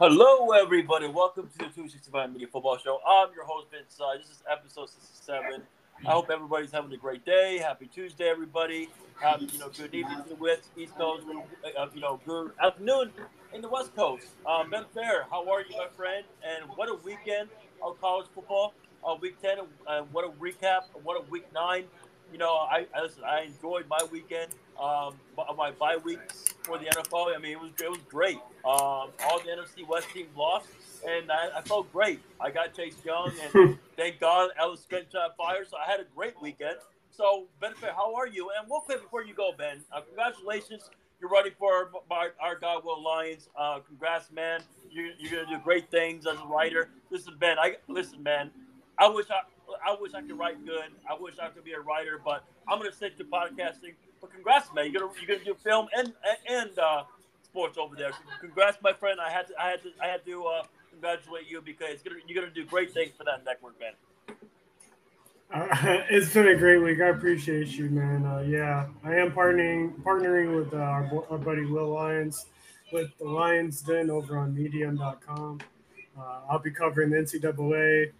Hello, everybody. Welcome to the 265 Media Football Show. I'm your host, Vince. Uh, this is episode 67. I hope everybody's having a great day. Happy Tuesday, everybody. Happy, you know, good evening to the West, East Coast. Uh, you know, good afternoon in the West Coast. Um, ben Fair, how are you, my friend? And what a weekend of college football. Uh, week 10, uh, what a recap. What a week 9 you know, I, I listen. I enjoyed my weekend, um, my bye weeks for the NFL. I mean, it was it was great. Um, all the NFC West teams lost, and I, I felt great. I got Chase Young, and thank God Ellis Smith shot fire. So I had a great weekend. So benefit, how are you? And real quick before you go, Ben, uh, congratulations. You're running for our, our guy Will Lyons. Uh, congrats, man. You're, you're gonna do great things as a writer. Listen, Ben. I listen, man. I wish I I wish I could write good. I wish I could be a writer, but I'm gonna stick to podcasting. But congrats, man! You're gonna you're gonna do film and and uh, sports over there. Congrats, my friend. I had to I had to I had to uh, congratulate you because gonna, you're gonna do great things for that network, man. Uh, it's been a great week. I appreciate you, man. Uh, yeah, I am partnering partnering with uh, our, our, buddy Will Lyons with the Lions Den over on Medium.com. Uh, I'll be covering the NCAA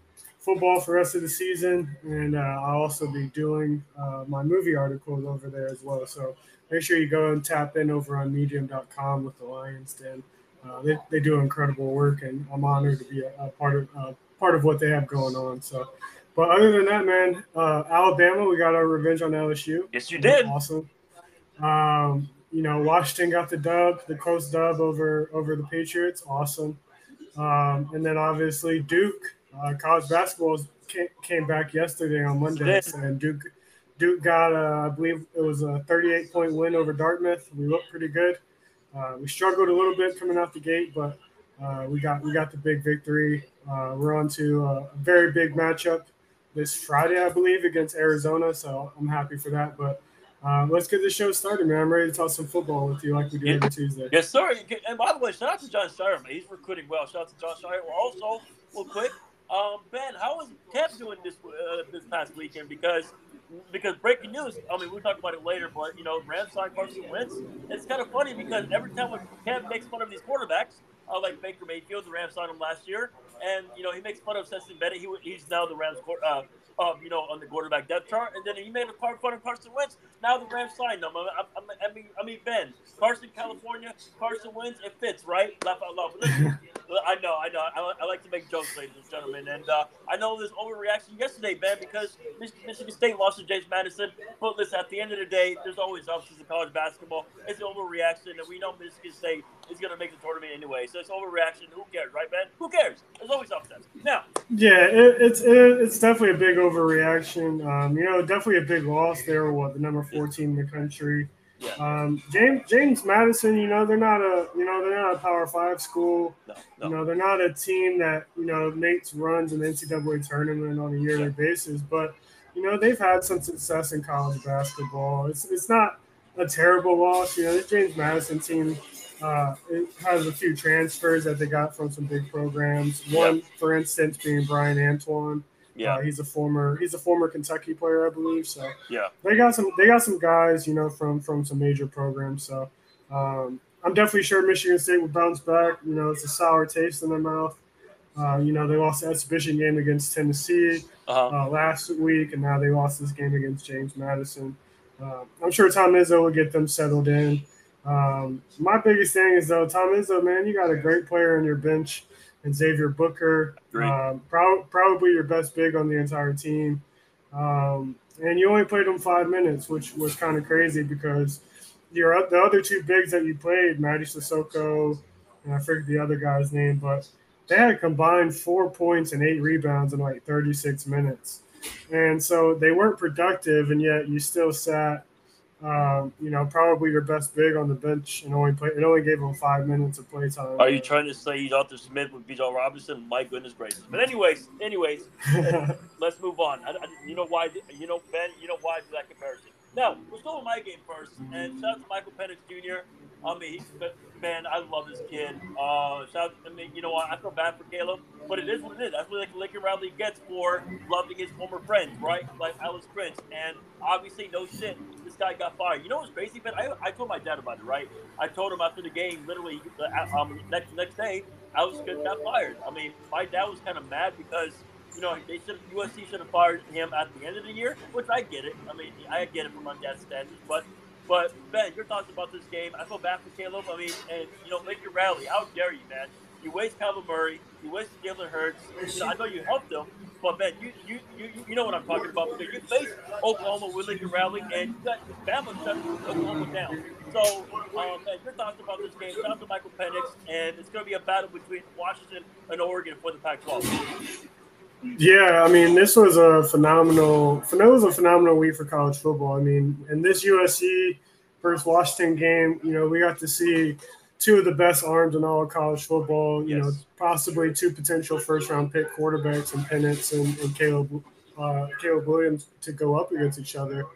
football for the rest of the season, and uh, I'll also be doing uh, my movie articles over there as well. So make sure you go and tap in over on Medium.com with the Lions Den. Uh, they, they do incredible work, and I'm honored to be a, a part of uh, part of what they have going on. So, but other than that, man, uh, Alabama, we got our revenge on LSU. Yes, you did. Awesome. Um, you know, Washington got the dub, the close dub over over the Patriots. Awesome. Um, and then obviously Duke uh, college basketball came back yesterday on Monday, and Duke Duke got, uh, I believe it was a 38 point win over Dartmouth. We looked pretty good. Uh, we struggled a little bit coming out the gate, but uh, we got we got the big victory. Uh, we're on to a very big matchup this Friday, I believe, against Arizona. So I'm happy for that. But uh, let's get the show started, man. I'm ready to talk some football with you like we do yeah. every Tuesday. Yes, sir. And by the way, shout out to Jon Scheyer, man. He's recruiting well. Shout out to Jon Scheyer. Also, real quick, um, Ben, how was Camp doing this uh, this past weekend? Because because breaking news. I mean, we'll talk about it later, but you know, Rams signed Carson Wentz. It's kind of funny because every time when Camp makes fun of these quarterbacks, uh, like Baker Mayfield, the Rams signed him last year, and you know he makes fun of Stetson Bennett. He, he's now the Rams uh, um, you know, on the quarterback depth chart, and then he made a part fun of Carson Wentz. Now the Rams signed him. I, I, I, mean, I mean, Ben, Carson, California, Carson Wentz. It fits, right? Laugh out loud. Listen, I know, I know. I, I, like to make jokes, ladies and gentlemen, and uh, I know there's overreaction yesterday, Ben, because Michigan State lost to James Madison. But listen, at the end of the day, there's always upsets in college basketball. It's an overreaction, and we know Michigan State is going to make the tournament anyway. So it's overreaction. Who cares, right, Ben? Who cares? There's always upsets. Now. Yeah, it, it's it, it's definitely a big overreaction. Um, you know, definitely a big loss. They were what the number four team in the country. Yeah. Um, James James Madison, you know, they're not a you know they're not a Power Five school. No, no. You know, they're not a team that you know makes runs in the NCAA tournament on a yearly yeah. basis. But you know, they've had some success in college basketball. It's it's not a terrible loss. You know, the James Madison team uh, it has a few transfers that they got from some big programs. One, for instance, being Brian Antoine. Yeah, uh, he's a former he's a former Kentucky player, I believe. So yeah, they got some they got some guys, you know, from from some major programs. So um, I'm definitely sure Michigan State will bounce back. You know, it's a sour taste in their mouth. Uh, you know, they lost the exhibition game against Tennessee uh-huh. uh, last week, and now they lost this game against James Madison. Uh, I'm sure Tom Izzo will get them settled in. Um, my biggest thing is though, Tom Izzo, man, you got a great player on your bench, and Xavier Booker, um, pro- probably your best big on the entire team. Um, and you only played him five minutes, which was kind of crazy because your the other two bigs that you played, Mady Sissoko, and I forget the other guy's name, but they had combined four points and eight rebounds in like 36 minutes. And so they weren't productive, and yet you still sat um, you know, probably your best big on the bench and only play. It only gave him five minutes of play time. Are you trying to say he's Arthur Smith with Bijan Robinson? My goodness gracious! But anyways, anyways, let's move on. I, I, you know why? You know Ben. You know why that comparison? Now let's go with my game first. And shout out to Michael Penix Jr. I mean, he's man. I love this kid. Uh, shout. I mean, you know what? I feel bad for Caleb, but it is what it is. That's what like Lincoln Riley gets for loving his former friends, right? Like Alex Grinch, and obviously, no shit. This guy got fired. You know what's crazy, man? I, I told my dad about it, right? I told him after the game, literally, uh, um, next next day, I was got fired. I mean, my dad was kind of mad because you know they should USC should have fired him at the end of the year, which I get it. I mean, I get it from my dad's standards, but. But Ben, your thoughts about this game? I feel bad for Caleb. I mean, and you know, your rally. How dare you, man? You waste Kyler Murray. You waste Jalen Hurts. I know you helped them, but man, you you, you you know what I'm talking about because you faced Oklahoma with Lincoln Riley and you got Bama shut Oklahoma down. So, um, your thoughts about this game? Shout out to Michael Penix, and it's going to be a battle between Washington and Oregon for the Pac-12. Yeah, I mean, this was a phenomenal. It was a phenomenal week for college football. I mean, in this USC versus Washington game, you know, we got to see two of the best arms in all of college football. You yes. know, possibly two potential first round pick quarterbacks and Penix and, and Caleb uh, Caleb Williams to go up against each other.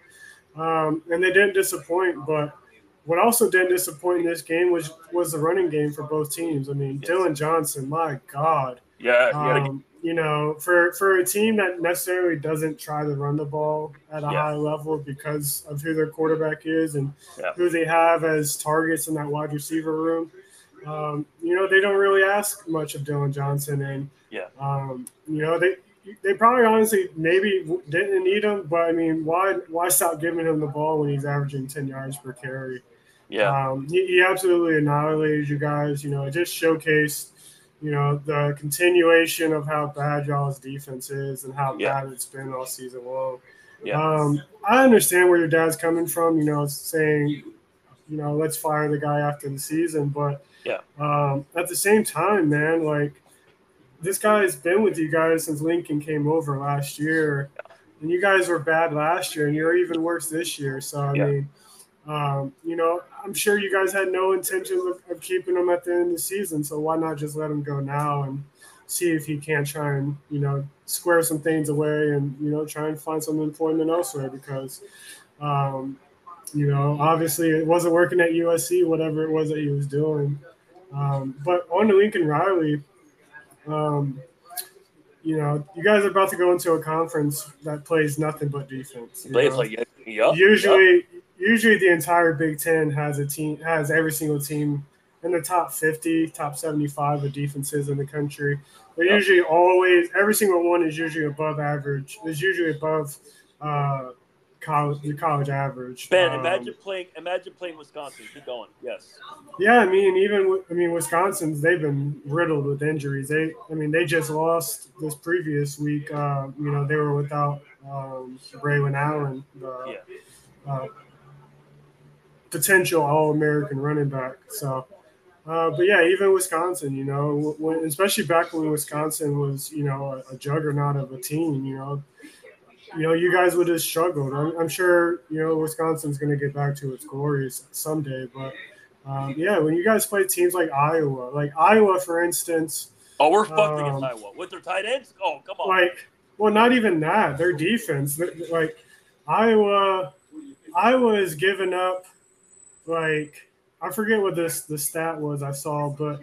Um, and they didn't disappoint, but what also didn't disappoint in this game was was the running game for both teams. I mean, yes. Dillon Johnson, my God. Yeah, um, you know, for for a team that necessarily doesn't try to run the ball at a yeah. high level because of who their quarterback is and yeah. who they have as targets in that wide receiver room, um, you know, they don't really ask much of Dillon Johnson, and yeah, um, you know, they they probably honestly maybe didn't need him, but I mean, why why stop giving him the ball when he's averaging ten yards per carry? Yeah, um, he, he absolutely annihilated you guys. You know, it just showcased you know, the continuation of how bad y'all's defense is and how yeah. bad it's been all season long. Yeah. Um, I understand where your dad's coming from, you know, saying, you know, let's fire the guy after the season. But yeah, um, at the same time, man, like this guy has been with you guys since Lincoln came over last year. Yeah. And you guys were bad last year, and you're even worse this year. So I mean, um, you know, I'm sure you guys had no intentions of, of, keeping him at the end of the season, so why not just let him go now and see if he can't try and you know square some things away and you know try and find some employment elsewhere because um, you know obviously it wasn't working at USC, whatever it was that he was doing. Um, but on to Lincoln Riley. Um, you know, you guys are about to go into a conference that plays nothing but defense. Plays like yeah, usually, usually the entire Big Ten has a team has every single team in the top 50, top 75 of defenses in the country. They're yep. usually always every single one is usually above average. Is usually above uh, college the college average. Ben, um, imagine playing imagine playing Wisconsin. Keep going. Yes. Yeah, I mean, even I mean, Wisconsin's they've been riddled with injuries. They, I mean, they just lost this previous week. Uh, you know, they were without um, Braelon Allen. The, yeah. uh, potential All American running back. So, uh, but yeah, even Wisconsin, you know, when, especially back when Wisconsin was, you know, a, a, juggernaut of a team, you know, you know, you guys would have struggled. I'm, I'm sure, you know, Wisconsin's going to get back to its glories someday. But um, yeah, when you guys play teams like Iowa, like Iowa, for instance. Oh, we're fucked um, against Iowa with their tight ends. Oh, come on. Like, well, not even that. Their defense, like Iowa, Iowa is giving up like I forget what this the stat was I saw, but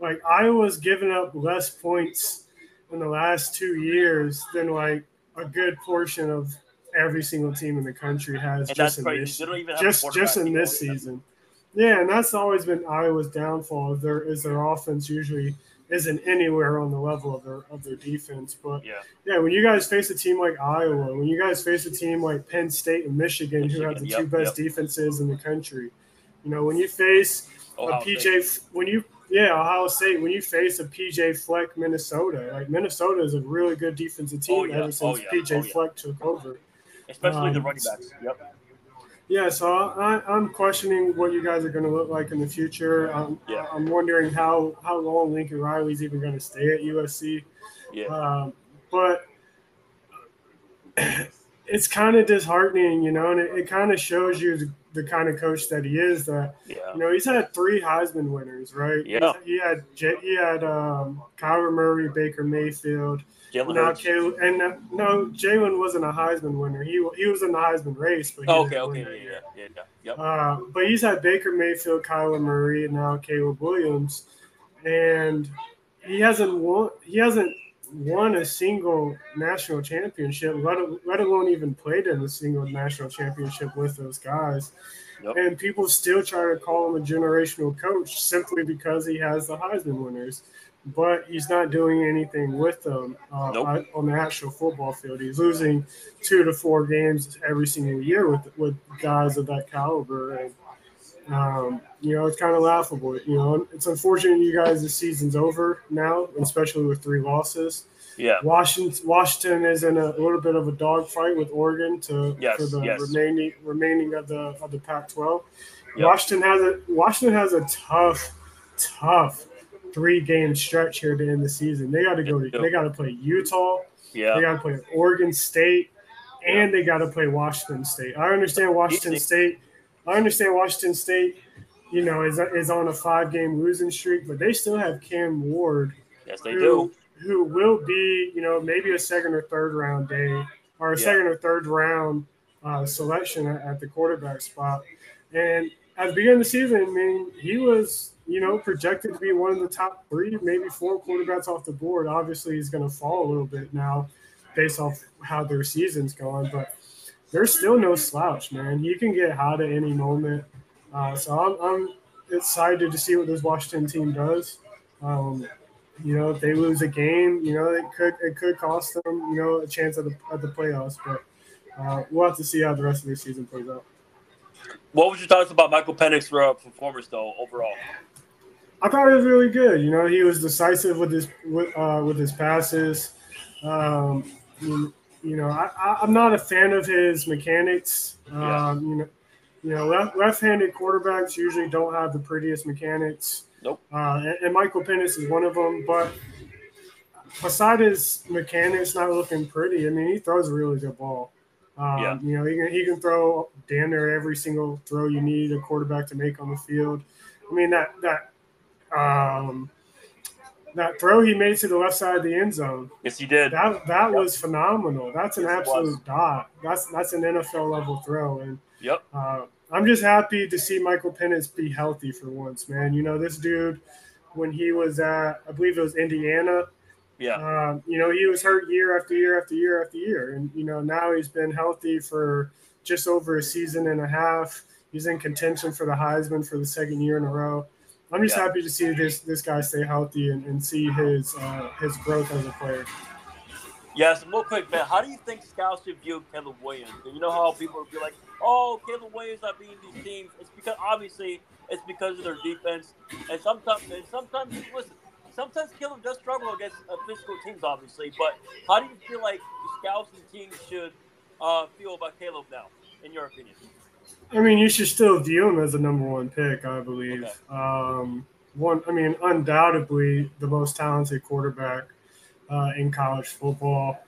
like Iowa's given up less points in the last two years than like a good portion of every single team in the country has and just in this, just just in this season. Yeah, and that's always been Iowa's downfall. There is their offense usually isn't anywhere on the level of their of their defense. But yeah, yeah, when you guys face a team like Iowa, when you guys face a team like Penn State and Michigan, Michigan who have the yep, two best yep. defenses in the country, you know, when you face Ohio a PJ, State. when you yeah, Ohio State, when you face a PJ Fleck Minnesota, like Minnesota is a really good defensive team oh, yeah. ever since oh, yeah. PJ oh. Fleck took over. Especially um, the running backs. Yep. Yeah, so I, am questioning what you guys are going to look like in the future. Um, yeah. I'm wondering how, how long Lincoln Riley's even going to stay at USC. Yeah. Um, but it's kind of disheartening, you know, and it, it kind of shows you the, the, kind of coach that he is. That yeah. you know, he's had three Heisman winners, right? Yeah. He's, he had he had um, Kyler Murray, Baker Mayfield. Jalen now, Caleb, and uh, no, Jalen wasn't a Heisman winner. He he was in the Heisman race, but okay, okay, yeah, yeah, yeah, yep. Uh, but he's had Baker Mayfield, Kyler Murray, and now Caleb Williams, and he hasn't won. He hasn't won a single national championship, let, let alone even played in a single national championship with those guys. Yep. And people still try to call him a generational coach simply because he has the Heisman winners. But he's not doing anything with them uh, nope. on the actual football field. He's losing two to four games every single year with with guys of that caliber. And um, you know, it's kind of laughable. You know, it's unfortunate you guys. The season's over now, especially with three losses. Yeah, Washington Washington is in a, little bit of a dogfight with Oregon to yes, for the yes. remaining remaining of the of the Pac-12. Yep. Washington has a Washington has a tough, tough three game stretch here to end the season. They got to go. To, they got to play Utah. Yeah, they got to play Oregon State, and they got to play Washington State. I understand Washington State I understand Washington State, you know, is is on a five game losing streak, but they still have Cam Ward. Yes, they who, do. Who will be, you know, maybe a second or third round day or a yeah. second or third round uh, selection at, at, the quarterback spot. And at the beginning of the season, I mean, he was, you know, projected to be one of the top three, maybe four quarterbacks off the board. Obviously, he's going to fall a little bit now based off how their season's going, but there's still no slouch, man. You can get hot at any moment. Uh, so I'm, I'm, excited to see what this Washington team does. Um, you know, if they lose a game, you know, it could it could cost them, you know, a chance at the at the playoffs. But uh, we'll have to see how the rest of the season plays out. What was your thoughts about Michael Penix uh, performance though overall? I thought it was really good. You know, he was decisive with his with, uh, with his passes. Um, you know, I, am not a fan of his mechanics. Yeah. Um, you know, you know, left, left-handed quarterbacks usually don't have the prettiest mechanics. Nope. Uh, and, and, Michael Penix is one of them. But beside his mechanics not looking pretty, I mean, he throws a really good ball. Um, yeah. You know, he can, he can throw damn near every single throw you need a quarterback to make on the field. I mean, that that um, that throw he made to the left side of the end zone. Yes, he did. That that yep. was phenomenal. That's an yes, absolute dot. That's that's an NFL level throw. And yep. Uh, I'm just happy to see Michael Penix be healthy for once, man. You know, this dude, when he was at, I believe it was Indiana. Yeah. Um, you know, he was hurt year after year after year after year, and you know now he's been healthy for just over a season and a half. He's in contention for the Heisman for the second year in a row. I'm just yeah. happy to see this this guy stay healthy and, and see his uh, his growth as a player. Yes, real quick, man. How do you think scouts should view Caleb Williams? And you know how people be like, "Oh, Caleb Williams not being these teams." It's because obviously it's because of their defense, and sometimes and sometimes listen, sometimes Caleb does struggle against uh, physical teams, obviously. But how do you feel like the scouts and teams should uh, feel about Caleb now, in your opinion? I mean, you should still view him as a number one pick, I believe. Okay. Um, one, I mean, undoubtedly the most talented quarterback uh, in college football.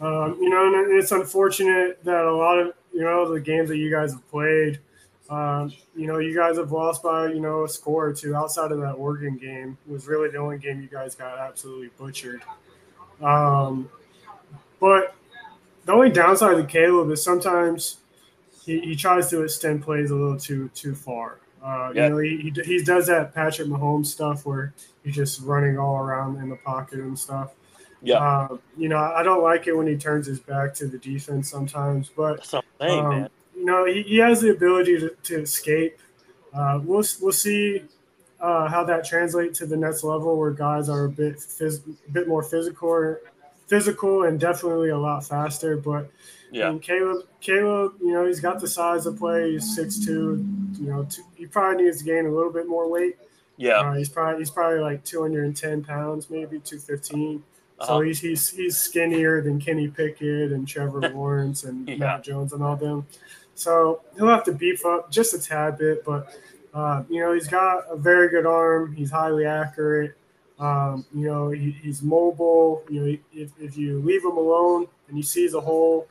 Um, you know, and it's unfortunate that a lot of you know the games that you guys have played, um, you know, you guys have lost by you know a score or two. Outside of that Oregon game, was really the only game you guys got absolutely butchered. Um, but the only downside to Caleb is sometimes he, he tries to extend plays a little too too far. Uh, yeah. You know, he, he, he does that Patrick Mahomes stuff where he's just running all around in the pocket and stuff. Yeah. Uh, you know, I don't like it when he turns his back to the defense sometimes, but saying, um, you know, he, he has the ability to, to escape. Uh, we'll we'll see uh, how that translates to the next level where guys are a bit phys- bit more physical, physical, and definitely a lot faster. But yeah. And Caleb, Caleb, you know, he's got the size to play. He's six two. You know, two, he probably needs to gain a little bit more weight. Yeah. Uh, he's probably he's probably like 210 pounds, maybe 215. Uh-huh. So he's he's he's skinnier than Kenny Pickett and Trevor Lawrence and yeah. Mac Jones and all them. So he'll have to beef up just a tad bit, but uh, you know he's got a very good arm. He's highly accurate. Um, you know he, he's mobile. You know if, if you leave him alone and he sees a hole,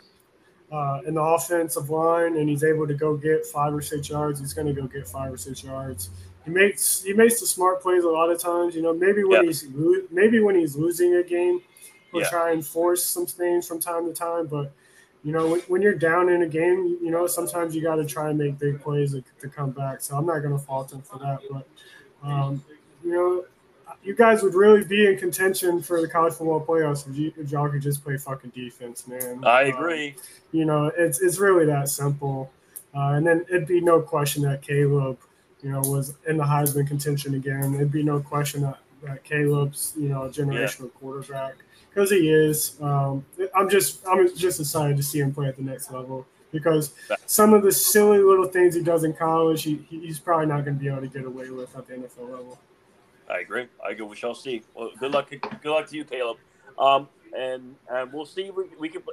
uh, in the offensive line and he's able to go get five or six yards, he's going to go get five or six yards. He makes he makes the smart plays a lot of times. You know, maybe when he's maybe when he's losing a game, he'll yeah. try and force some things from time to time. But you know, when, when you're down in a game, you know sometimes you got to try and make big plays to, to, come back. So I'm not going to fault him for that. But um, you know, you guys would really be in contention for the college football playoffs if, you, if y'all could just play fucking defense, man. I agree. Uh, you know, it's it's really that simple. Uh, and then it'd be no question that Caleb, you know, was in the Heisman contention again. It'd be no question that, that Caleb's, you know, a generational yeah. quarterback because he is. Um, I'm just I'm just excited to see him play at the next level because some of the silly little things he does in college, he, he's probably not going to be able to get away with at the NFL level. I agree. I agree. We shall see. Well, good luck. Good luck to you, Caleb. Um, and and we'll see. We, we can.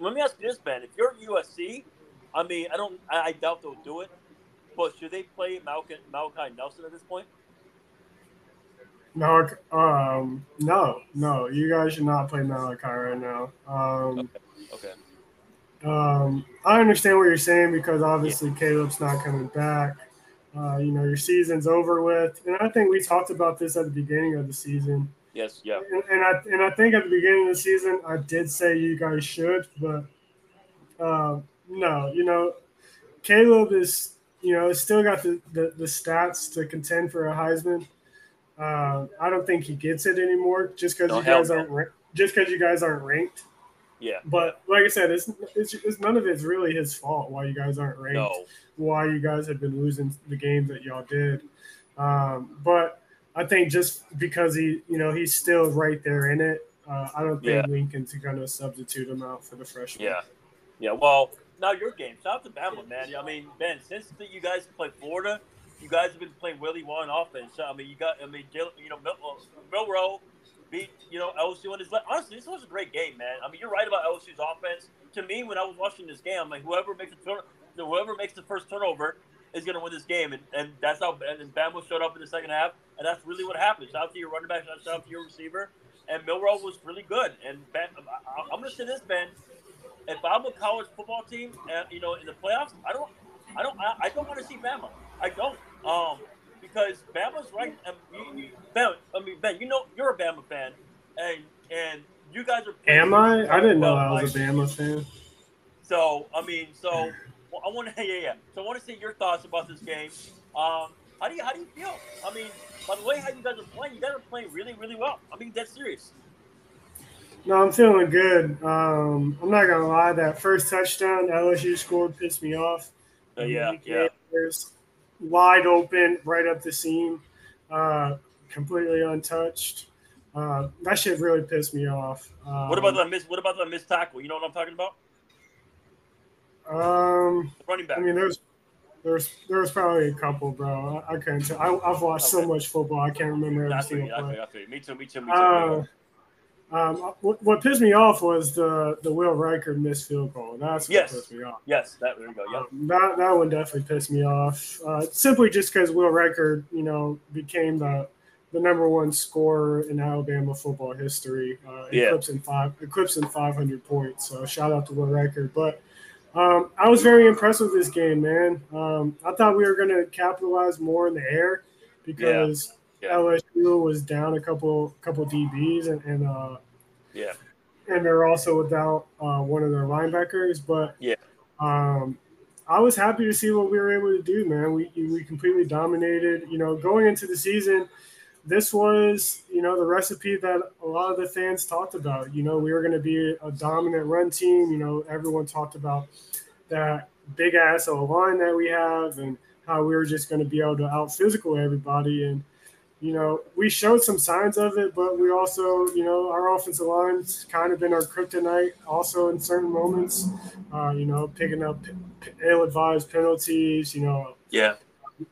Let me ask you this, Ben. If you're USC, I mean, I don't. I, I doubt they'll do it. But should they play Malachi, Malachi Nelson at this point? No, um, no, no. You guys should not play Malachi right now. Um, okay. okay. Um, I understand what you're saying because obviously yeah. Caleb's not coming back. Uh, you know, your season's over with, and I think we talked about this at the beginning of the season. Yes, yeah. And, and I and I think at the beginning of the season, I did say you guys should, but uh, no, you know, Caleb is you know still got the, the, the stats to contend for a Heisman. Uh, I don't think he gets it anymore just because you guys aren't just because you guys aren't ranked. Yeah. But like I said, it's, it's, it's none of it's really his fault why you guys aren't ranked. No. Why you guys have been losing the games that y'all did. Um, but I think just because he, you know, he's still right there in it. Uh, I don't think yeah. Lincoln's going to substitute him out for the freshman. Yeah. Yeah. Well, now your game. Shout out to Bama, man. I mean, Ben, since the, you guys played Florida, you guys have been playing really well on offense. I mean, you got, I mean, you know, Mil- Milroe beat you know LSU in his. Left. Honestly, this was a great game, man. I mean, you're right about LSU's offense. To me, when I was watching this game, I'm like, whoever makes the turn, whoever makes the first turnover is going to win this game, and, and that's how and Bama showed up in the second half, and that's really what happened. Shout out to your running back, shout out to your receiver, and Milroe was really good. And ben, I, am going to say this, Ben, if I'm a college football team, and you know, in the playoffs, I don't, I don't, I, I don't want to see Bama. I don't. Um, because Bama's right. You, you, ben, I mean, Ben, you know you're a Bama fan, and and you guys are. Am I? I didn't know I was a Bama fan. So I mean, so well, I want to, yeah, yeah. So I want to see your thoughts about this game. Um, how do you how do you feel? I mean, by the way, how you guys are playing, you guys are playing really, really well. I mean, that's serious. No, I'm feeling good. Um, I'm not gonna lie. That first touchdown LSU scored pissed me off. Uh, yeah, yeah wide open, right up the seam, uh, completely untouched. Uh, that shit really pissed me off. Um, what about the miss? What about the missed tackle? You know what I'm talking about? Um, running back. I mean, there's there's there's probably a couple, bro. I, I can't tell. I, have watched okay. so much football, I can't remember every single play. Me too. Me too. Me too. Uh, um, what, what, pissed me off was the the Will Reichard missed field goal. That's what yes. pissed me off. Yes, that there you go. Yeah, um, that that one definitely pissed me off. Uh, simply just because Will Reichard, you know, became the the number one scorer in Alabama football history, uh, yeah. eclipsing five eclipsing 500 points. So shout out to Will Reichard. But um, I was very impressed with this game, man. Um, I thought we were going to capitalize more in the air because yeah. LSU was down a couple couple DBs and, and uh, yeah, and they're also without uh, one of their linebackers. But yeah, um, I was happy to see what we were able to do, man. We we completely dominated. You know, going into the season, this was you know the recipe that a lot of the fans talked about. You know, we were going to be a dominant run team. You know, everyone talked about that big ass O line that we have and how we were just going to be able to out physical everybody and you know, we showed some signs of it, but we also, you know, our offensive line's kind of been our kryptonite also in certain moments, uh, you know, picking up ill advised penalties, you know. Yeah.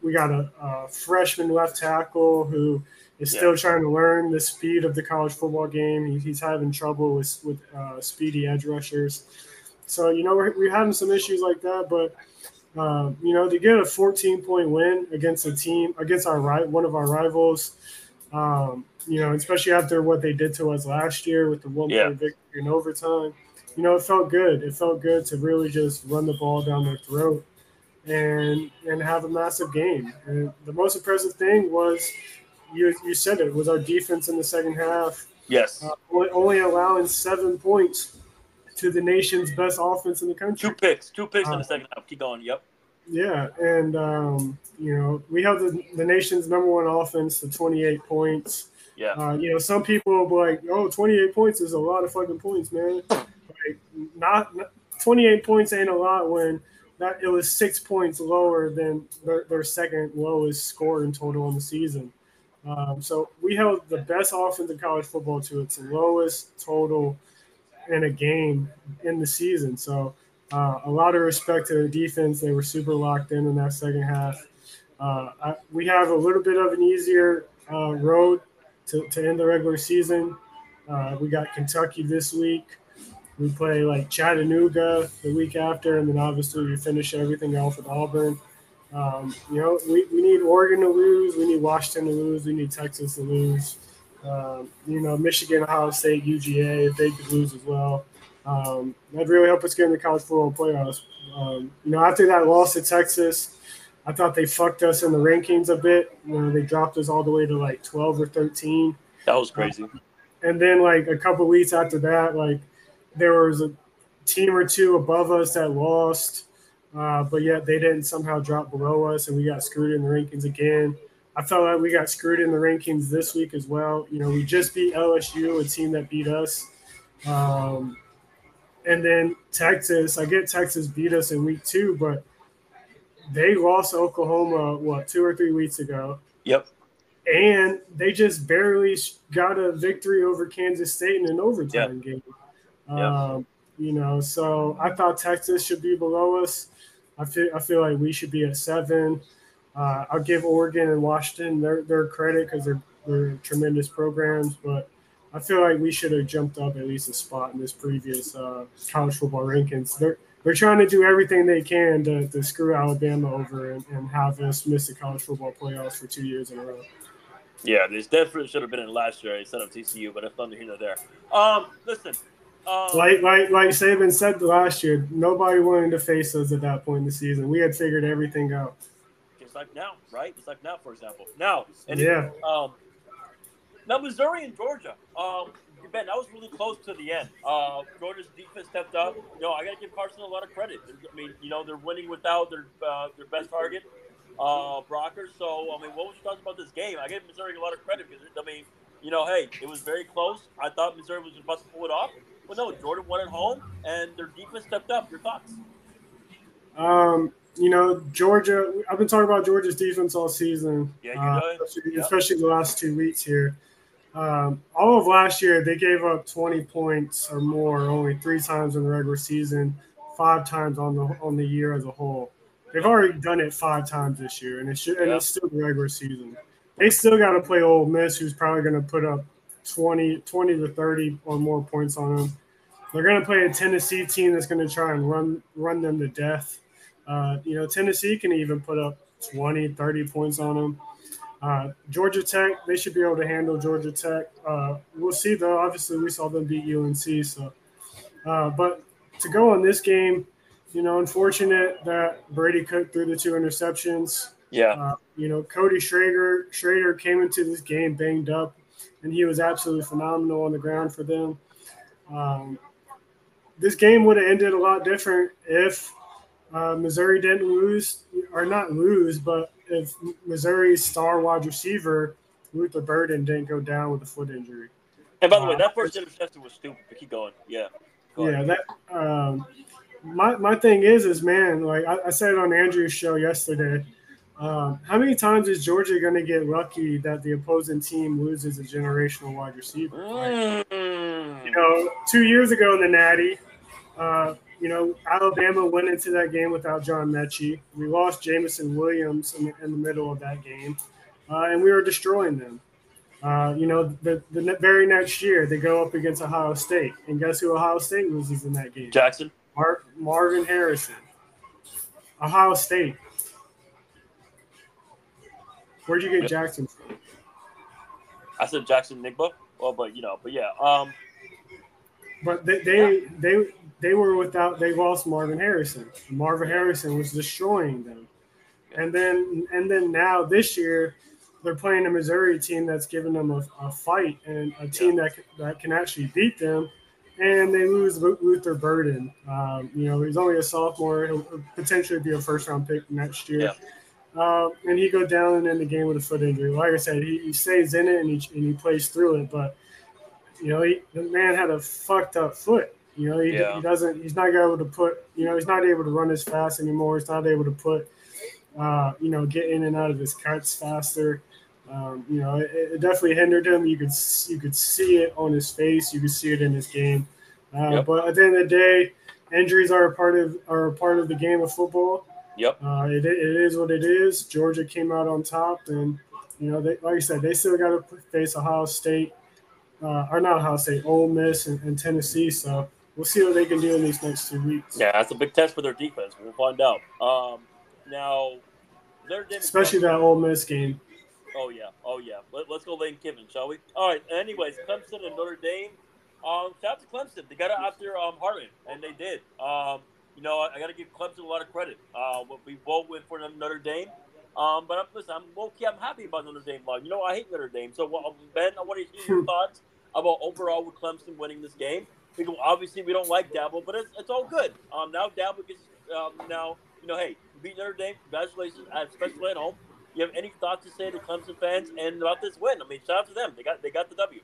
We got a, a freshman left tackle who is still yeah. trying to learn the speed of the college football game. He, he's having trouble with, with uh, speedy edge rushers. So, you know, we're, we're having some issues like that, but – um, you know, to get a 14 point win against a team against our right one of our rivals, um, you know, especially after what they did to us last year with the one yeah. point victory in overtime, you know, it felt good. It felt good to really just run the ball down their throat and and have a massive game. And the most impressive thing was you you said it was our defense in the second half. Yes, uh, only allowing seven points to the nation's best offense in the country. Two picks, two picks uh, in the uh, second half. Keep going. Yep. Yeah, and um, you know we have the, the nation's number one offense, the 28 points. Yeah. Uh, you know, some people will be like, "Oh, 28 points is a lot of fucking points, man." like, not, not 28 points ain't a lot when that it was six points lower than their, their second lowest score in total in the season. Um, so we held the best offense in college football to its lowest total in a game in the season. So uh, a lot of respect to the defense. They were super locked in in that second half. Uh, I, we have a little bit of an easier uh, road to, to end the regular season. Uh, we got Kentucky this week. We play like Chattanooga the week after, and then obviously we finish everything off with Auburn. Um, you know, we, we need Oregon to lose. We need Washington to lose. We need Texas to lose. Um, you know, Michigan, Ohio State, UGA, if they could lose as well. Um, that'd really help us get in the college football playoffs. Um, you know, after that loss to Texas, I thought they fucked us in the rankings a bit. You know, they dropped us all the way to like 12 or 13. That was crazy. and then, like, a couple weeks after that, like, there was a team or two above us that lost. Uh, but yet they didn't somehow drop below us, and we got screwed in the rankings again. I felt like we got screwed in the rankings this week as well. You know, we just beat LSU, a team that beat us. Um, and then Texas, I get Texas beat us in week two, but they lost Oklahoma, what, two or three weeks ago. Yep. And they just barely got a victory over Kansas State in an overtime yep. game. Yep. Um, you know, so I thought Texas should be below us. I feel I feel like we should be at seven. Uh, I'll give Oregon and Washington their, their credit because they're they're tremendous programs, but I feel like we should have jumped up at least a spot in this previous uh, college football rankings. They're they're trying to do everything they can to, to screw Alabama over and, and have us miss the college football playoffs for two years in a row. Yeah, this definitely should have been in last year instead of TCU, but it's nothing here nor there. Um, listen, um, like like like Saban said last year, nobody wanted to face us at that point in the season. We had figured everything out. Just like now, right? Just like now, for example. Now, and yeah. Um, now Missouri and Georgia. Um, Ben, that was really close to the end. Uh, Georgia's defense stepped up. You know, I got to give Carson a lot of credit. I mean, you know, they're winning without their uh, their best target, uh, Brocker. So, I mean, what was your thoughts about this game? I give Missouri a lot of credit because, I mean, you know, hey, it was very close. I thought Missouri was about to pull it off. But no, Jordan won at home, and their defense stepped up. Your thoughts? Um, you know, Georgia. I've been talking about Georgia's defense all season. Yeah, you uh, especially, especially, the last two weeks here. Um, all of last year, they gave up 20 points or more only three times in the regular season, five times on the on the year as a whole. They've already done it five times this year, and it should, and it's still the regular season. They still got to play Ole Miss, who's probably going to put up 20, 20 to 30 or more points on them. They're going to play a Tennessee team that's going to try and run run them to death. Uh, you know, Tennessee can even put up 20, 30 points on them. Uh, Georgia Tech, they should be able to handle Georgia Tech. Uh, we'll see, though. Obviously, we saw them beat UNC. So, uh, but to go on this game, you know, unfortunate that Brady Cook threw the two interceptions. Yeah. Uh, you know, Cody Schrader Schrader came into this game banged up and he was absolutely phenomenal on the ground for them. Um, this game would have ended a lot different if uh, Missouri didn't lose, or not lose, but if Missouri's star wide receiver Luther Burden didn't go down with a foot injury. And by the uh, way, that first interception was stupid. But keep going. Yeah. Go yeah. That. Um, my my thing is is man, like I, I said it on Andrew's show yesterday. Um, how many times is Georgia going to get lucky that the opposing team loses a generational wide receiver? Mm. You know, two years ago in the Natty, uh, you know, Alabama went into that game without John Metchie. We lost Jameson Williams in the, in the middle of that game, uh, and we were destroying them. Uh, you know, the, the very next year they go up against Ohio State, and guess who Ohio State loses in that game? Jaxon. Mar- Marvin Harrison. Ohio State. Where'd you get Jaxon from? I said Jackson-Njigba. Well, but you know, but yeah. Um, but they they, they they were without they lost Marvin Harrison. Marvin Harrison was destroying them, and then and then now this year they're playing a Missouri team that's giving them a, a fight and a team that that can actually beat them, and they lose Luther Burden. Um, you know, he's only a sophomore; he'll potentially be a first round pick next year. Yeah. uh, and he go down and end the game with a foot injury. Like I said, he, he stays in it and he, and he plays through it. But you know, he, the man had a fucked up foot. You know, he, yeah. he doesn't. He's not able to put. You know, he's not able to run as fast anymore. He's not able to put. Uh, you know, get in and out of his cuts faster. Um, you know, it, it, definitely hindered him. You could you could see it on his face. You could see it in his game. Uh, yep. But at the end of the day, injuries are a part of are a part of the game of football. Yep. Uh, it, it is what it is. Georgia came out on top, and you know, they, like I said, they still got to face Ohio State, uh, or not Ohio State, Ole Miss, and, and, Tennessee. So we'll see what they can do in these next two weeks. Yeah, that's a big test for their defense. We'll find out. Um, now, especially that Ole Miss game. Oh yeah, oh yeah. Let, us go Lane Kiffin, shall we? All right. Anyways, Clemson and Notre Dame. Um, shout out to Clemson. They got it after um, Hartman, and they did. Um, you know, I, I got to give Clemson a lot of credit. Uh, we both went for Notre Dame. Um, but I'm, listen, I'm okay. I'm happy about Notre Dame. You know, I hate Notre Dame. So, well, Ben, I want to hear your thoughts about overall with Clemson winning this game. Because obviously we don't like Dabo, but it's, it's all good. Um, now Dabo gets um, now you know, hey, beat Notre Dame. Congratulations, especially at home. You have any thoughts to say to Clemson fans and about this win? I mean, shout out to them. They got they got the W.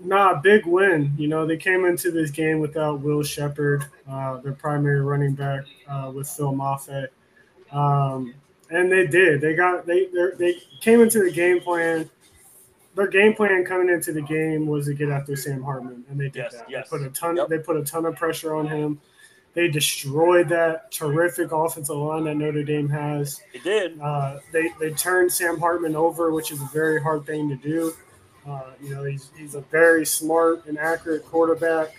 Nah, big win. You know, they came into this game without Will Shepard, uh, their primary running back, uh, with Phil Mafah. Um, and they did. They got they they came into the game plan. Their game plan coming into the game was to get after Sam Hartman, and they did yes, that. Yes. They put a ton. Yep. They put a ton of pressure on him. They destroyed that terrific offensive line that Notre Dame has. They did. Uh, they they turned Sam Hartman over, which is a very hard thing to do. Uh, you know, he's he's a very smart and accurate quarterback.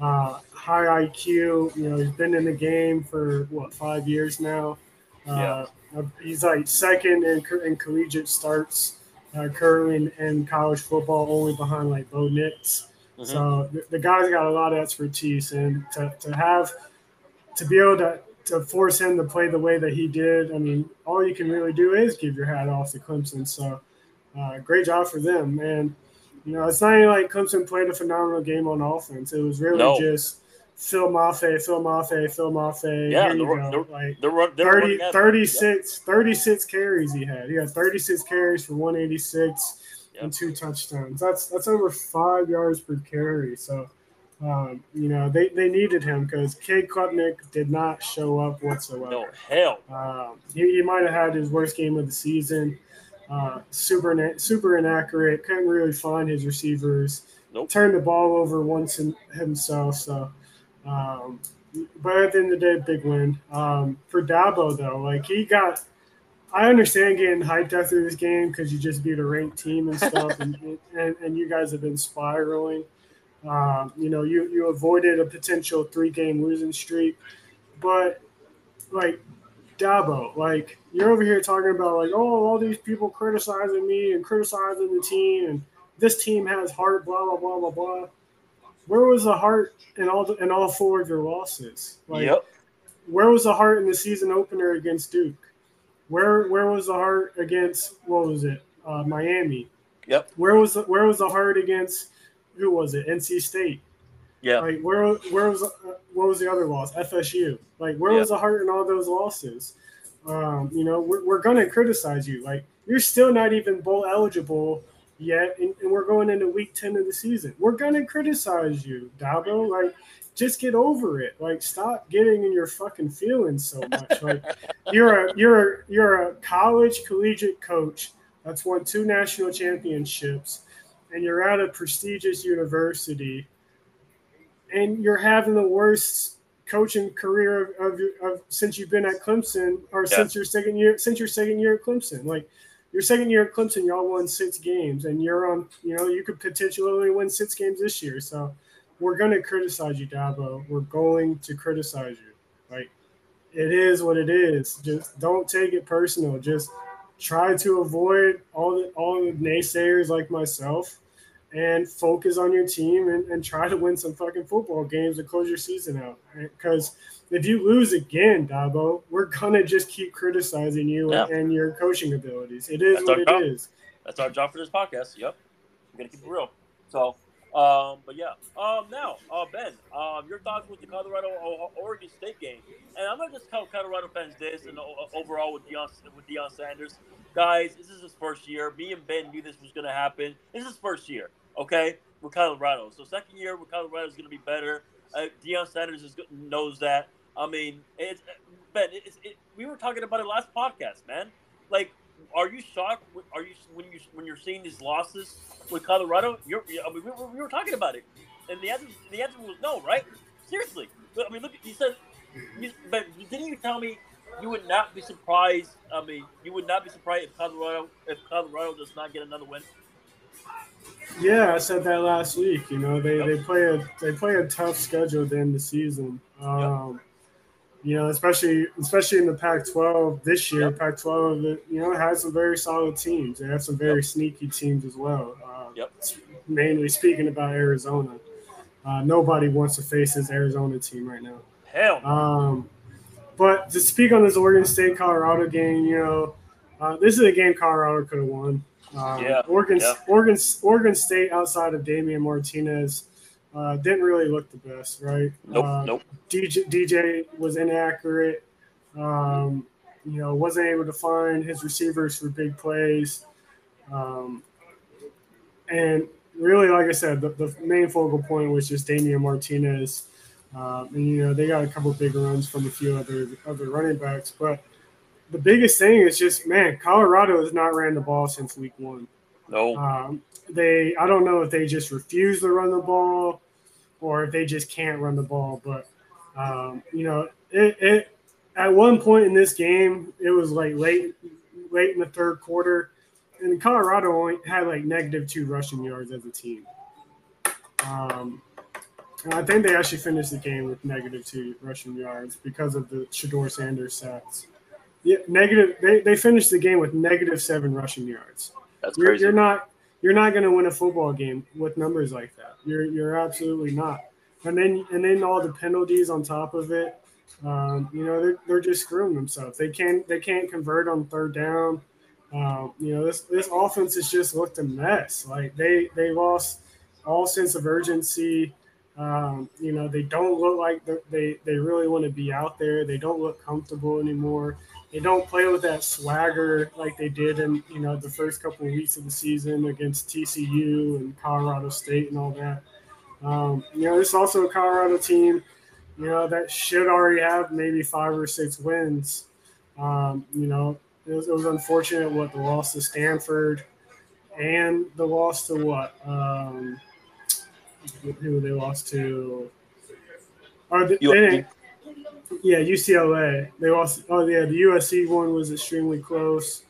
Uh, high IQ. You know, he's been in the game for what five years now. Uh, yeah. He's like second in, in collegiate starts uh, currently in, in, college football, only behind like Bo Nix. Mm-hmm. So the, the, guy's got a lot of expertise, and to, to have to be able to to force him to play the way that he did, I mean, all you can really do is give your hat off to Clemson. So uh, great job for them, and you know it's not even like Clemson played a phenomenal game on offense. It was really no. just Phil Mafah, Phil Mafah, Phil Mafah. Yeah, they're, they're, like they're 30, 36, yep. 36 carries he had. He had 36 carries for 186 yep. and two touchdowns. That's that's over five yards per carry. So, um, you know, they, they needed him because Cade Klubnik did not show up whatsoever. No, hell. Um, he, he might have had his worst game of the season. Uh, super super inaccurate. Couldn't really find his receivers. Nope. Turned the ball over once in, himself. So, um, but at the end of the day, big win. Um, for Dabo though, like he got I understand getting hyped after this game because you just beat a ranked team and stuff, and, and, and you guys have been spiraling. Um, you know, you you avoided a potential three game losing streak, but like Dabo, like you're over here talking about like, oh, all these people criticizing me and criticizing the team, and this team has heart, blah blah blah blah blah. Where was the heart in all the, in all four of your losses? Like, yep. Where was the heart in the season opener against Duke? Where where was the heart against what was it? Uh, Miami. Yep. Where was the, where was the heart against who was it? NC State. Yeah. Like where where was what was the other loss? FSU. Like where yep. was the heart in all those losses? Um, you know, we're, we're gonna criticize you. Like you're still not even bowl eligible yet, and, and, we're going into week ten of the season. We're gonna criticize you, Dabo. Like just get over it. Like stop getting in your fucking feelings so much. Like you're a you're a you're a college collegiate coach that's won two national championships and you're at a prestigious university and you're having the worst coaching career of, of, of since you've been at Clemson or yeah. since your second year since your second year at Clemson. Like your second year at Clemson, y'all won six games and you're on, you know, you could potentially win six games this year. So we're going to criticize you, Dabo. We're going to criticize you. Like, it is what it is. Just don't take it personal. Just try to avoid all the all the naysayers like myself and focus on your team and, and try to win some fucking football games to close your season out. Because if you lose again, Dabo, we're gonna just keep criticizing you yeah. and your coaching abilities. It is That's what it job. is. That's our job for this podcast. Yep. We're gonna keep it real. So Um, but yeah. Um, now, uh, Ben, um, your thoughts with the Colorado Oregon State game, and I'm gonna just tell Colorado fans this, and uh, overall with Deion with Deion Sanders, guys, this is his first year. Me and Ben knew this was gonna happen. This is his first year, okay, with Colorado. So second year with Colorado is gonna be better. Uh, Deion Sanders is, knows that. I mean, it's Ben. It's, it, we were talking about it last podcast, man. Like are you shocked? Are you when you when you're seeing these losses with Colorado? You're, I mean, we, we were talking about it, and the answer the answer was no, right? Seriously, I mean, look, you said, you, but didn't you tell me you would not be surprised? I mean, you would not be surprised if Colorado if Colorado does not get another win. Yeah, I said that last week. You know, they, yep. they play a they play a tough schedule at the end of the season. Um, yep you know, especially especially in the Pac-12 this year. Yep. Pac-12, you know, has some very solid teams. They have some very yep. sneaky teams as well. Uh, yep. Mainly speaking about Arizona, uh, nobody wants to face this Arizona team right now. Hell. Um, but to speak on this Oregon State Colorado game, you know, uh, this is a game Colorado could have won. Um, yeah. Oregon, yeah. Oregon, Oregon State outside of Damien Martinez uh, didn't really look the best, right? Nope. Uh, nope. DJ, DJ was inaccurate. Um, you know, wasn't able to find his receivers for big plays. Um, and really, like I said, the, the, main focal point was just Damien Martinez. Um, and, you know, they got a couple big runs from a few other other running backs. But the biggest thing is just, man, Colorado has not ran the ball since week one. No. Um, they, I don't know if they just refuse to run the ball or if they just can't run the ball. But um, you know, it, it at one point in this game, it was like late late in the third quarter, and Colorado only had like negative two rushing yards as a team. Um, I think they actually finished the game with negative two rushing yards because of the Shedeur Sanders sacks. Yeah, negative. They, they finished the game with negative seven rushing yards. That's you're, crazy. You're not you're not going to win a football game with numbers like that. You're you're absolutely not. And then and then all the penalties on top of it. Um, you know they're, they're just screwing themselves. They can't they can't convert on third down. Um, you know this this offense has just looked a mess. Like they they lost all sense of urgency. Um, you know they don't look like they they really want to be out there. They don't look comfortable anymore they don't play with that swagger like they did in you know the first couple of weeks of the season against TCU and Colorado State and all that. Um, you know, it's also a Colorado team, you know, that should already have maybe five or six wins. Um, you know, it was, it was, unfortunate what the loss to Stanford and the loss to what um, who they lost to. Or they, they yeah, UCLA. They lost. Oh yeah, the USC one was extremely close.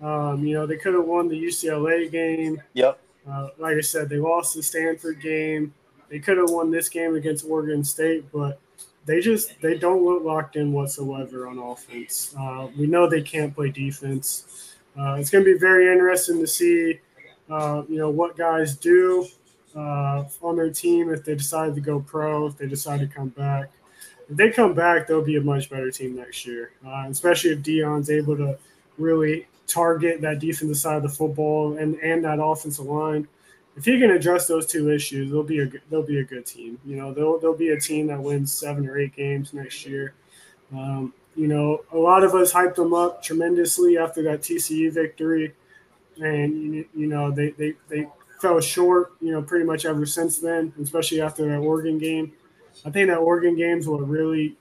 Um, you know, they could have won the UCLA game. Yep. Uh, like I said, they lost the Stanford game. They could have won this game against Oregon State, but they just they don't look locked in whatsoever on offense. Uh, we know they can't play defense. Uh, it's going to be very interesting to see, uh, you know, what guys do uh, on their team if they decide to go pro, if they decide to come back if they come back, they'll be a much better team next year, uh, especially if Dion's able to really target that defensive side of the football and and that offensive line. If he can address those two issues, they'll be a they'll be a good team. You know, they'll they'll be a team that wins seven or eight games next year. Um, you know, a lot of us hyped them up tremendously after that TCU victory, and you, know they, they they fell short. You know, pretty much ever since then, especially after that Oregon game. I think that Oregon games what really,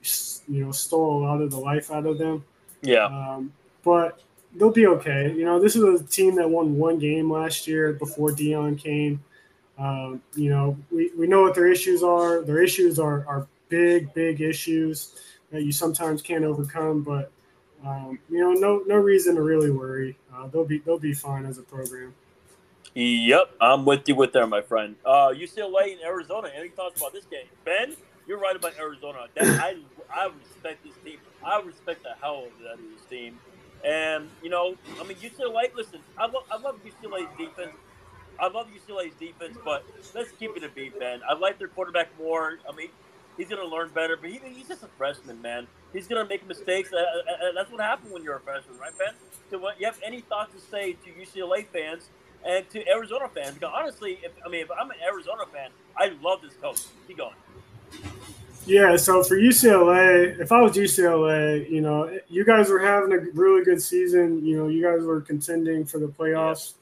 you know, stole a lot of the life out of them. Yeah. Um, but they'll be okay. You know, this is a team that won one game last year before Dion came. Um, you know, we, we know what their issues are. Their issues are, are big, big issues that you sometimes can't overcome. But um, you know, no no reason to really worry. Uh, they'll be they'll be fine as a program. Yep, I'm with you with there, my friend. Uh, UCLA in Arizona. Any thoughts about this game, Ben? You're right about Arizona. That, I I respect this team. I respect the hell out of this team. And you know, I mean, UCLA. Listen, I love I love UCLA's defense. I love UCLA's defense, but let's keep it a beat, Ben. I like their quarterback more. I mean, he's gonna learn better, but he, he's just a freshman, man. He's gonna make mistakes. Uh, uh, uh that's what happens when you're a freshman, right, Ben? So, what you have any thoughts to say to UCLA fans And to Arizona fans, because honestly, if I mean, if I'm an Arizona fan, I love this coach. Keep going. Yeah, so for UCLA, if I was UCLA, you know, you guys were having a really good season. You know, you guys were contending for the playoffs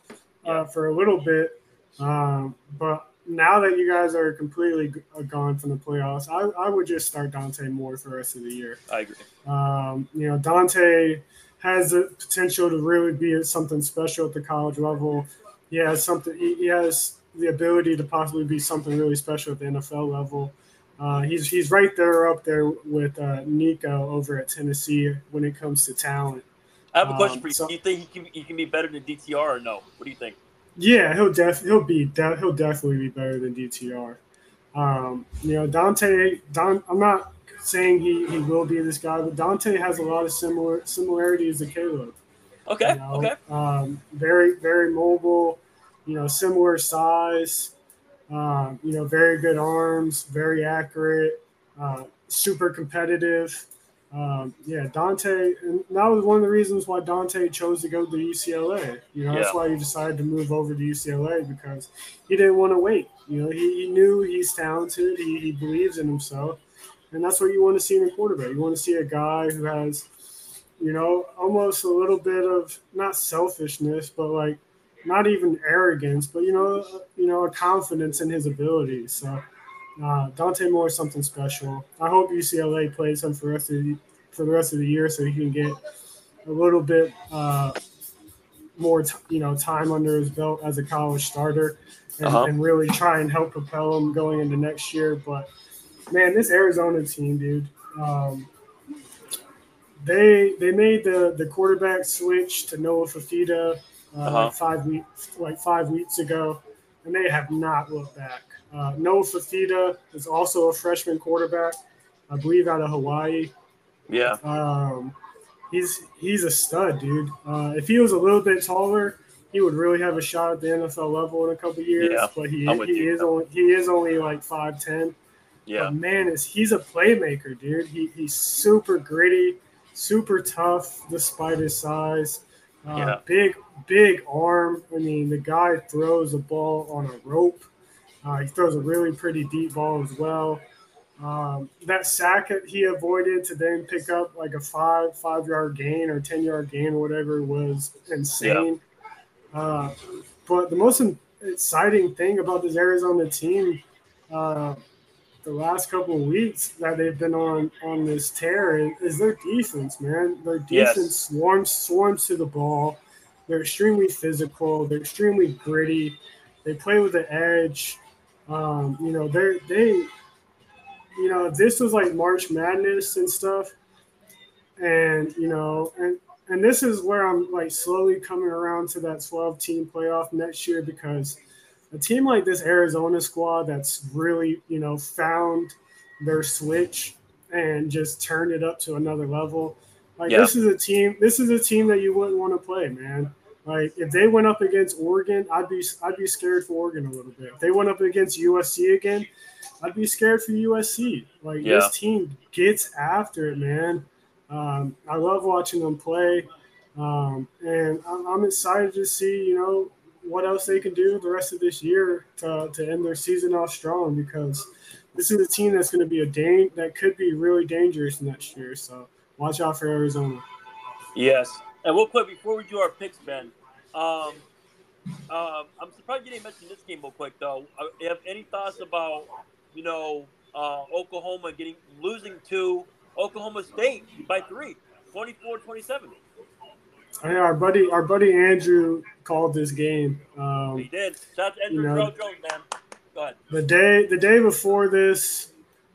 yeah. Uh, for a little bit. Um, but now that you guys are completely gone from the playoffs, I, I would just start Dante Moore for the rest of the year. I agree. Um, you know, Dante has the potential to really be something special at the college level. He has something. He has the ability to possibly be something really special at the NFL level. Uh, he's he's right there up there with uh, Nico over at Tennessee when it comes to talent. I have a question um, for you. So, do you think he can he can be better than DTR or no? What do you think? Yeah, he'll def he'll be de- he'll definitely be better than DTR. Um, you know, Dante. Don, I'm not saying he, he will be this guy, but Dante has a lot of similar similarities to Caleb. Okay. You know? Okay. Um, very very mobile. You know, similar size. Um, you know, very good arms, very accurate, uh, super competitive. Um, yeah, Dante, and that was one of the reasons why Dante chose to go to UCLA. You know, yeah. that's why he decided to move over to UCLA because he didn't want to wait. You know, he, he knew he's talented, he, he believes in himself, and that's what you want to see in a quarterback. You want to see a guy who has, you know, almost a little bit of not selfishness, but like not even arrogance, but you know, you know, a confidence in his abilities. So uh, Dante Moore is something special. I hope UCLA plays him for the rest of the, for the rest of the year, so he can get a little bit uh, more, t- you know, time under his belt as a college starter, and, uh-huh. and really try and help propel him going into next year. But man, this Arizona team, dude. Um, they they made the the quarterback switch to Noah Fifita uh, uh-huh. like five weeks like five weeks ago, and they have not looked back. Uh, Noah Fifita is also a freshman quarterback, I believe, out of Hawaii. Yeah. Um, he's he's a stud, dude. Uh, if he was a little bit taller, he would really have a shot at the NFL level in a couple years. Yeah, but he, he is only he is only like five ten. Yeah. But man, is he's a playmaker, dude. He, he's super gritty, super tough despite his size. Uh, yeah. Big, big arm. I mean, the guy throws a ball on a rope. Uh, he throws a really pretty deep ball as well. Um, that sack that he avoided to then pick up like a five five yard gain or ten yard gain or whatever was insane. Yeah. Uh, but the most exciting thing about this Arizona team, uh, the last couple of weeks that they've been on on this tear is, their defense, man. Their defense yes. swarms swarms to the ball. They're extremely physical. They're extremely gritty. They play with the edge. Um, you know, they they, you know, this was like March Madness and stuff, and you know, and and this is where I'm like slowly coming around to that 12 team playoff next year because a team like this Arizona squad that's really you know found their switch and just turned it up to another level. Like yeah. this is a team. This is a team that you wouldn't want to play, man. Like if they went up against Oregon, I'd be I'd be scared for Oregon a little bit. If they went up against USC again, I'd be scared for USC. Like yeah. this team gets after it, man. Um, I love watching them play, um, and I'm, I'm, excited to see you know what else they can do the rest of this year to, to end their season off strong because this is a team that's going to be a dang that could be really dangerous next year. So watch out for Arizona. Yes, and real quick before we do our picks, Ben, um, um, I'm surprised you didn't mention this game real quick though. Uh, you have any thoughts about you know uh, Oklahoma getting losing to Oklahoma State by three, 24-27? Yeah, our buddy, our buddy Andrew called this game. Um, he did. Shout out to Andrew you know, Jones, man. Go ahead. The day, the day before this,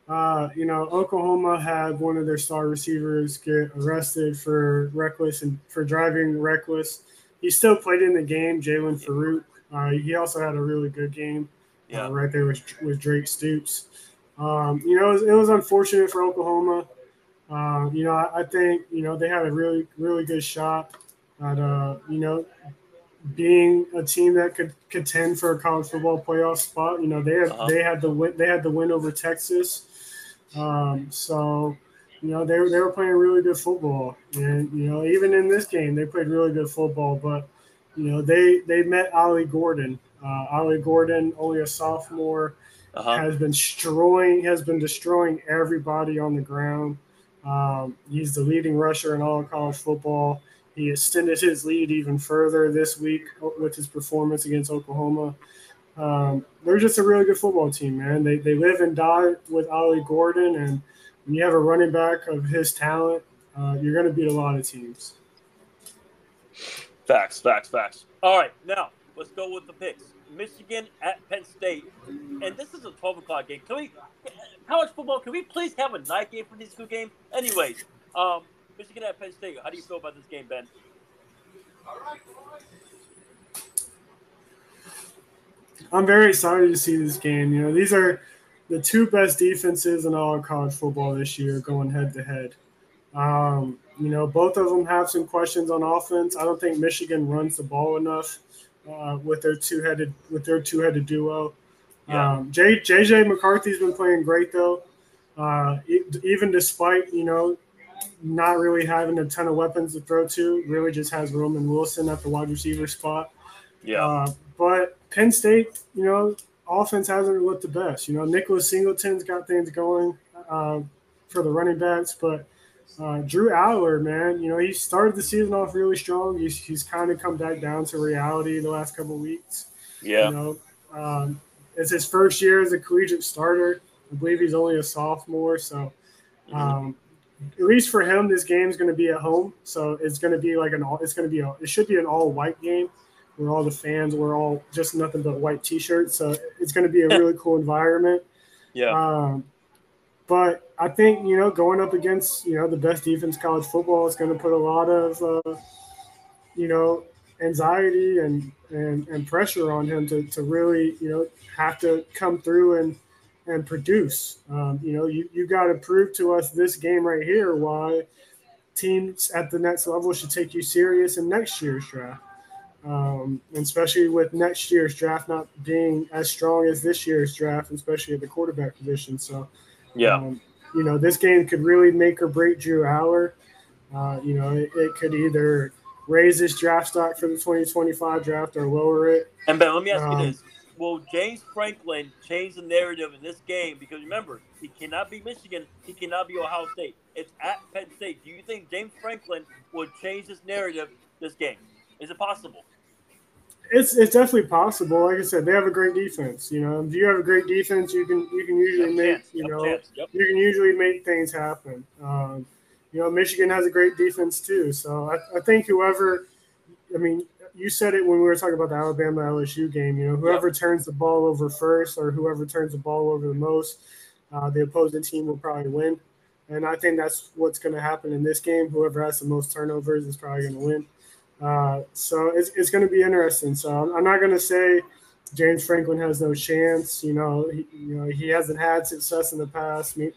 uh, you know, Oklahoma had one of their star receivers get arrested for reckless and for driving reckless he still played in the game. Jalen Farooq. Uh, he also had a really good game. Uh, yeah. Uh, right there with with Drake Stoops. Um, you know, it was, it was, unfortunate for Oklahoma. Uh, you know, I, I, think you know they had a really really good shot at uh, you know being a team that could contend for a college football playoff spot. You know, they had uh-huh. they had the win they had the win over Texas. Um, so you know, they, they were playing really good football. And, you know, even in this game, they played really good football. But, you know, they they met Ollie Gordon. Uh, Ollie Gordon, only a sophomore, uh-huh. has been destroying has been destroying everybody on the ground. Um, he's the leading rusher in all of college football. He extended his lead even further this week with his performance against Oklahoma. Um, they're just a really good football team, man. They, they live and die with Ollie Gordon, and when you have a running back of his talent, uh, you're going to beat a lot of teams. Facts, facts, facts. All right, now let's go with the picks. Michigan at Penn State, and this is a 12 o'clock game. Can we, college football? Can we please have a night game for these two games? Anyways, um, Michigan at Penn State. How do you feel about this game, Ben? I'm very excited to see this game. You know, these are the two best defenses in all of college football this year going head to head. Um, you know, both of them have some questions on offense. I don't think Michigan runs the ball enough uh, with their two-headed with their two-headed duo. Yeah. Um, J, JJ McCarthy's been playing great though. Uh, even despite you know not really having a ton of weapons to throw to, really just has Roman Wilson at the wide receiver spot. Yeah. Uh, but Penn State, you know, offense hasn't looked the best. You know, Nicholas Singleton's got things going uh, for the running backs, but uh, Drew Allar, man, you know, he started the season off really strong. He's, he's kind of come back down to reality the last couple weeks. Yeah. You know, um, it's his first year as a collegiate starter. I believe he's only a sophomore, so mm-hmm. um, at least for him, this game's going to be at home. So it's going to be like an all. It's going to be a. It should be an all white game where all the fans were all just nothing but white t-shirts. So it's going to be a really cool environment. Yeah. Um, but I think you know going up against you know the best defense college football is going to put a lot of uh, you know anxiety and, and and pressure on him to to really you know have to come through and and produce. Um, you know you you got to prove to us this game right here why teams at the next level should take you serious in next year's draft. Um, especially with next year's draft not being as strong as this year's draft, especially at the quarterback position. So, yeah. Um, you know, this game could really make or break Drew Allar. Uh, you know, it, it, could either raise his draft stock for the 2025 draft or lower it. And Ben, let me ask um, you this: Will James Franklin change the narrative in this game? Because remember, he cannot be Michigan, he cannot be Ohio State. It's at Penn State. Do you think James Franklin would change this narrative this game? Is it possible? it's it's definitely possible. Like I said, they have a great defense. You know, if you have a great defense, you can you can usually make you know yep. you can usually make things happen. Um, you know, Michigan has a great defense too. So I, I think whoever, I mean, you said it when we were talking about the Alabama LSU game. You know, whoever yep. turns the ball over first or whoever turns the ball over the most, uh, the opposing team will probably win. And I think that's what's going to happen in this game. Whoever has the most turnovers is probably going to win. Uh, so it's, it's going to be interesting. So I'm, I'm not going to say James Franklin has no chance. You know, he, you know he hasn't had success in the past. Me,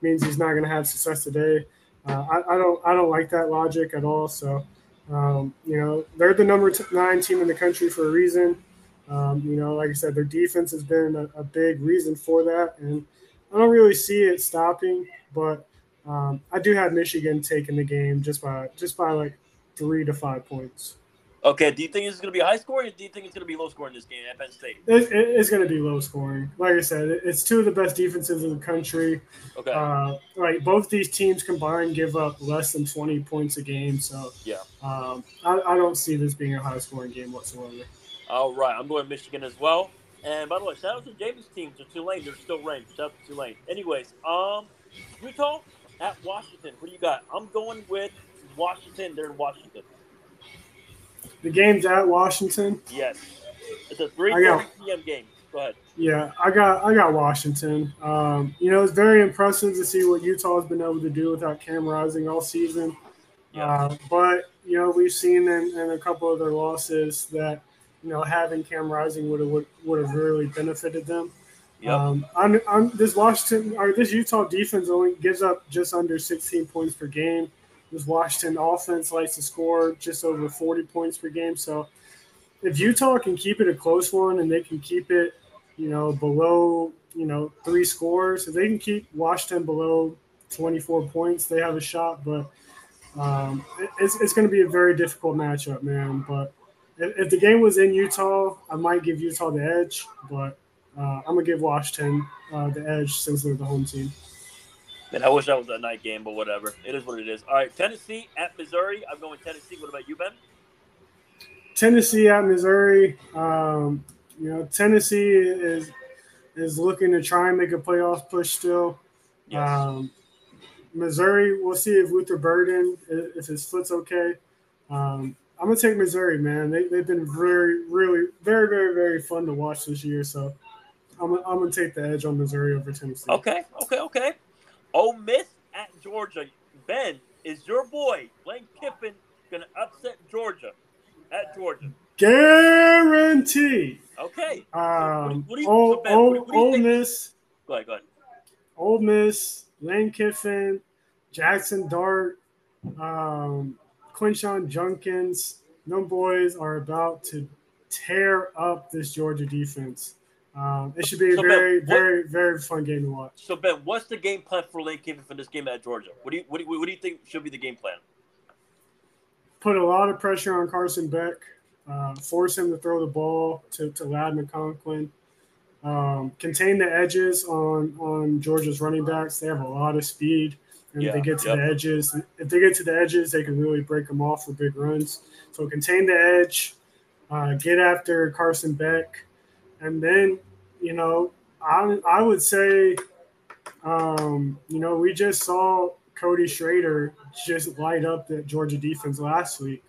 means he's not going to have success today. Uh, I, I, don't I don't like that logic at all. So um, you know they're the number nine team in the country for a reason. Um, you know, like I said, their defense has been a, a, big reason for that, and I don't really see it stopping. But um, I do have Michigan taking the game just by just by like three to five points. Okay. Do you think it's going to be high scoring, or do you think it's going to be low scoring this game at Penn State? It, it, it's going to be low scoring. Like I said, it's two of the best defenses in the country. Okay. Uh, like both these teams combined give up less than twenty points a game. So yeah, um, I, I don't see this being a high scoring game whatsoever. All right, I'm going Michigan as well. And by the way, shout out to James' team to Tulane. They're still ranked. Shout out to Tulane. Anyways, um, Utah at Washington. What do you got? I'm going with Washington. They're in Washington. The game's at Washington. Yes, it's a 3 p.m. game. Go ahead. Yeah, I got I got Washington. Um, you know, it's very impressive to see what Utah has been able to do without Cam Rising all season. Yeah. Uh, but you know, we've seen in, in, a couple of their losses that you know having Cam Rising would have would, would have really benefited them. Yep. Um, I'm, I'm, this Washington or this Utah defense only gives up just under 16 points per game. This Washington offense likes to score just over 40 points per game. So if Utah can keep it a close one and they can keep it, you know, below, you know, three scores, if they can keep Washington below 24 points, they have a shot. But um, it's, it's going to be a very difficult matchup, man. But if, if the game was in Utah, I might give Utah the edge, but uh, I'm gonna give Washington uh, the edge since they're the home team. Man, I wish that was a night game, but whatever. It is what it is. All right, Tennessee at Missouri. I'm going Tennessee. What about you, Ben? Tennessee at Missouri. Um, you know, Tennessee is is looking to try and make a playoff push still. Yes. Um, Missouri, we'll see if Luther Burden, if his foot's okay. Um, I'm gonna take Missouri, man. They they've been very, really, very, very, very fun to watch this year. So I'm, I'm gonna take the edge on Missouri over Tennessee. Okay, okay, okay. Ole Miss at Georgia. Ben, is your boy Lane Kiffin gonna upset Georgia at Georgia? Guarantee. Okay. Um, what do you, Ole, so Ole, what do you Ole Miss. Go ahead. Go ahead. Ole Miss, Lane Kiffin, Jackson Dart, um, Quinshon Judkins. No boys are about to tear up this Georgia defense. Um, it should be a very, ben, what, very, very fun game to watch. So Ben, what's the game plan for Lane Kiffin for this game at Georgia? What do you, what do you, what do you think should be the game plan? Put a lot of pressure on Carson Beck. Uh, force him to throw the ball to, to Ladd McConkey. Um, contain the edges on on Georgia's running backs. They have a lot of speed, and yeah, if they get to yep. the edges, if they get to the edges, they can really break them off for big runs. So contain the edge, uh, get after Carson Beck, and then you know I I would say, um, you know, we just saw Cody Schrader just light up the Georgia defense last week.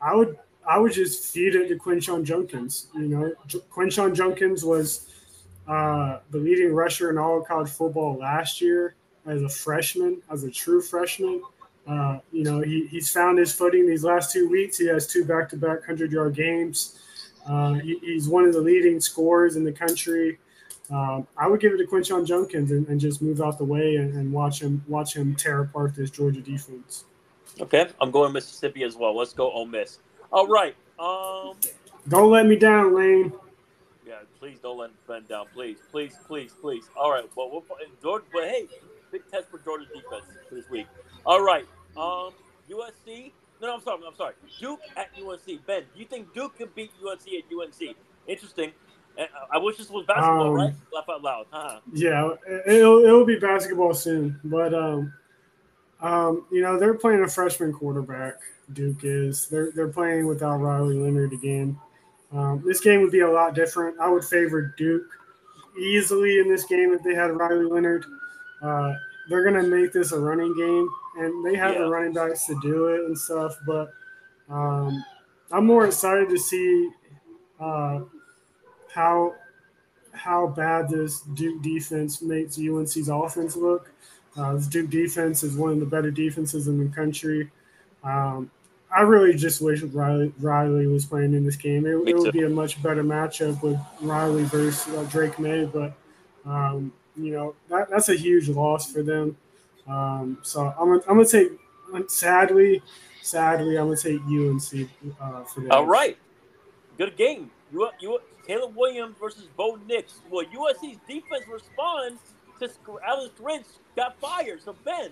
I would I would just feed it to Quinshon Judkins. You know, Quinshon Judkins was uh, the leading rusher in all college football last year as a freshman, as a true freshman. Uh, you know, he, he's found his footing these last two weeks. He has two back to back 100 yard games. Uh, he's one of the leading scorers in the country. Um, I would give it to Quinshon Judkins and, and, just move out the way and, and, watch him watch him tear apart this Georgia defense. Okay, I'm going Mississippi as well. Let's go Ole Miss. All right. Um, don't let me down, Lane. Yeah, please don't let Ben down. Please, please, please, please. All right. Well, we'll Georgia, but hey, big test for Georgia defense this week. All right. Um, USC. No, no, I'm sorry. I'm sorry. Duke at UNC. Ben, do you think Duke can beat UNC at UNC? Interesting. I wish this was basketball, um, right? Laugh out loud. Uh-huh. Yeah, it'll it'll be basketball soon, but um, um, you know they're playing a freshman quarterback. Duke is. They're they're playing without Riley Leonard again. Um, this game would be a lot different. I would favor Duke easily in this game if they had Riley Leonard. Uh, they're gonna make this a running game, and they have yeah. the running backs to do it and stuff. But um, I'm more excited to see uh, how how bad this Duke defense makes UNC's offense look. Uh, this Duke defense is one of the better defenses in the country. Um, I really just wish Riley, Riley was playing in this game. It, it would be a much better matchup with Riley versus uh, Drake Maye, but um, you know that, that's a huge loss for them. Um, so I'm gonna, I'm gonna take sadly, sadly I'm gonna take UNC uh, for that. All right, good game. You you Caleb Williams versus Bo Nix. Well, USC's defense responds to Alex Grinch got fired. So Ben,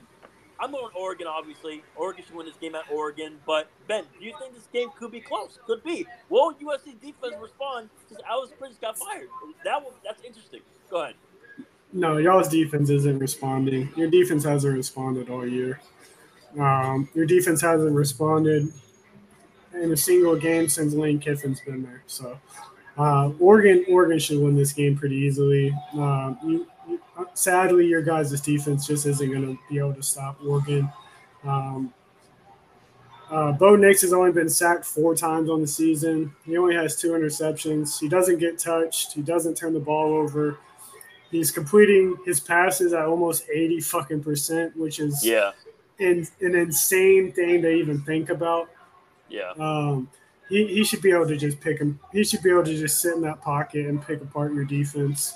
I'm going Oregon, obviously. Oregon should win this game at Oregon. But Ben, do you think this game could be close? Could be. Will USC defense respond since Alex Grinch got fired? That that's interesting. Go ahead. No, y'all's defense isn't responding. Your defense hasn't responded all year. Um, your defense hasn't responded in a single game since Lane Kiffin's been there. So, uh, Oregon, Oregon should win this game pretty easily. Um, you, sadly, your guys' defense just isn't going to be able to stop Oregon. Um, uh, Bo Nix has only been sacked four times on the season. He only has two interceptions. He doesn't get touched. He doesn't turn the ball over. He's completing his passes at almost 80 fucking percent, which is yeah in, an insane thing to even think about. Yeah. Um, he, he should be able to just pick him. He should be able to just sit in that pocket and pick apart your defense.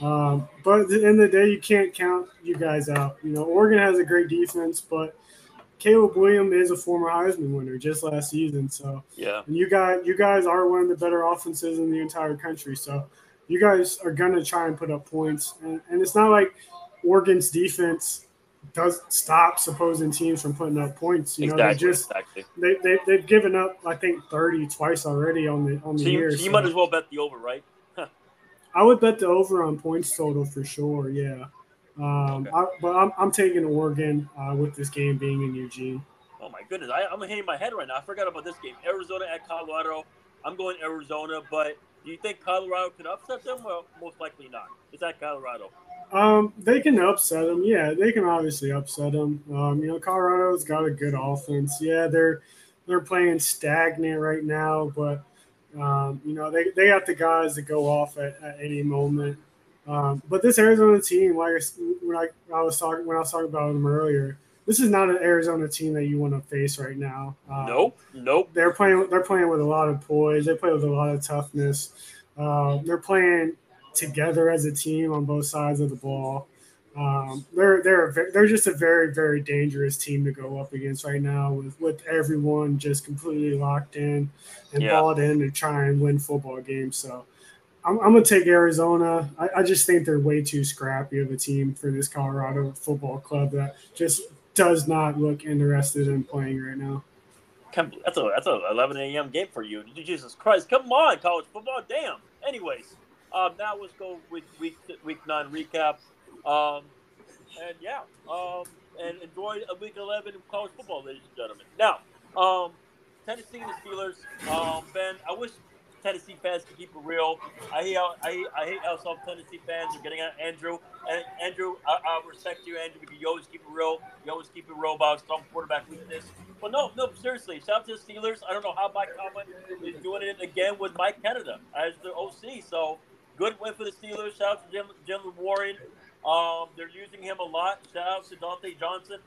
Um, but at the end of the day, you can't count you guys out. You know, Oregon has a great defense, but Caleb Williams is a former Heisman winner just last season. So yeah, and you guys, you guys are one of the better offenses in the entire country. So you guys are gonna try and put up points, and, and it's not like Oregon's defense does stop opposing teams from putting up points. You know, exactly, they just exactly. they, they they've given up I think thirty twice already on the on the So you, year. so you so might as well bet the over, right? I would bet the over on points total for sure. Yeah, um, Okay. I, but I'm I'm taking Oregon uh, with this game being in Eugene. Oh my goodness, I, I'm hitting my head right now. I forgot about this game. Arizona at Colorado. I'm going Arizona, but do you think Colorado could upset them? Well, most likely not. Is that Colorado. Um, they can upset them. Yeah, they can obviously upset them. Um, you know, Colorado's got a good offense. Yeah, they're they're playing stagnant right now, but um, you know they, they got the guys that go off at, at any moment. Um, but this Arizona team, like when I, I was talking when I was talking about them earlier, this is not an Arizona team that you want to face right now. Um, Nope, nope. they're playing. They're playing with a lot of poise. They play with a lot of toughness. Uh, they're playing together as a team on both sides of the ball. Um, they're they're they're just a very very dangerous team to go up against right now with with everyone just completely locked in and Yeah. bought in to try and win football games. So. I'm, I'm gonna take Arizona. I, I just think they're way too scrappy of a team for this Colorado football club that just does not look interested in playing right now. That's a that's a 11 a.m. game for you. Jesus Christ, come on, college football, damn. Anyways, um, now let's go with week week nine recap. Um, and yeah, um, and enjoy a week 11 of college football, ladies and gentlemen. Now, um, Tennessee and the Steelers. Um, Ben, I wish Tennessee fans could keep it real. I hate how, I hate, I hate how some Tennessee fans are getting at Andrew. And Andrew, I, I respect you, Andrew, because you always keep it real. You always keep it real about some quarterback weakness. But no, no, seriously. Shout out to the Steelers. I don't know how Mike Tomlin is doing it again with Mike Canada as the OC. So good win for the Steelers. Shout out to Jim, Jim Warren. Um, they're using him a lot. Shout out to Dante Johnson.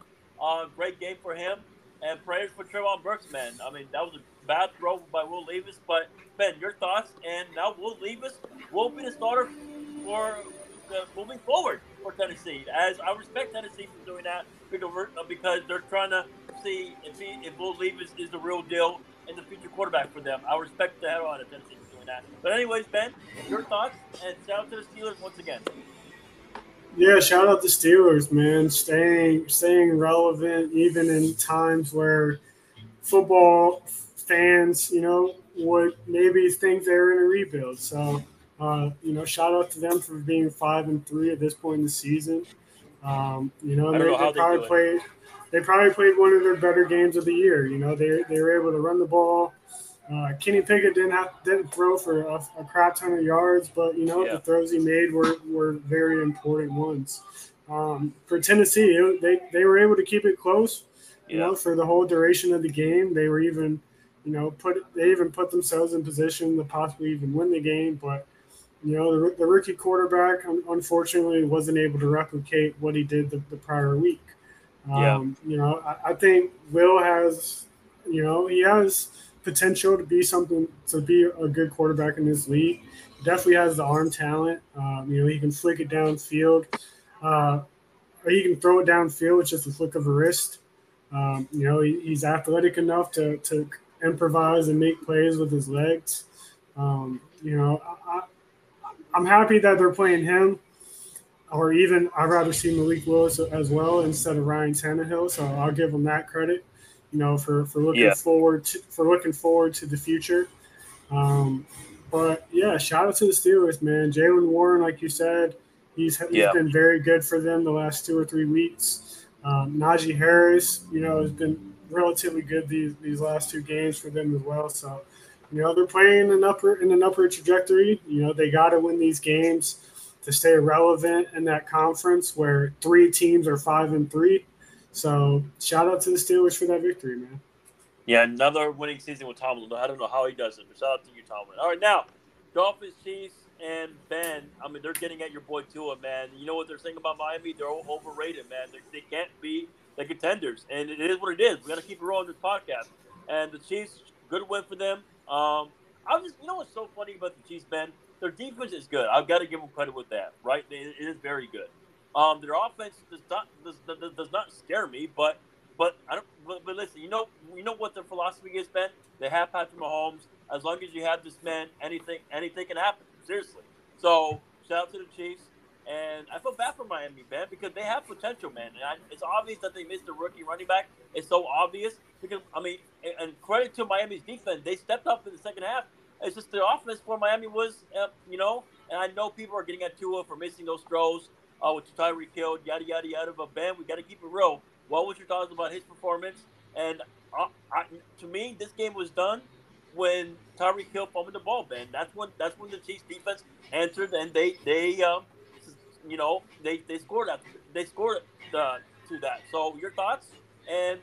Uh, great game for him. And prayers for Treylon Burks, man. I mean, that was a bad throw by Will Levis. But, Ben, your thoughts? And now Will Levis will be the starter for uh, moving forward for Tennessee. As I respect Tennessee for doing that because uh, because they're trying to see if, he, if Will Levis is the real deal and the future quarterback for them. I respect the hell out of Tennessee for doing that. But, anyways, Ben, your thoughts? And shout out to the Steelers once again. Yeah, shout out to the Steelers, man. Staying staying relevant even in times where football fans, you know, would maybe think they're in a rebuild. So, uh, you know, shout out to them for being five and three at this point in the season. Um, you know, they, know they probably played. They probably played one of their better games of the year. You know, they they were able to run the ball. Uh, Kenny Pickett didn't have didn't throw for a, a crap ton of yards, but you know Yeah. the throws he made were, were very important ones. Um, for Tennessee, it, they they were able to keep it close. You Yeah. know, for the whole duration of the game, they were even, you know, put they even put themselves in position to possibly even win the game. But you know, the, the rookie quarterback unfortunately wasn't able to replicate what he did the, the prior week. Yeah. Um, You know, I, I think Will has, you know, he has potential to be something to be a good quarterback in this league. Definitely has the arm talent. Um, you know, he can flick it downfield. Uh, or he can throw it downfield with just a flick of a wrist. Um, you know, he, he's athletic enough to, to improvise and make plays with his legs. Um, you know, I, I'm happy that they're playing him, or even I'd rather see Malik Willis as well instead of Ryan Tannehill. So I'll give him that credit. You know, for for looking Yeah. forward to, for looking forward to the future. Um, but yeah, shout out to the Steelers, man. Jaylen Warren, like you said, he's he's Yeah. been very good for them the last two or three weeks. Um, Najee Harris, you know, has been relatively good these these last two games for them as well. So, you know, they're playing an upper in an upper trajectory. You know, they got to win these games to stay relevant in that conference where three teams are five and three. So, shout out to the Steelers for that victory, man. Yeah, another winning season with Tomlin. I don't know how he does it, but shout out to you, Tomlin. All right, now, Dolphins, Chiefs, and Ben. I mean, they're getting at your boy Tua, man. You know what they're saying about Miami? They're overrated, man. They, they can't be the contenders, and it is what it is. We got to keep it rolling this podcast. And the Chiefs, good win for them. Um, I was just, you know what's so funny about the Chiefs, Ben? Their defense is good. I've got to give them credit with that, right? It is very good. Um, their offense does not does, does, does not scare me, but but I don't. But, but listen, you know, you know what their philosophy is, Ben. They have Patrick Mahomes. As long as you have this man, anything anything can happen. Seriously. So shout out to the Chiefs, And I feel bad for Miami, man, because they have potential, man. And I, it's obvious that they missed the rookie running back. It's so obvious because I mean, and credit to Miami's defense, they stepped up in the second half. It's just the offense for Miami was, uh, you know, and I know people are getting at Tua for missing those throws uh, with Tyreek Hill, yada yada yada. But Ben, we got to keep it real. What was your thoughts about his performance? And uh, I, to me, this game was done when Tyreek Hill fumbled the ball. Ben, that's when that's when the Chiefs defense entered and they they um, you know they they scored that they scored uh, to that. So your thoughts? And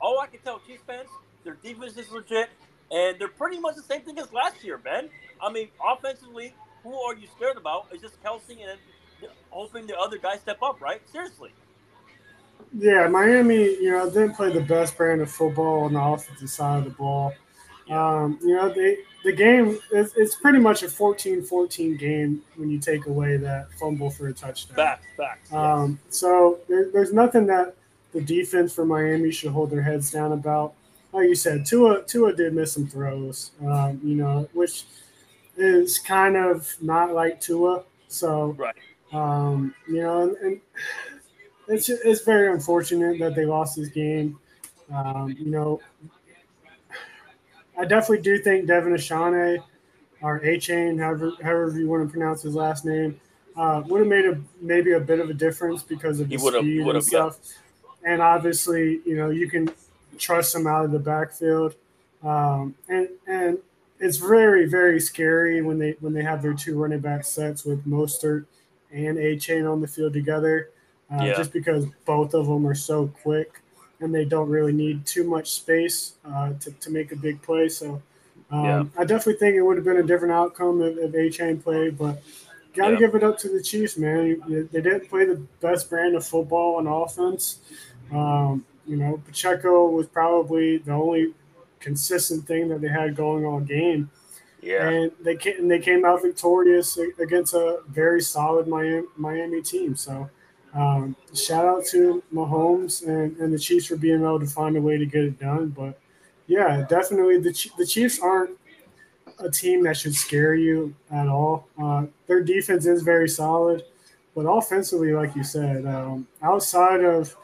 all I can tell Chiefs fans, their defense is legit, and they're pretty much the same thing as last year, Ben. I mean, offensively, who are you scared about? It's just Kelce and hoping the other guys step up, right? Seriously. Yeah, Miami, you know, didn't play the best brand of football on the offensive side of the ball. Um, you know, they, the game, it's, it's, pretty much a 14 14 game when you take away that fumble for a touchdown. Back, back. Um, so there, there's nothing that the defense for Miami should hold their heads down about. Like you said, Tua, Tua did miss some throws, um, you know, which is kind of not like Tua. So, right. um, you know, and, and it's it's very unfortunate that they lost this game. Um, you know, I definitely do think De'Von Achane, or Achane, however, however you want to pronounce his last name, uh, would have made a maybe a bit of a difference because of the speed and stuff. Yeah. And obviously, you know, you can trust him out of the backfield, um, and and it's very very scary when they when they have their two running back sets with Mostert and Achane on the field together uh, yeah. just because both of them are so quick and they don't really need too much space uh, to, to make a big play. So um, yeah. I definitely think it would have been a different outcome if, if chain played, but got to yeah. give it up to the Chiefs, man. They didn't play the best brand of football on offense. Um, you know, Pacheco was probably the only consistent thing that they had going all game. Yeah. And they came, they came out victorious against a very solid Miami, Miami team. So um, shout out to Mahomes and, and the Chiefs for being able to find a way to get it done. But yeah, definitely the the Chiefs aren't a team that should scare you at all. Uh, their defense is very solid, but offensively, like you said, um, outside of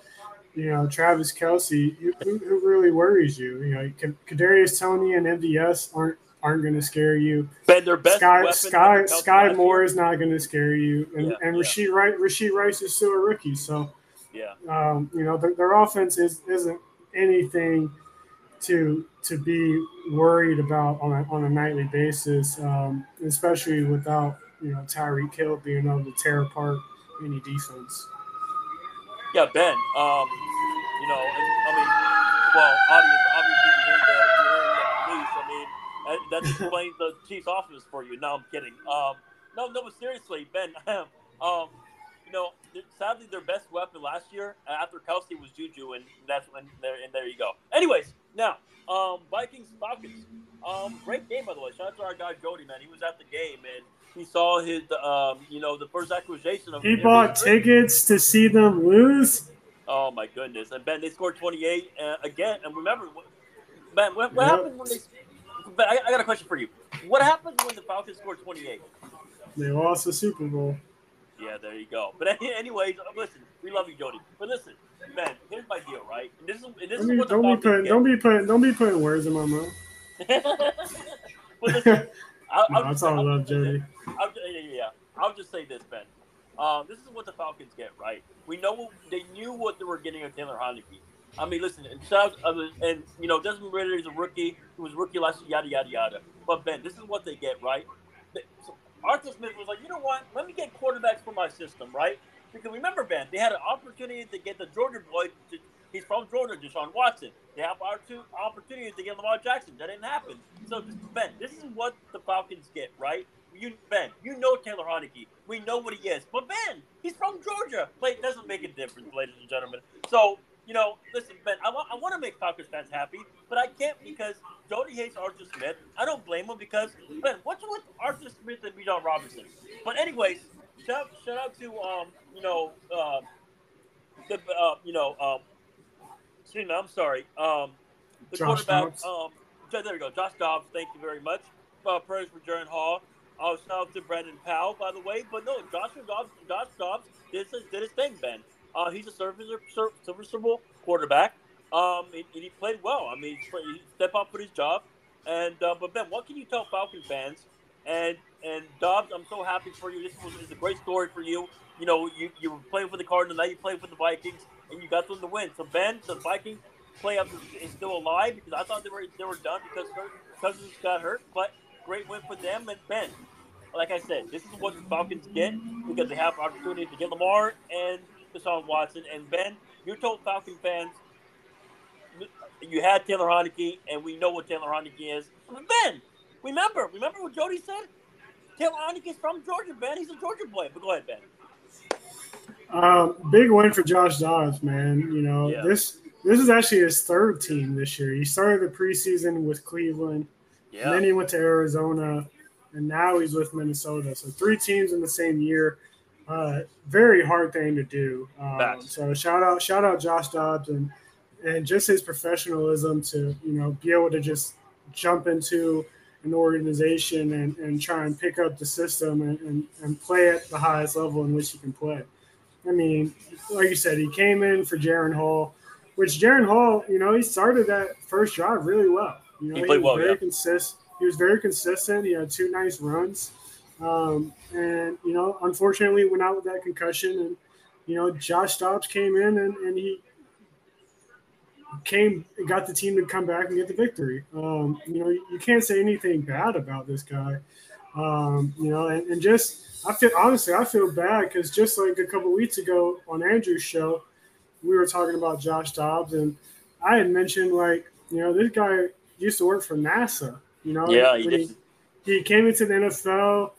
you know Travis Kelce, who, who, really worries you? You know, Kadarius Toney and MVS aren't aren't going to scare you. Ben, their best Sky Sky Skyy Moore is not going to scare you, and, yeah, and Rashee yeah. Rice Rashee Rice is still a rookie, so yeah, um, you know their, their offense is isn't anything to to be worried about on a, on a nightly basis, um, especially without you know Tyreek Hill being able to tear apart any defense. Yeah, Ben. Um, you know, I mean, well, audience, obviously you heard the that explains the Chiefs' offense for you. No, I'm kidding. Um, no, no, but seriously, Ben. um, you know, sadly, their best weapon last year after Kelce was Juju, and that's when there and there you go. Anyways, now um, Vikings Falcons. Um, great game by the way. Shout out to our guy Jody, man. He was at the game and he saw his, um, you know, the first acquisition of. He bought tickets to see them lose. Oh my goodness! And Ben, they scored 28 uh, again. And remember, Ben, what, what yep. happened when they but I, I, got a question for you. What happens when the Falcons score 28? They lost the Super Bowl. Yeah, there you go. But anyways, listen, we love you, Jody. But listen, man, here's my deal, right? And this is, and this don't is what don't be putting, don't be putting, don't be putting words in my mouth. but listen, I'll, no, that's all I love, Jody. I'll, yeah, yeah, I'll just say this, Ben. Um, this is what the Falcons get, right? We know they knew what they were getting with Taylor Heinicke. I mean, listen, and and you know, Desmond Ridder is a rookie He was rookie last year, yada yada yada. But Ben, this is what they get, right? So Arthur Smith was like, you know what? Let me get quarterbacks for my system, right? Because remember, Ben, they had an opportunity to get the Georgia boy. To, he's from Georgia, Deshaun Watson. They have our two opportunities to get Lamar Jackson. That didn't happen. So Ben, this is what the Falcons get, right? You Ben, you know Taylor Heinicke. We know what he is. But Ben, he's from Georgia. Play doesn't make a difference, ladies and gentlemen. So you know, listen, Ben, I want I want to make Falcons fans happy, but I can't because Jody hates Arthur Smith. I don't blame him because Ben, what's with Arthur Smith and Bijan Robinson? But anyways, shout shout out to um, you know, um, the uh, you know, um, excuse me, I'm sorry, um, the Josh quarterback, Dobbs. um, there you go, Josh Dobbs. Thank you very much. Uh, prayers for Jaren Hall. Uh, shout out to Brandon Powell, by the way. But no, Joshua Dobbs, Josh Dobbs did his, did his thing, Ben. Uh, he's a serviceable, quarterback. Um, and, he played well. I mean, he stepped up for his job. And uh, but Ben, what can you tell Falcon fans? And and Dobbs, I'm so happy for you. This was is a great story for you. You know, you, you were playing for the Cardinals, now you playing for the Vikings, and you got them to win. So Ben, the Viking playoffs is, is still alive because I thought they were they were done because Cousins got hurt. But great win for them and Ben. Like I said, this is what the Falcons get because they have opportunity to get Lamar and Deshaun Watson. And Ben, you told Falcon fans you had Taylor Heinicke, and we know what Taylor Heinicke is. Ben, remember, remember what Jody said? Taylor Heinicke is from Georgia, Ben. He's a Georgia boy. But go ahead, Ben. Um, big win for Josh Dobbs, man. You know yeah. this. This is actually his third team this year. He started the preseason with Cleveland, yeah. and then he went to Arizona, and now he's with Minnesota. So three teams in the same year. Uh, very hard thing to do. Um, so shout out, shout out Josh Dobbs and and just his professionalism to you know be able to just jump into an organization and, and try and pick up the system and, and, and play at the highest level in which he can play. I mean, like you said, he came in for Jaren Hall, which Jaren Hall, you know, he started that first drive really well. You know, he, played he was well, very yeah. consistent. He was very consistent. He had two nice runs. Um, and, you know, unfortunately went out with that concussion. And, you know, Josh Dobbs came in and, and he, came got the team to come back and get the victory. Um, you know, you can't say anything bad about this guy. Um, you know, and, and, just I feel honestly I feel bad because just like a couple weeks ago on Andrew's show, we were talking about Josh Dobbs and I had mentioned like you know this guy used to work for NASA. You know, yeah, he, he, he came into the NFL.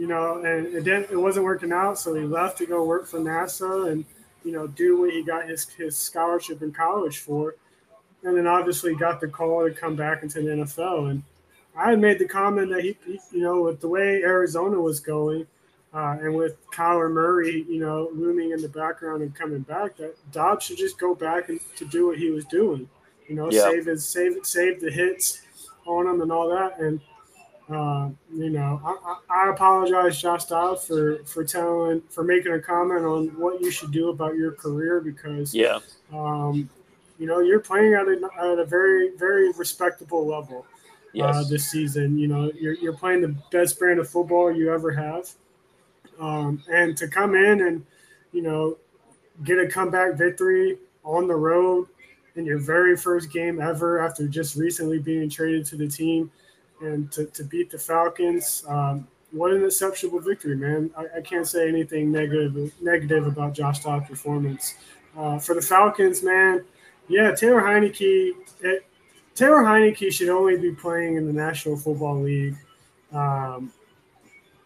You know, and it didn't it wasn't working out, so he left to go work for NASA and you know, do what he got his, his scholarship in college for. And then obviously got the call to come back into the NFL. And I had made the comment that he, he you know, with the way Arizona was going, uh, and with Kyler Murray, you know, looming in the background and coming back, that Dobbs should just go back and to do what he was doing. You know, yeah. save his save save the hits on him and all that. And uh, you know, I, I, apologize, Josh Dobbs, for for telling for making a comment on what you should do about your career because yeah, um, you know, you're playing at a, at a very very respectable level uh, yes. uh, this season. You know, you're you're playing the best brand of football you ever have, um, and to come in and you know get a comeback victory on the road in your very first game ever after just recently being traded to the team and to, to beat the Falcons. Um, what an exceptional victory, man! I, I, can't say anything negative negative about Josh Dobbs' performance. Uh, for the Falcons, man, yeah, Taylor Heinicke. It, Taylor Heinicke should only be playing in the National Football League um,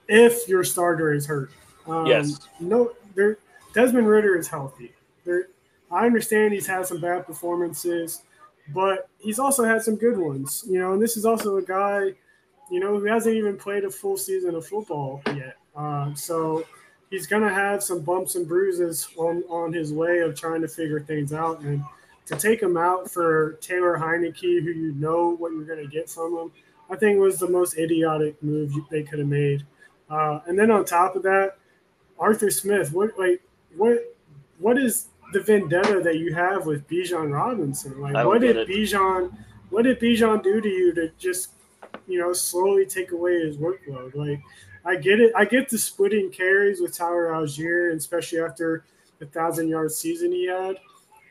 if your starter is hurt. Um, yes. No, there. Desmond Ridder is healthy. There, I understand he's had some bad performances but he's also had some good ones, you know. And this is also a guy, you know, who hasn't even played a full season of football yet. Uh, so he's gonna have some bumps and bruises on on his way of trying to figure things out. And to take him out for Taylor Heinicke, who you know what you're gonna get from him, I think was the most idiotic move they could have made. Uh, and then on top of that, Arthur Smith, what like what what is the vendetta that you have with Bijan Robinson. Like, what did Bijan, what did Bijan do to you to just, you know, slowly take away his workload? Like, I get it. I get the splitting carries with Tyler Allgeier, especially after the thousand yard season he had.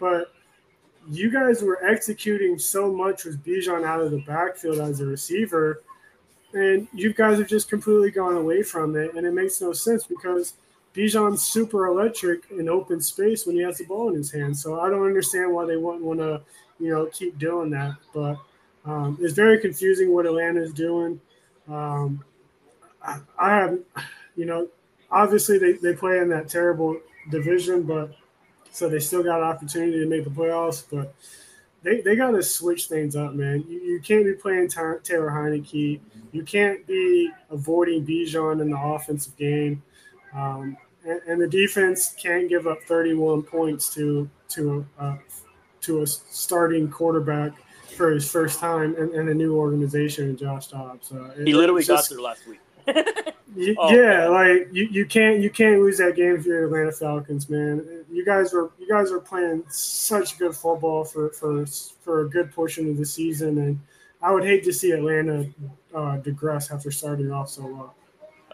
But you guys were executing so much with Bijan out of the backfield as a receiver, and you guys have just completely gone away from it. And it makes no sense because Bijan's super electric in open space when he has the ball in his hand. So I don't understand why they wouldn't want to, you know, keep doing that. But um, it's very confusing what Atlanta is doing. Um, I, I have, you know, obviously they, they play in that terrible division, but so they still got an opportunity to make the playoffs. But they, they got to switch things up, man. You, you can't be playing Taylor Heinicke. You can't be avoiding Bijan in the offensive game. Um, and, and, the defense can't give up 31 points to to uh, to a starting quarterback for his first time in, in a new organization, Josh Dobbs. Uh, he literally got there last week. oh, yeah, man. like you, you can't you can't lose that game if you're Atlanta Falcons, man. You guys are you guys are playing such good football for for for a good portion of the season, and I would hate to see Atlanta uh, digress after starting off so well.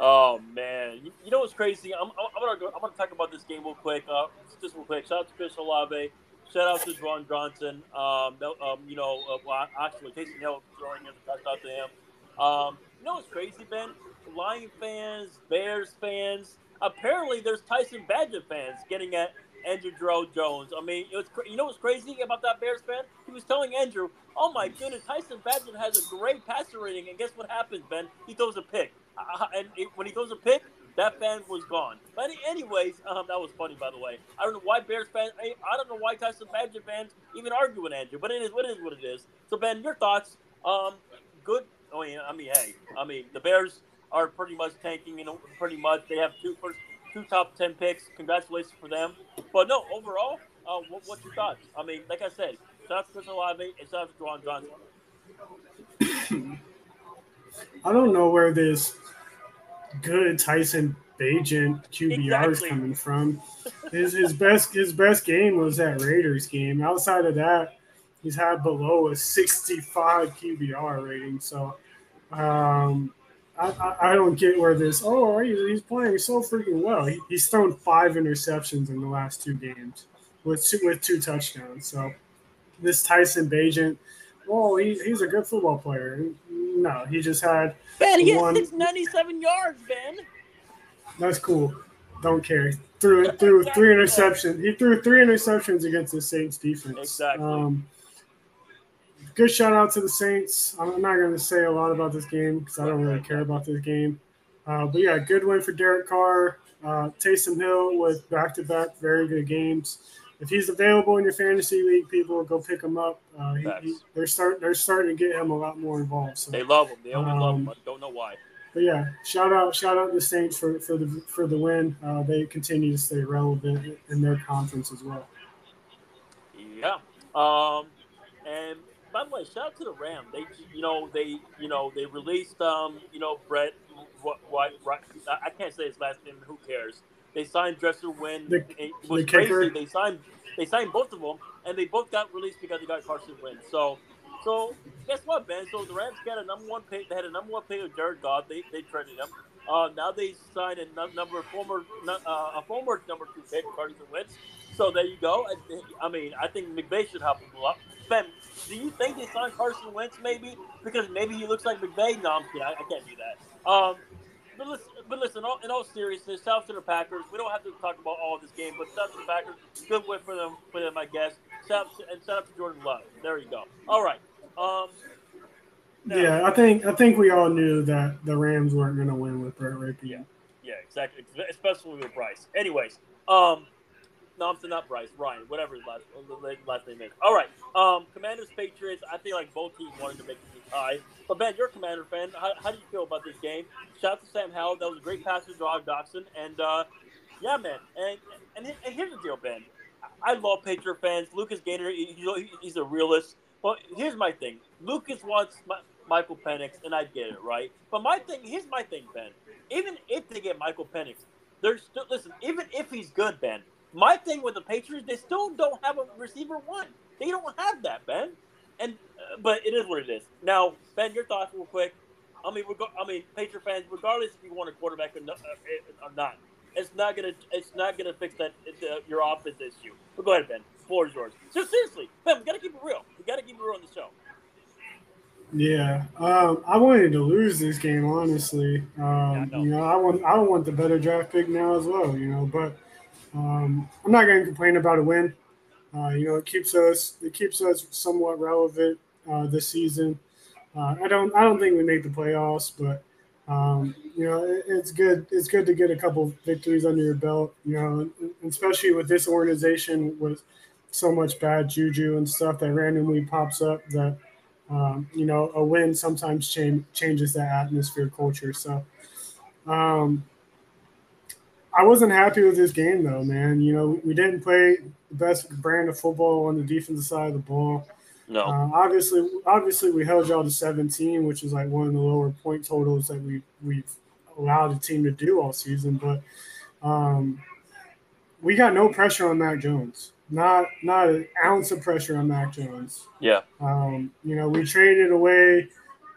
Oh man, you, you know what's crazy? I'm, I'm, gonna go, I'm gonna talk about this game real quick. Uh, just real quick. Shout out to Chris Olave. Shout out to Juwan Johnson. Um, um, you know, uh, well, actually, Taysom Hill throwing in a touchdown to him. Um, you know what's crazy, Ben? Lion fans, Bears fans. Apparently, there's Tyson Bagent fans getting at Andrew Jarrell Jones. I mean, it was you know what's crazy about that Bears fan? He was telling Andrew, "Oh my goodness, Tyson Bagent has a great passer rating, and guess what happens, Ben? He throws a pick, and it, when he throws a pick, that fan was gone. But anyways, um, that was funny, by the way. I don't know why Bears fans. I, I don't know why Tyson Bagent fans even argue with Andrew, but it is what it is what it is. So Ben, your thoughts? Um, good. Oh yeah, I mean, hey, I mean, the Bears are pretty much tanking. You know, pretty much they have two first, two top ten picks. Congratulations for them. But no, overall, uh, what, what's your thoughts? I mean, like I said, out to Chris Olave and out Juwan Johnson. I don't know where this good Tyson Bagent QBR exactly. is coming from. His his best his best game was that Raiders game. Outside of that, he's had below a 65 QBR rating. So um, I, I, don't get where this. Oh, he's playing so freaking well. He, he's thrown five interceptions in the last two games with two, with two touchdowns. So this Tyson Bagent, oh, he, he's a good football player. No, he just had. Ben, he one, has 697 yards, Ben. That's cool. Don't care. Threw threw three interceptions. He threw three interceptions against the Saints defense. Exactly. Um, good shout out to the Saints. I'm not going to say a lot about this game because I don't really care about this game. Uh, but yeah, good win for Derek Carr. Uh, Taysom Hill with back to back very good games if he's available in your fantasy league, people go pick him up. Uh, he, he, they're start they're starting to get him a lot more involved. So they love him. They only um, love him. I don't know why. But yeah, shout out shout out the Saints for for the for the win. Uh, they continue to stay relevant in their conference as well. Yeah. Um, and by the way, shout out to the Rams. They you know they you know they released um you know Brett what what I can't say his last name. Who cares? They signed Dresser when the, it was the crazy. They signed they signed both of them, and they both got released because they got Carson Wentz. So, so guess what, Ben? So the Rams got a number one pick. They had a number one pick of Jared Goff. They they traded him. Uh, now they signed a number former uh, a former number two pick, Carson Wentz. So there you go. I, I mean, I think McVay should help him a lot. Ben, do you think they signed Carson Wentz maybe because maybe he looks like McVay? No, I'm kidding. I, I can't do that. Um, but listen, but listen, all, in all seriousness, shout out to the Packers. We don't have to talk about all of this game, but shout out to the Packers. Good win for them, for them, I guess. Shout out to, and shout out to Jordan Love. There you go. All right. Um, now, yeah, I think I think we all knew that the Rams weren't going to win with Brett Rypien. Yeah, yeah, exactly. Especially with Bryce. Anyways, um, no, I'm not Bryce. Ryan, whatever his last last name is. All right. Um, Commanders Patriots. I feel like both teams wanted to make tie. But Ben, you're a Commander fan. How, how do you feel about this game? Shout out to Sam Howell. That was a great pass to Dog Dawson. And uh, yeah, man. And, and and here's the deal, Ben. I love Patriot fans. Lucas Gaynor, he's a realist. But here's my thing. Lucas wants Michael Penix, and I get it, right? But my thing, here's my thing, Ben. Even if they get Michael Penix, there's still listen. Even if he's good, Ben, my thing with the Patriots, they still don't have a receiver one. They don't have that, Ben. And but it is what it is. Now, Ben, your thoughts real quick. I mean, reg- I mean, Patriot fans, regardless if you want a quarterback or, no, uh, or not, it's not gonna it's not gonna fix that uh, your offense issue. But go ahead, Ben. Floor is yours. So seriously, Ben, we gotta keep it real. We gotta keep it real on the show. Yeah, um, I wanted to lose this game, honestly. Um, yeah, you know, I want I want the better draft pick now as well. You know, but um, I'm not going to complain about a win. Uh, you know, it keeps us it keeps us somewhat relevant uh, this season. Uh, I don't I don't think we make the playoffs, but um, you know it, it's good it's good to get a couple victories under your belt. You know, especially with this organization with so much bad juju and stuff that randomly pops up. That um, you know a win sometimes change, changes that atmosphere culture. So. Um, I wasn't happy with this game though, man. You know, we didn't play the best brand of football on the defensive side of the ball. No. Uh, obviously, obviously, we held y'all to 17, which is like one of the lower point totals that we we've allowed the team to do all season. But um, we got no pressure on Mac Jones. Not not an ounce of pressure on Mac Jones. Yeah. Um, you know, we traded away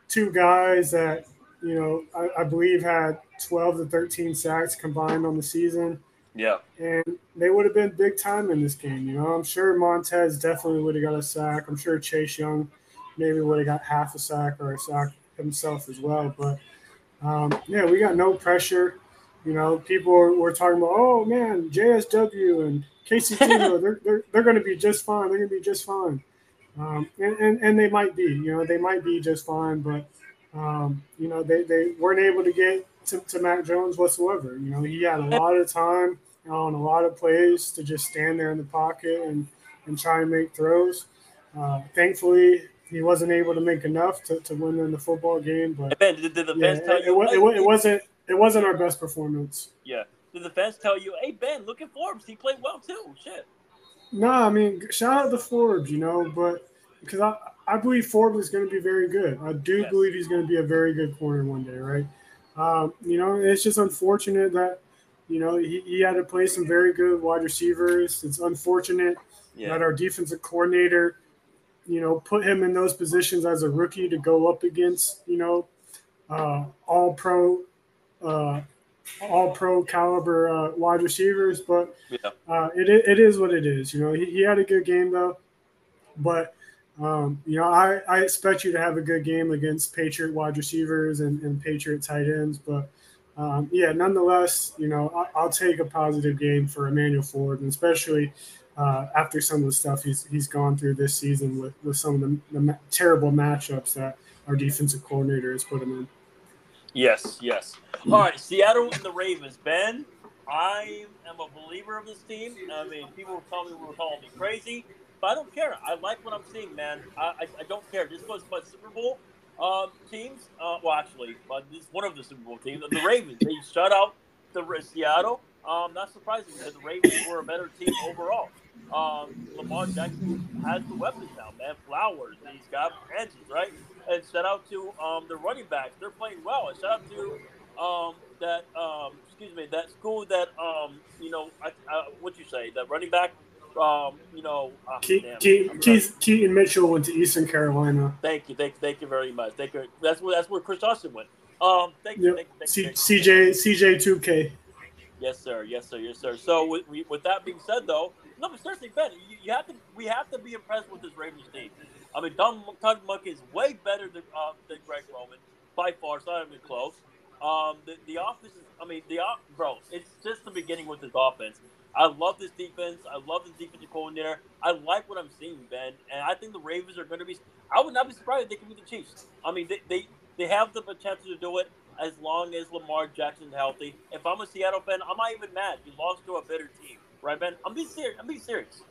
two guys that you know I, I believe had 12 to 13 sacks combined on the season. Yeah. And they would have been big time in this game. You know, I'm sure Montez definitely would have got a sack. I'm sure Chase Young maybe would have got half a sack or a sack himself as well. But um, yeah, we got no pressure. You know, people were, were talking about, oh man, JSW and Casey Toohill, they're, they're, they're going to be just fine. They're going to be just fine. Um, and, and, and they might be, you know, they might be just fine, but, um, you know, they, they weren't able to get to, to Mac Jones whatsoever. You know, he had a lot of time on a lot of plays to just stand there in the pocket and, and try and make throws. Uh, thankfully, he wasn't able to make enough to, to win in the football game. But Ben, did, the yeah, fans tell it, you? it, it, it wasn't it wasn't our best performance. Yeah. Did the fans tell you, hey Ben, look at Forbes, he played well too? Shit. No, I mean, shout out to Forbes, you know, but because I, I believe Forbes is going to be very good. I do Yes. believe he's going to be a very good corner one day, right? Um, you know, it's just unfortunate that, you know, he, he had to play some very good wide receivers. It's unfortunate Yeah. that our defensive coordinator, you know, put him in those positions as a rookie to go up against, you know, uh, all pro, uh, all pro caliber uh, wide receivers. But Yeah. uh, it, it is what it is. You know, he, he had a good game though, but um, you know, I, I expect you to have a good game against Patriot wide receivers and, and Patriot tight ends. But um, yeah, nonetheless, you know, I, I'll take a positive game for Emmanuel Forbes, and especially uh, after some of the stuff he's he's gone through this season with, with some of the, the terrible matchups that our defensive coordinator has put him in. Yes, yes. All right, Seattle and the Ravens. Ben, I am a believer of this team. I mean, people will tell me me crazy, but I don't care. I like what I'm seeing, man. I, I, I don't care. This was my Super Bowl um, teams. Uh, well, actually, but this is one of the Super Bowl teams. The Ravens. They shut out the Seattle. Um, not surprising because the Ravens were a better team overall. Um, Lamar Jackson has the weapons now, man. Flowers. and He's got hands, right? And shout out to um, the running backs. They're playing well. And shout out to um, that um, excuse me that school that um, you know I, uh, what you say that running back um, you know ah, Keith, damn, I'm Keith, Keaton Mitchell went to Eastern Carolina. Thank you, thank, thank you very much. Thank you. That's where that's where Chris Austin went. Um, thank you, Yep. thank you, thank C, thank you. CJ CJ two K. Yes, sir. Yes, sir. Yes, sir. So with, we- with that being said, though, no, but seriously, Ben, you, you have to we have to be impressed with this Ravens team. I mean, Don Monk is way better than uh, than Greg Roman by far. It's not even close. Um, the, the offense is, I mean, the bro, it's just the beginning with this offense. I love this defense. I love this defensive coordinator. I like what I'm seeing, Ben, and I think the Ravens are going to be. I would not be surprised if they can beat the Chiefs. I mean, they, they they have the potential to do it as long as Lamar Jackson's healthy. If I'm a Seattle fan, I'm not even mad. You lost to a better team, right, Ben? I'm being serious. I'm being serious.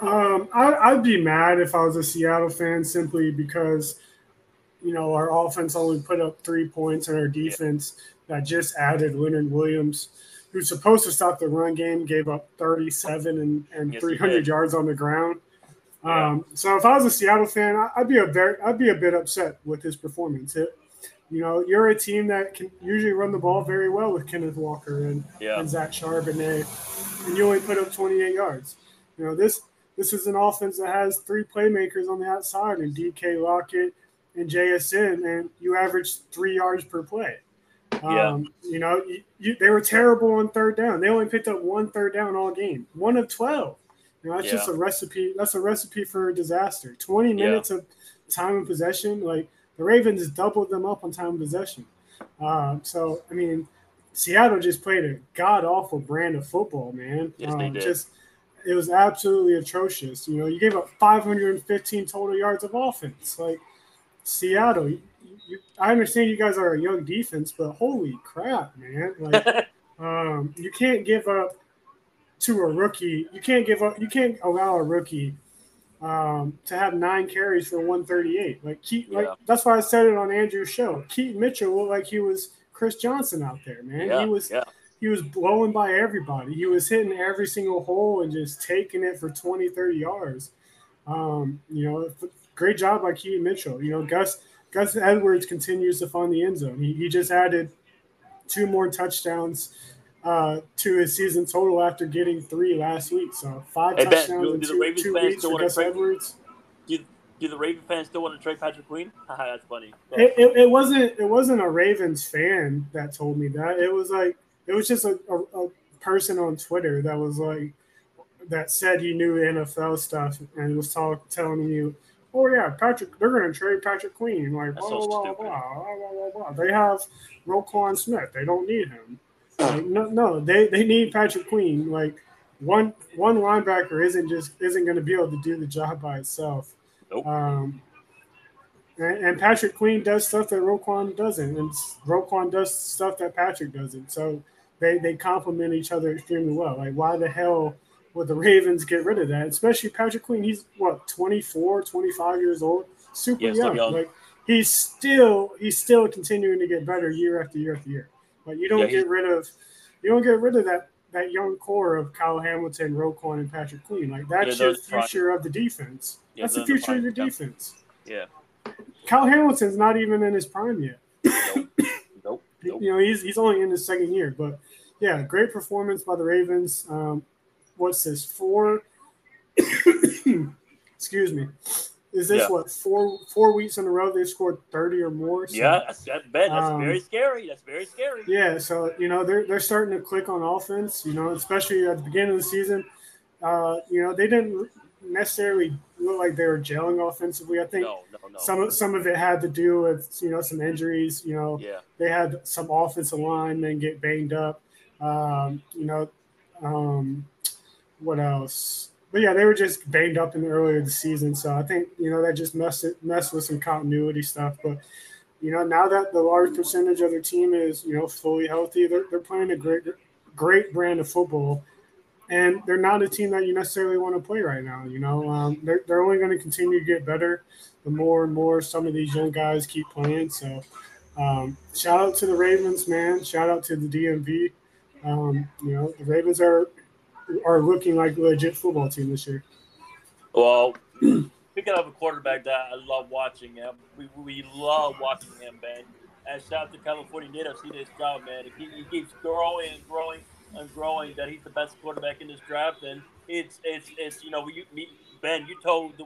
Um, I, I'd be mad if I was a Seattle fan simply because, you know, our offense only put up three points and our defense that just added Leonard Williams, who's supposed to stop the run game, gave up 37 and, and Yes, 300 yards on the ground. Yeah. Um, so if I was a Seattle fan, I- I'd be a very, I'd be a bit upset with his performance. It, you know, you're a team that can usually run the ball very well with Kenneth Walker and Yeah. and Zach Charbonnet, and you only put up 28 yards. You know this this is an offense that has three playmakers on the outside, and DK Lockett and JSN, and you average three yards per play. Yeah. Um, you know, you, you, they were terrible on third down. They only picked up one third down all game, one of 12. You know, that's just a recipe. That's a recipe for disaster. 20 Yeah. minutes of time of possession. Like the Ravens doubled them up on time of possession. Um, so, I mean, Seattle just played a god awful brand of football, man. Yes, they Um, did. Just it was absolutely atrocious. You know, you gave up 515 total yards of offense. Like Seattle, I understand you guys are a young defense, but holy crap, man! Like, um, you can't give up to a rookie. You can't give up. You can't allow a rookie um, to have nine carries for 138. Like, Keith, like Yeah. that's why I said it on Andrew's show. Keaton Mitchell looked like he was Chris Johnson out there, man. yeah. He was yeah. he was blowing by everybody. He was hitting every single hole and just taking it for 20, 30 yards. Um, you know, great job by Keaton Mitchell. You know, Gus Gus Edwards continues to find the end zone. He, he just added two more touchdowns uh, to his season total after getting three last week. So five hey, touchdowns do, in two, two weeks for Gus Edwards. Do, do the Ravens fans still want to trade Patrick Queen? That's funny. It, it, it, wasn't it wasn't a Ravens fan that told me that. It was like it was just a, a, a person on Twitter that was like that said he knew NFL stuff and was talk, telling you, oh yeah, Patrick, they're going to trade Patrick Queen. Like blah, so blah, blah, blah, blah, blah, blah. They have Roquan Smith. They don't need him. Like, no, no, they, they need Patrick Queen. Like one one linebacker isn't just isn't going to be able to do the job by itself. Nope. Um, and, and, Patrick Queen does stuff that Roquan doesn't, and Roquan does stuff that Patrick doesn't. So they they complement each other extremely well. Like why the hell would the Ravens get rid of that? Especially Patrick Queen. He's what 24, 25 years old, super yeah, young. young. Like he's still he's still continuing to get better year after year after year. But you don't yeah, get rid of you don't get rid of that that young core of Kyle Hamilton, Roquan, and Patrick Queen. Like that's yeah, your future of the defense. That's the future of your defense. Yeah. Kyle Hamilton's not even in his prime yet. Nope. nope. nope. You know, he's he's only in his second year, but yeah, great performance by the Ravens. Um, what's this? Four. excuse me. Is this yeah. what four four weeks in a row they scored thirty or more? So, yeah, that's, that's. That's um, very scary. That's very scary. Yeah, so you know they're they're starting to click on offense. You know, especially at the beginning of the season. Uh, you know, they didn't necessarily look like they were gelling offensively. I think no, no, no. some some of it had to do with you know some injuries. You know, yeah. they had some offensive linemen get banged up. Um, you know, um, what else? But yeah, they were just banged up in the earlier the season, so I think you know that just messed it, messed with some continuity stuff. But you know, now that the large percentage of their team is you know fully healthy, they're, they're playing a great great brand of football, and they're not a team that you necessarily want to play right now. You know, um, they're they're only going to continue to get better the more and more some of these young guys keep playing. So, um, shout out to the Ravens, man. Shout out to the DMV. Um, you know, the Ravens are are looking like a legit football team this year. Well, speaking of a quarterback that I love watching him, we, we love watching him, man. And shout out to California native, see this job, man. He, he keeps growing and growing and growing that he's the best quarterback in this draft, and it's it's it's you know you me, Ben, you told the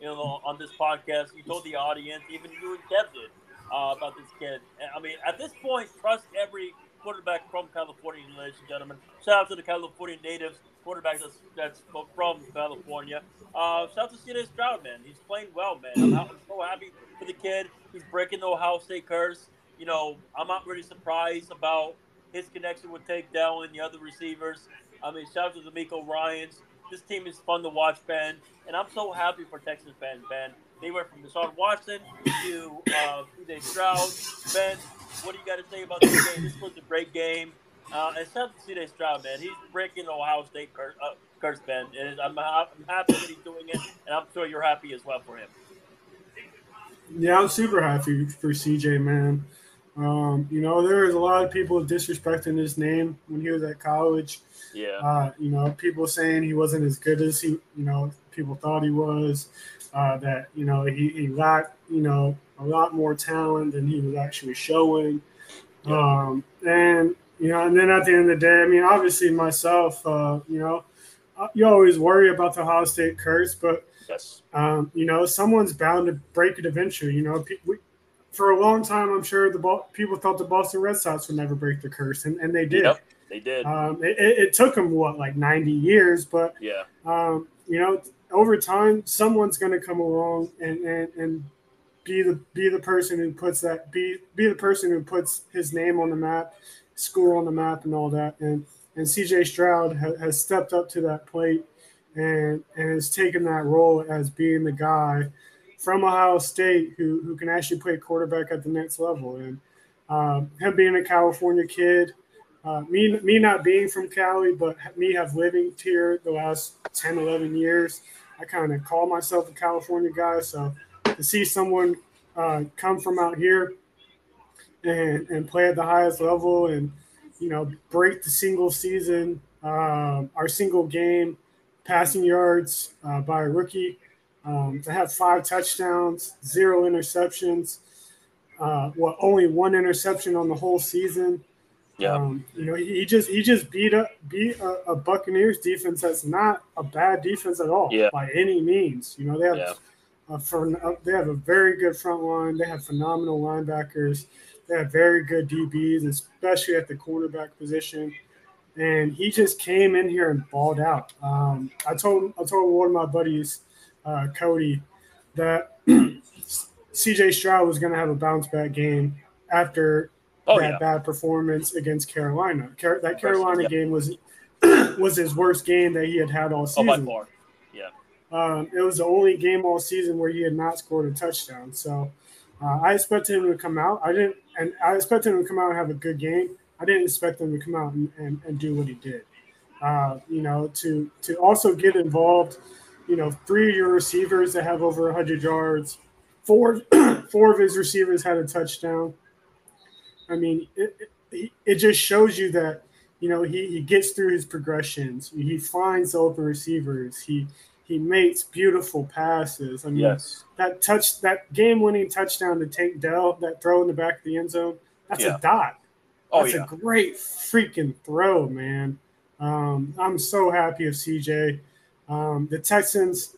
you know on this podcast, you told the audience, even you and Kev did uh, about this kid. And, I mean, at this point, trust every quarterback from California, ladies and gentlemen. Shout out to the California natives, quarterback that's, that's from California. Uh, shout out to C.J. Stroud, man. He's playing well, man. I'm, I'm, so happy for the kid. He's breaking the Ohio State curse. You know, I'm not really surprised about his connection with Tank Dell and the other receivers. I mean, shout out to Miko Ryans. This team is fun to watch, Ben. And I'm so happy for Texas fans, Ben. They went from Deshaun Watson to uh, C.J. Stroud. Ben, what do you got to say about this game? This was a great game. Uh, shout out to C.J. Stroud, man. He's breaking the Ohio State curse, uh, curse Ben. And I'm, I'm happy that he's doing it, and I'm sure you're happy as well for him. Yeah, I'm super happy for CJ, man. Um, you know, there was a lot of people disrespecting his name when he was at college. Yeah. Uh, you know, people saying he wasn't as good as he, you know, people thought he was. Uh, that you know he, he lacked, you know, a lot more talent than he was actually showing. Um, and you know, and then at the end of the day, I mean, obviously myself, uh, you know, uh, you always worry about the Ohio State curse, but yes, um, you know, someone's bound to break it eventually. You know, we, for a long time, I'm sure the people thought the Boston Red Sox would never break the curse, and, and they did. Yep, they did. Um, it, it, took them what like 90 years, but yeah, um, you know, over time, someone's going to come along and, and and be the be the person who puts that be be the person who puts his name on the map, school on the map, and all that. And and CJ Stroud ha, has stepped up to that plate and and has taken that role as being the guy from Ohio State who who can actually play quarterback at the next level. And um, him being a California kid, uh, me me not being from Cali, but me have living here the last 10, 11 years. I kind of call myself a California guy, so to see someone uh, come from out here and and play at the highest level and you know break the single season uh, our single game passing yards uh, by a rookie um, to have five touchdowns zero interceptions uh, what only one interception on the whole season. Yeah. Um, you know, he, he just he just beat up beat a, a, Buccaneers defense that's not a bad defense at all yeah. by any means. You know, they have Yeah. A, for, they have a very good front line. They have phenomenal linebackers. They have very good DBs, especially at the cornerback position. And he just came in here and balled out. Um, I told I told one of my buddies, uh, Cody, that CJ Stroud was going to have a bounce back game after Oh that yeah. bad performance against Carolina. Car- that Carolina yeah. game was was his worst game that he had had all Oh, season. Yeah. Um, it was the only game all season where he had not scored a touchdown. So uh, I expected him to come out. I didn't, and I expected him to come out and have a good game. I didn't expect him to come out and, and, and do what he did. Uh, you know, to to also get involved. You know, three of your receivers that have over 100 yards. Four four of his receivers had a touchdown. I mean, it, it, it just shows you that you know he, he gets through his progressions. He finds open receivers. He he makes beautiful passes. I mean, Yes. that touch that game winning touchdown to Tank Dell, that throw in the back of the end zone, that's Yeah. a dot. Oh That's yeah. a great freaking throw, man. Um, I'm so happy of CJ. Um, the Texans,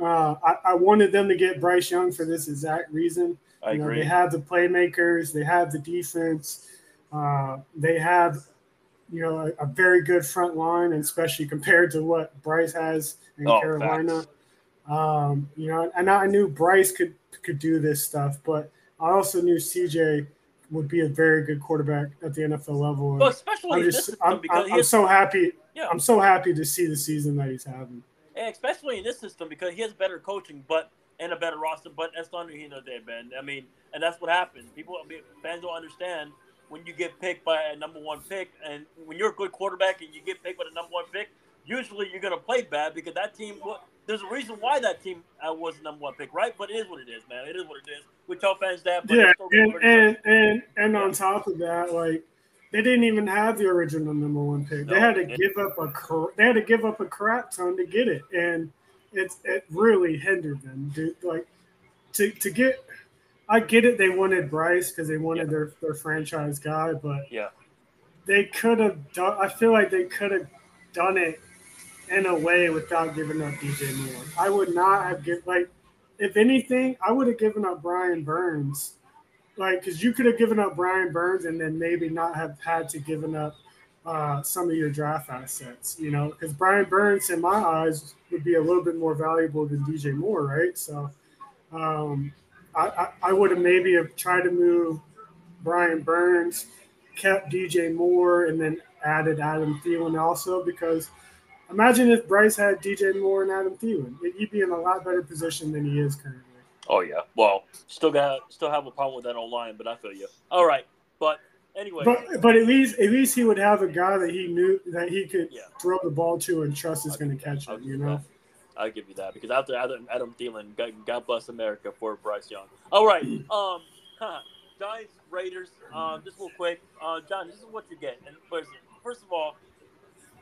uh, I, I wanted them to get Bryce Young for this exact reason. I You know, agree. they have the playmakers, they have the defense, uh, they have, you know, a, a very good front line, and especially compared to what Bryce has in Oh, Carolina. facts. Um, you know, and I knew Bryce could could do this stuff, but I also knew CJ would be a very good quarterback at the NFL level. and Well, especially I'm in this just, system I'm, because I'm, I'm has, so happy. yeah, I'm so happy to see the season that he's having. and especially in this system because he has better coaching, but and a better roster. But that's not you know there, man. I mean, and that's what happens. People, fans don't understand when you get picked by a number one pick, and when you're a good quarterback and you get picked by the number one pick, usually you're gonna play bad because that team. There's a reason why that team uh, was the number one pick, right? But it is what it is, man. It is what it is. We tell fans that, but Yeah, and and and, and on top of that, like they didn't even have the original number one pick. They had to it- give up a they had to give up a crap ton to get it, and it's it really hindered them. Dude, like to to get, I get it. They wanted Bryce because they wanted Yeah. their their franchise guy, but Yeah. they could have done. I feel like they could have done it in a way without giving up DJ Moore. I would not have given like, if anything, I would have given up Brian Burns, like because you could have given up Brian Burns and then maybe not have had to given up uh, some of your draft assets, you know, because Brian Burns in my eyes would be a little bit more valuable than DJ Moore, right? So, um, I, I, I would have maybe have tried to move Brian Burns, kept DJ Moore, and then added Adam Thielen also because imagine if Bryce had DJ Moore and Adam Thielen, he'd be in a lot better position than he is currently. Oh yeah. Well, still got still have a problem with that old line, but I feel you. All right, but anyway, But but at least at least he would have a guy that he knew that he could Yeah. throw the ball to and trust is going to catch it. You that. I'll give you that because after Adam, Adam Thielen, God, God bless America for Bryce Young. All right, um, huh, Giants Raiders. Um, just real quick, uh, John, this is what you get. And first, first of all,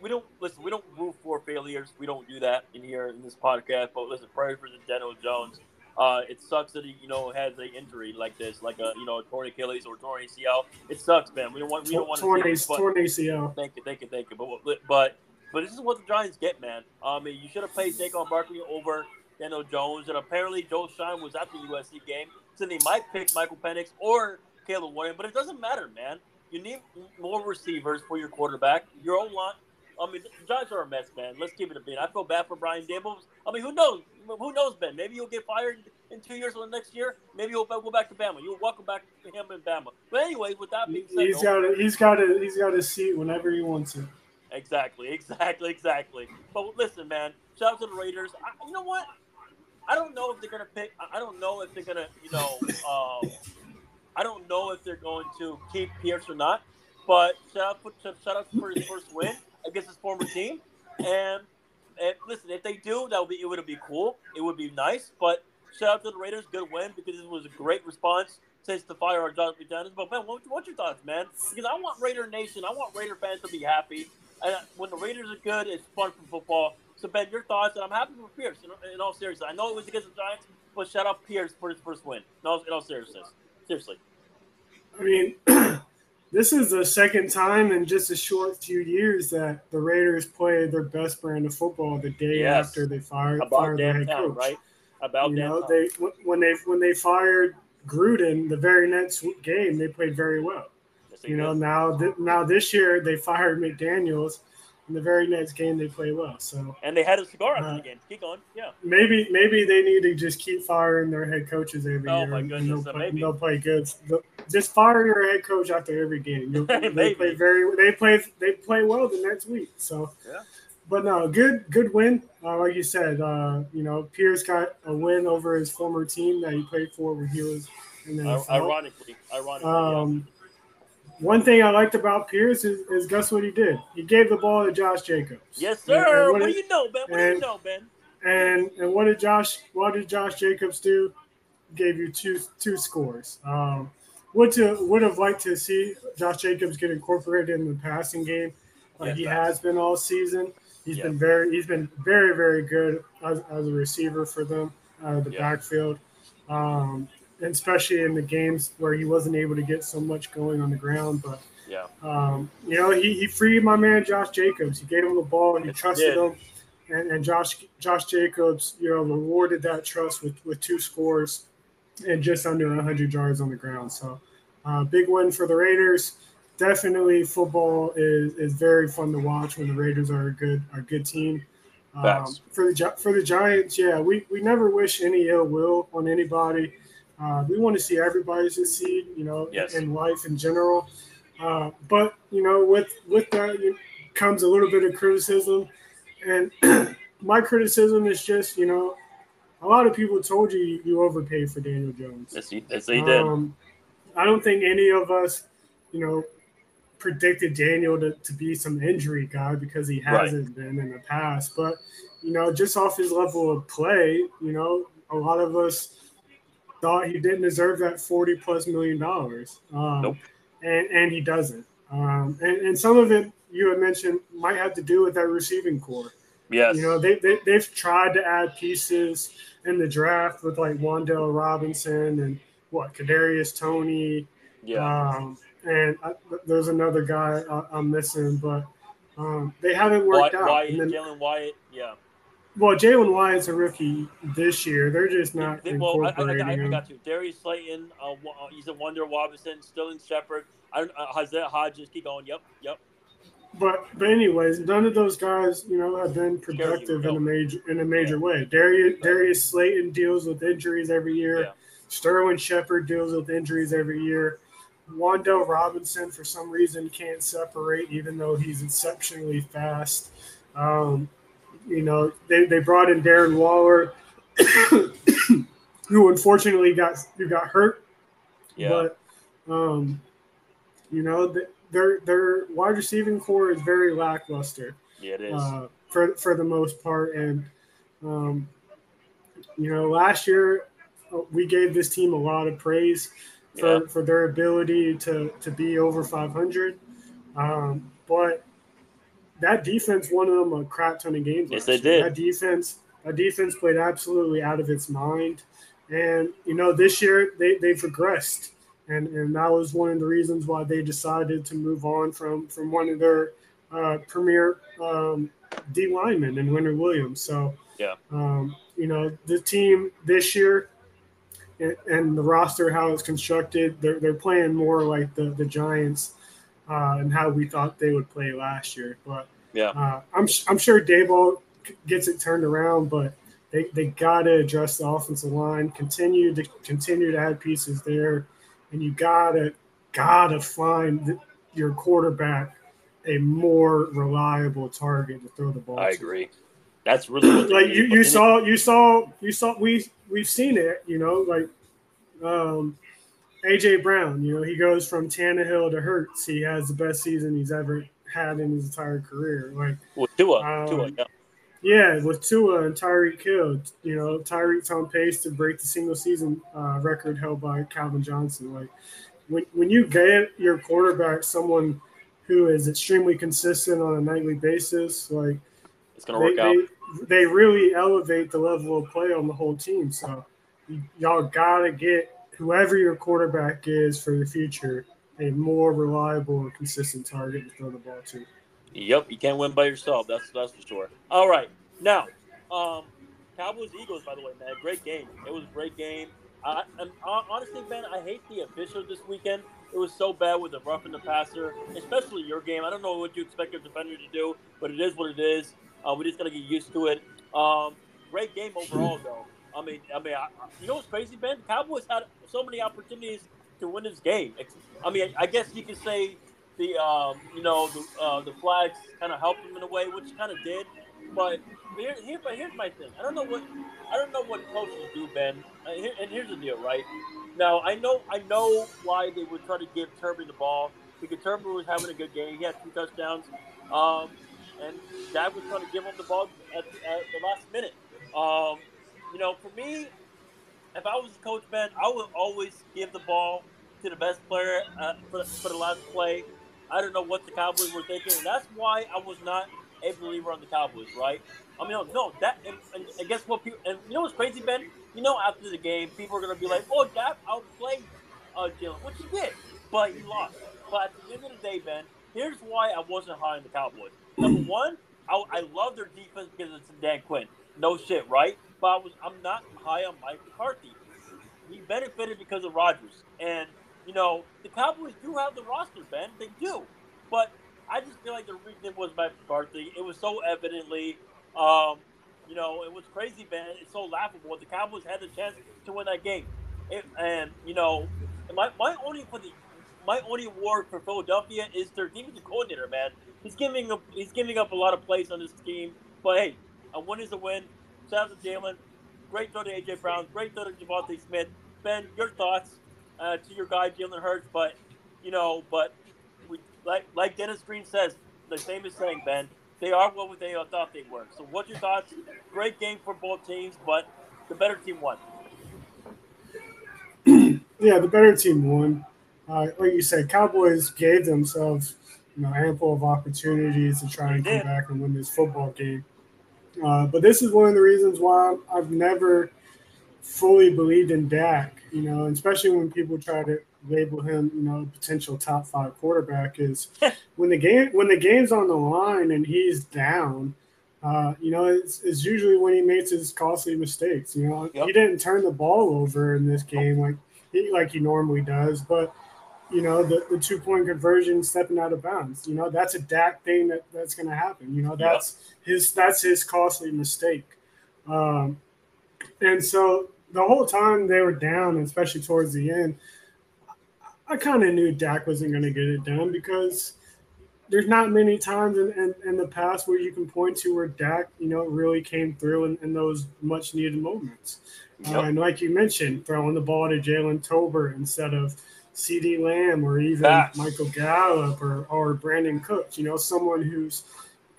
we don't listen. We don't root for failures. We don't do that in here in this podcast. But listen, prayers for the Daniel Jones. Uh, it sucks that he, you know, has an injury like this, like a, you know, a torn Achilles or torn ACL. It sucks, man. We don't want, we don't want to torn, see torn ACL. Thank you, thank you, thank you. But but but this is what the Giants get, man. I mean, you should have played Saquon Barkley over Daniel Jones, and apparently Joe Schoen was at the USC game, so they might pick Michael Penix or Caleb Williams. But it doesn't matter, man. You need more receivers for your quarterback. Your own line. I mean, the Giants are a mess, man. Let's keep it a beat. I feel bad for Brian Daboll. I mean, who knows? Who knows, Ben? Maybe he'll get fired in two years or next year. Maybe he'll go back to Bama. You'll welcome back to him in Bama. But anyway, with that being said, He's got a, he's got a he's got a seat whenever he wants it. Exactly, exactly, exactly. But listen, man, shout out to the Raiders. I, you know what? I don't know if they're gonna pick. I don't know if they're gonna, you know, um, I don't know if they're going to keep Pierce or not. But shout out, for- shout out for his first win against his former team. And, and listen, if they do, that would be it. Would be cool? It would be nice. But shout out to the Raiders, good win because it was a great response since the fire our Jonathan. But man, what, what's your thoughts, man? Because I want Raider Nation, I want Raider fans to be happy. And when the Raiders are good, it's fun for football. So Ben, your thoughts? And I'm happy for Pierce. In, all seriousness, I know it was against the Giants, but shout out Pierce for his first win. In all, in all seriousness. Seriously. I mean, this is the second time in just a short few years that the Raiders played their best brand of football the day Yes. after they fired, About fired their head coach. right? About you know, time. they when they when they fired Gruden the very next game, they played very well. Yes, You know, now th- now this year they fired McDaniels, and the very next game they play well. So and they had a cigar after Uh, the game. Keep going. Yeah. maybe maybe they need to just keep firing their head coaches every Oh, year. my goodness, they'll, play, they'll play good. Just fire your head coach after every game. You'll, they play very. They play. They play well the next week. So Yeah. But no, good good win. Uh, like you said, uh, you know, Pierce got a win over his former team that he played for when he was in the NFL. ironically, ironically, yeah. One thing I liked about Pierce is, is guess what he did? He gave the ball to Josh Jacobs. Yes, And- and sir. what What, do you know, Ben? What do you know, Ben? And and what did Josh what did Josh Jacobs do? Gave you two two scores. Um, would to would have liked to see Josh Jacobs get incorporated in the passing game, like Yeah, he has been all season. He's Yeah. been very he's been very very good as, as a receiver for them out of the Yeah. backfield, um, and especially in the games where he wasn't able to get so much going on the ground. But Yeah. um, you know, he, he freed my man Josh Jacobs. He gave him the ball. He Yes, he trusted did. him, and, and Josh Josh Jacobs, you know, rewarded that trust with with two scores and just under 100 yards on the ground. So, uh, big win for the Raiders. Definitely, football is is very fun to watch when the Raiders are a good a good team. Um, for the for the Giants, yeah, we, we never wish any ill will on anybody. Uh, we want to see everybody succeed, you know, Yes. in life in general. Uh, but you know, with with that comes a little bit of criticism, and my criticism is just, you know, a lot of people told you you overpaid for Daniel Jones. Yes, he, yes, he did. Um, I don't think any of us, you know, predicted Daniel to, to be some injury guy because he hasn't been in the past. But, you know, just off his level of play, you know, a lot of us thought he didn't deserve that 40 plus million dollars. Um, Nope. and, and he doesn't. Um, and, and some of it you had mentioned might have to do with that receiving core. yes. You know, they, they they've tried to add pieces in the draft with like Wan'Dale Robinson and what Kadarius Toney. yeah. Um, and I, there's another guy I, I'm missing, but um, they haven't Hyatt, worked out. Hyatt, then- Jalin Hyatt. Yeah. Well, Jalin Hyatt's a rookie this year. They're just not They- well, I, I, I, got you. Darius Slayton. Uh, uh, he's a Wan'Dale Robinson. Sterling Shepard. I don't. Uh, Hodges. Keep going. Yep. Yep. But but anyways, none of those guys, you know, have been productive in a major in a major way. Darius Darius Slayton deals with injuries every year. Yeah. Sterling Shepard deals with injuries every year. Wan'Dale Robinson, for some reason, can't separate, even though he's exceptionally fast. Um, you know, they, they brought in Darren Waller, who unfortunately got who got hurt. Yeah. But um, you know, th- their their wide receiving core is very lackluster yeah. It is. uh, for for the most part. And um, you know, last year uh, we gave this team a lot of praise for, Yeah. for their ability to to be over 500. Um, but that defense won them a crap ton of games. Yes, last they year. did. That defense, that defense played absolutely out of its mind. And you know, this year they they've regressed, and and that was one of the reasons why they decided to move on from from one of their uh, premier um, D linemen and Winter Williams. So Yeah. um, you know, the team this year and, and the roster how it's constructed, they're they're playing more like the the Giants uh, and how we thought they would play last year. But Yeah. uh, I'm I'm sure Daboll gets it turned around, but they, they got to address the offensive line, continue to continue to add pieces there, and you gotta gotta find your quarterback a more reliable target to throw the ball. I to. agree. That's really what like you, you saw you saw you saw we we've seen it you know like um aj brown you know he goes from Tannehill to Hurts he has the best season he's ever had in his entire career like Well, Tua. um, Tua. Yeah. yeah with Tua and Tyreek Hill you know Tyreek's on pace to break the single season uh, record held by Calvin Johnson like when when you get your quarterback someone who is extremely consistent on a nightly basis like It's gonna they, work out. They, they really elevate the level of play on the whole team. So y'all gotta get whoever your quarterback is for the future, a more reliable and consistent target to throw the ball to. Yep, you can't win by yourself. That's that's for sure. All right, now, um, Cowboys Eagles. By the way, man, great game. It was a great game. I, and honestly, man, I hate the officials this weekend. It was so bad with the rough and the passer, especially your game. I don't know what you expect your defender to do, but it is what it is. Uh, we just gotta get used to it. Um, great game overall, though. I mean, I mean, I, you know what's crazy, Ben? The Cowboys had so many opportunities to win this game. I mean, I guess you could say the um, you know the uh, the flags kind of helped them in a way, which kind of did. But here, here, but here's my thing. I don't know what I don't know what coaches do, Ben. Uh, here, and here's the deal, right? Now I know I know why they would try to give Turpin the ball because Turpin was having a good game. He had two touchdowns, um, and Dak was trying to give him the ball at, at the last minute. Um, you know, for me, if I was coach, Ben, I would always give the ball to the best player uh, for, for the last play. I don't know what the Cowboys were thinking, and that's why I was not a believer on the Cowboys, right? I mean, no, that, and, and, and guess what? People, and you know what's crazy, Ben? You know, after the game, people are going to be like, oh, Dak outplayed uh, Jalen, which he did, but he lost. But at the end of the day, Ben, here's why I wasn't high on the Cowboys. Number one, I, I love their defense because it's Dan Quinn. No shit, right? But I was, I'm not high on Mike McCarthy. He benefited because of Rodgers. And, you know, the Cowboys do have the roster, Ben. They do. But I just feel like the reason it was Mike McCarthy. It was so evidently, um, you know, it was crazy, man. It's so laughable. The Cowboys had the chance to win that game. It, and, you know, my, my only for the my only award for Philadelphia is their defensive coordinator, man. He's giving up he's giving up a lot of plays on this team. But hey, a win is a win. Shout out to Jalen. Great throw to AJ Brown. Great throw to DeVonta Smith. Ben, your thoughts uh, to your guy Jalen Hurts, but you know, but we like like Dennis Green says, the same as saying, Ben, they are what they thought they were. So, what's your thoughts? Great game for both teams, but the better team won. yeah, the better team won. Uh, like you said, Cowboys gave themselves you know ample of opportunities to try and come back and win this football game. Uh, but this is one of the reasons why I've never fully believed in Dak, you know, especially when people try to label him, you know, potential top five quarterback is when the game when the game's on the line and he's down, uh, you know, it's, it's usually when he makes his costly mistakes. You know, yep. he didn't turn the ball over in this game like he like he normally does, but you know, the, the two point conversion stepping out of bounds. You know, that's a Dak thing that, that's going to happen. You know, that's his that's his costly mistake. Um, and so the whole time they were down, especially towards the end, I kind of knew Dak wasn't going to get it done because there's not many times in, in, in, the past where you can point to where Dak, you know, really came through in, in those much needed moments. Yep. Uh, and like you mentioned, throwing the ball to Jalen Tolbert instead of – CeeDee Lamb or even That's... Michael Gallup or, or Brandin Cooks, you know, someone who's,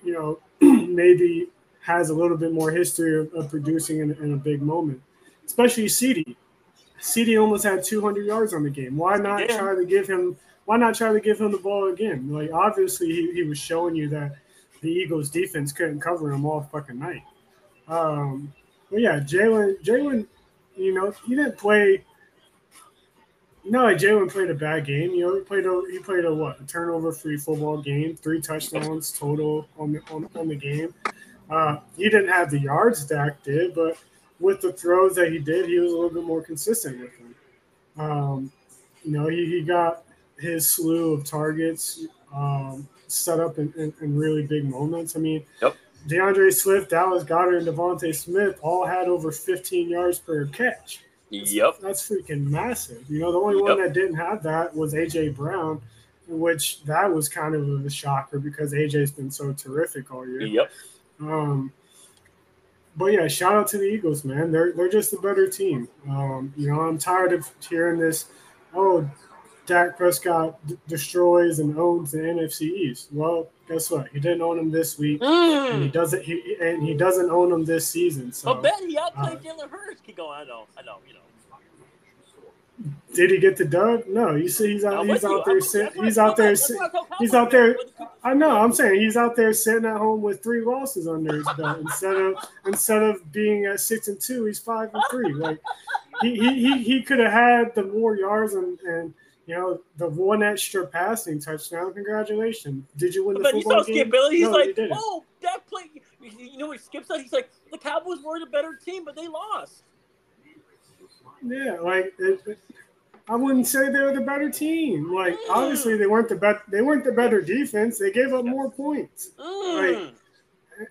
you know, maybe has a little bit more history of, of producing in, in, a big moment, especially CeeDee. CeeDee almost had 200 yards on the game. Why not yeah. try to give him? Why not try to give him the ball again? Like obviously he, he was showing you that the Eagles defense couldn't cover him all fucking night. Um, but yeah, Jalen, Jalen, you know, he didn't play no, Jalen played a bad game. You know, he played a he played a what a turnover free football game, three touchdowns total on the on, on the game. Uh, he didn't have the yards Dak did, but with the throws that he did, he was a little bit more consistent with them. Um, you know, he, he got his slew of targets um, set up in, in, in, really big moments. I mean, yep. D'Andre Swift, Dallas Goedert, and DeVonta Smith all had over 15 yards per catch. Yep. That's freaking massive. You know, the only yep. one that didn't have that was AJ Brown, which that was kind of a shocker because AJ's been so terrific all year. Yep. Um, but yeah, shout out to the Eagles, man. They're they're just a better team. Um, you know, I'm tired of hearing this. Oh, Dak Prescott d- destroys and owns the NFC East. Well, guess what? He didn't own them this week, mm. and he doesn't. He and he doesn't own them this season. So, I bet he outplayed uh, Jalen Hurts. Keep going. I know. I know. You know. Did he get the dub? No, you see, he's out. He's out there. Sitting, he's out there. He's out there. I know. I'm saying he's out there sitting at home with three losses under his belt instead of instead of being at six and two. He's five and three. Like he, he, he, he could have had the more yards and, and you know the one extra passing touchdown. Congratulations! Did you win the but football you saw game? Skip Bayless. He's No, like, "Oh, that play." You know what Skip said? He's like, "The Cowboys were the better team, but they lost." Yeah, like it, it- I wouldn't say they were the better team. Like Mm. obviously they weren't the bet they weren't the better defense. They gave up more points. Mm.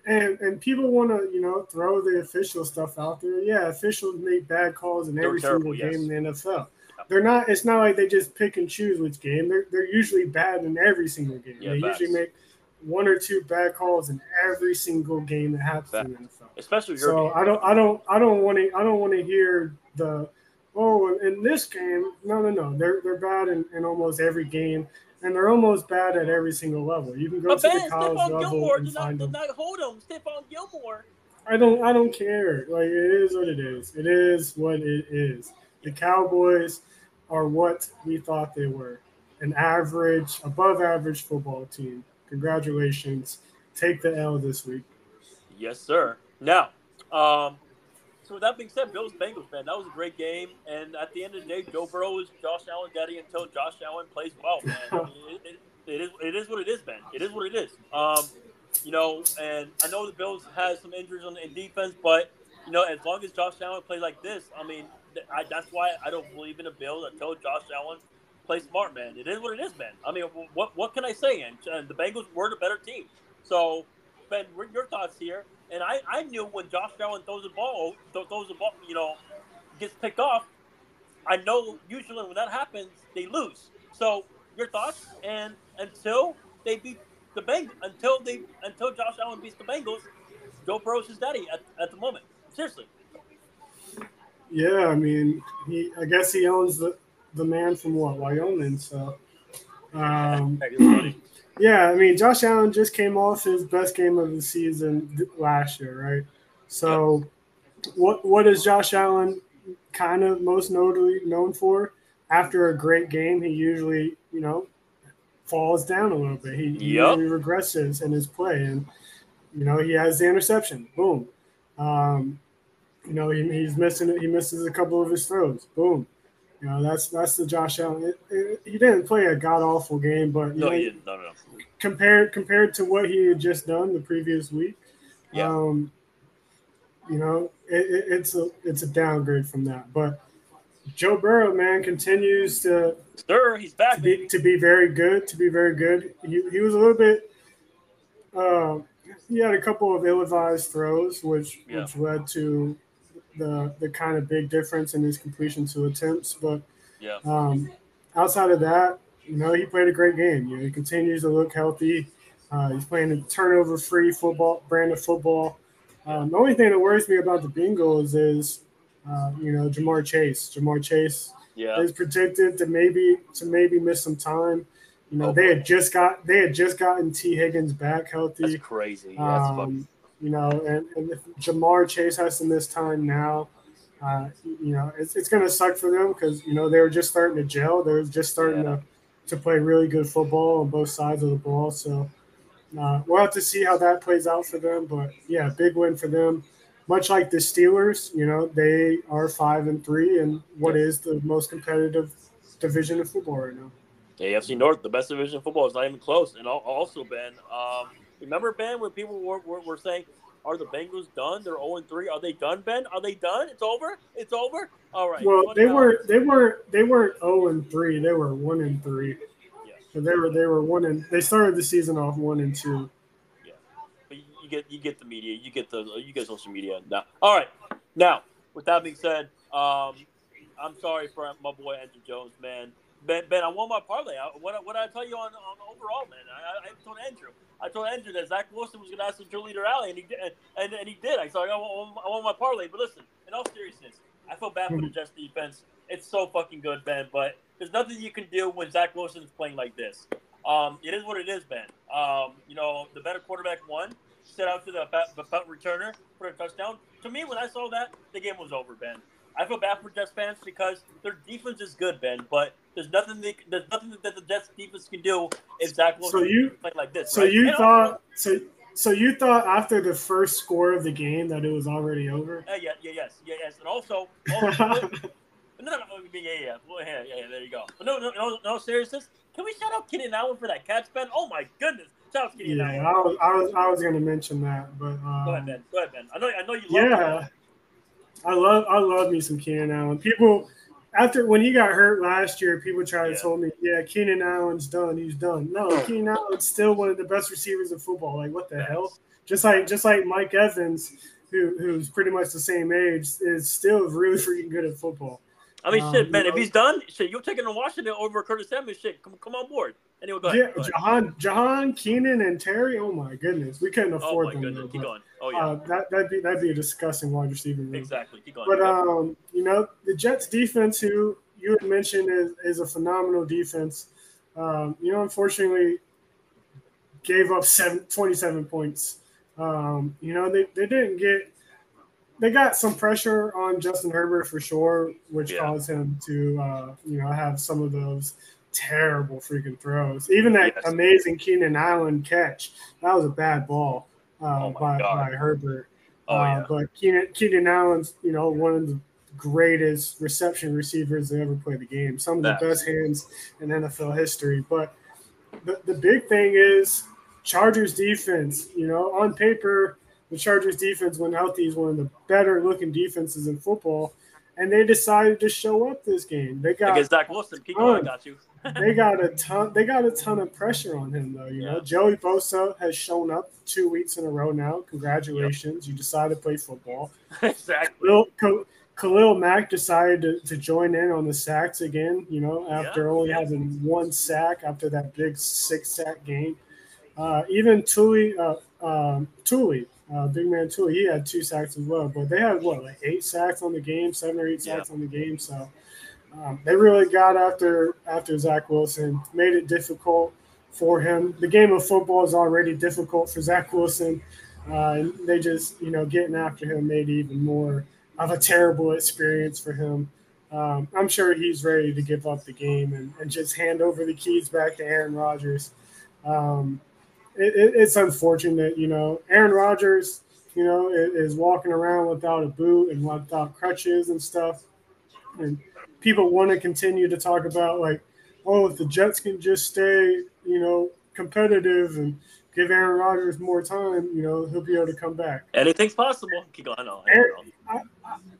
And and people want to you know throw the official stuff out there. Yeah, officials make bad calls in every terrible, single yes. game in the NFL. They're not. It's not like they just pick and choose which game. They're they're usually bad in every single game. Yeah, they facts. usually make one or two bad calls in every single game that happens in the NFL. Especially your So game. I don't, I don't, I don't want to, I don't want to hear the, oh, in this game, no, no, no, they're they're bad in, in almost every game, and they're almost bad at every single level. You can go But to the college Stephon level Gilmore and did not, find them. not hold him. Stephon Gilmore. I don't, I don't care. Like it is what it is. It is what it is. The Cowboys are what we thought they were, an average, above average football team. Congratulations. Take the L this week. Yes, sir. Now, um, so with that being said, Bills Bengals, man, that was a great game. And at the end of the day, Joe Burrow is Josh Allen daddy until Josh Allen plays well, man. It, it, it is it is what it is, man. It is what it is. Um, you know, and I know the Bills has some injuries on in defense, but you know, as long as Josh Allen plays like this, I mean, I, that's why I don't believe in the Bills until Josh Allen plays smart, man. It is what it is, man. I mean, what what can I say? And, and the Bengals were the better team. So, Ben, your thoughts here? And I, I knew when Josh Allen throws the ball, th- throws the ball, you know, gets picked off. I know usually when that happens, they lose. So, your thoughts? And until they beat the Bengals, until they until Josh Allen beats the Bengals, Joe Burrow's his daddy at, at the moment. Seriously. Yeah, I mean, he. I guess he owns the the man from what Wyoming. So, um, That is funny. Yeah, I mean, Josh Allen just came off his best game of the season last year, right? So, what what is Josh Allen kind of most notably known for? After a great game, he usually, you know, falls down a little bit. He, Yup. usually regresses in his play, and you know, he has the interception. Boom. Um, you know, he, he's missing it. He misses a couple of his throws. Boom. You know, that's that's the Josh Allen. It, it, he didn't play a god awful game, but No, know, he didn't. No, no, no. compared compared to what he had just done the previous week, Yeah. um, you know, it, it, it's a it's a downgrade from that. But Joe Burrow, man, continues to Sir, he's back, to be, to be very good. To be very good. He, he was a little bit. Uh, he had a couple of ill-advised throws, which Yeah. which led to the the kind of big difference in his completion to attempts. But Yeah. um, outside of that, you know, he played a great game. You know, he continues to look healthy. Uh, he's playing a turnover-free football brand of football. Um, the only thing that worries me about the Bengals is, uh, you know, Ja'Marr Chase. Ja'Marr Chase Yeah. is predicted to maybe to maybe miss some time. You know, Oh, they boy. had just got they had just gotten Tee Higgins back That's healthy. crazy. That's fucking Um, you know, and, and if Ja'Marr Chase has to miss time now, uh, you know, it's, it's going to suck for them because you know they were just starting to gel. They were just starting Yeah. to to play really good football on both sides of the ball. So uh, we'll have to see how that plays out for them. But yeah, big win for them. Much like the Steelers, you know, they are five and three, and what is the most competitive division of football right now. The AFC North, the best division of football, is not even close. And also, Ben, um, remember Ben when people were, were, were saying, "Are the Bengals done? They're zero and three. Are they done, Ben? Are they done? It's over. It's over. All right. Well, What they were they were they weren't zero and three. They were one and three. Yeah. So they were they were one and they started the season off one and two. Yeah. But you you get you get the media, you get the you get social media now. All right, now with that being said, um, I'm sorry for my boy Andrew Jones, man. Ben, I won my parlay. I, what what did I tell you on, on overall, man? I, I told Andrew. I told Andrew that Zach Wilson was going to ask the cheerleader alley, and he did, and, and he did. I said I won, I won my parlay. But listen, in all seriousness, I feel bad for the Jets defense. It's so fucking good, Ben. But there's nothing you can do when Zach Wilson is playing like this. Um, it is what it is, Ben. Um, you know, the better quarterback won. Set out to the the punt returner for a touchdown. To me, when I saw that, the game was over, Ben. I feel bad for Jets fans because their defense is good, Ben, but there's nothing they, there's nothing that the Jets defense can do if Zach Wilson So you- playing like this. So right? you And thought also- so So you thought after the first score of the game that it was already over? Uh, yeah, yeah, yes, yeah, yes, and also, also no, no, no, yeah, yeah, well, yeah, yeah, there you go. But no, no, no, no, seriousness. Can we shout out Keenan Allen for that catch, Ben? Oh my goodness, shout out Keenan yeah, Allen. I was, I was, I was going to mention that, but um, Go ahead, Ben. Go ahead, Ben. I know, I know you. Love yeah, him. I love, I love me some Keenan Allen. People after when he got hurt last year, people tried Yeah. to tell me, "Yeah, Keenan Allen's done. He's done." No, Keenan Allen's still one of the best receivers in football. Like what the hell? Just like just like Mike Evans, who who's pretty much the same age, is still really freaking good at football. I mean, Um, shit, you man. If he's done, shit, you're taking on Washington over Curtis Samuel. Shit, come, come on board. Anyway, go ahead. Yeah, go ahead. Jahan, Jahan, Keenan, and Terry. Oh my goodness, we couldn't Oh afford my them. goodness, though, keep but, going. Oh yeah, uh, that that'd be that'd be a disgusting wide receiver room. exactly. Keep going. But um, you know, the Jets defense, who you had mentioned is, is a phenomenal defense. Um, you know, unfortunately, gave up seven, 27 points. Um, you know, they, they didn't get they got some pressure on Justin Herbert for sure, which Yeah. caused him to uh, you know have some of those terrible freaking throws. Even that Yes. amazing Keenan Allen catch, that was a bad ball uh, Oh by, God. by Herbert. oh Uh, yeah. But Keenan, Keenan Allen's, you know, one of the greatest reception receivers to ever play the game. Some of the best hands in NFL history. But the, the big thing is Chargers defense. You know, on paper, the Chargers defense, when healthy, is one of the better looking defenses in football. And they decided to show up this game. They got Against Zach Wilson. Keep going. Got you. they got a ton they got a ton of pressure on him though you know joey bosa has shown up two weeks in a row now congratulations you decided to play football exactly. khalil, khalil mack decided to, to join in on the sacks again you know after Yeah. only having one sack after that big six sack game uh, even Tuli, uh, um, Tuli, uh, big man Tuli, he had two sacks as well. But they had what, like eight sacks on the game, seven or eight sacks on the game. So um, they really got after after Zach Wilson, made it difficult for him. The game of football is already difficult for Zach Wilson. Uh, and they just, you know, getting after him made it even more of a terrible experience for him. Um, I'm sure he's ready to give up the game and, and just hand over the keys back to Aaron Rodgers. Um, it, it, it's unfortunate, you know. Aaron Rodgers, you know, is, is walking around without a boot and without crutches and stuff. And people want to continue to talk about like, oh, if the Jets can just stay, you know, competitive and give Aaron Rodgers more time, you know, he'll be able to come back. Anything's possible. Keep going. I Aaron- don't know.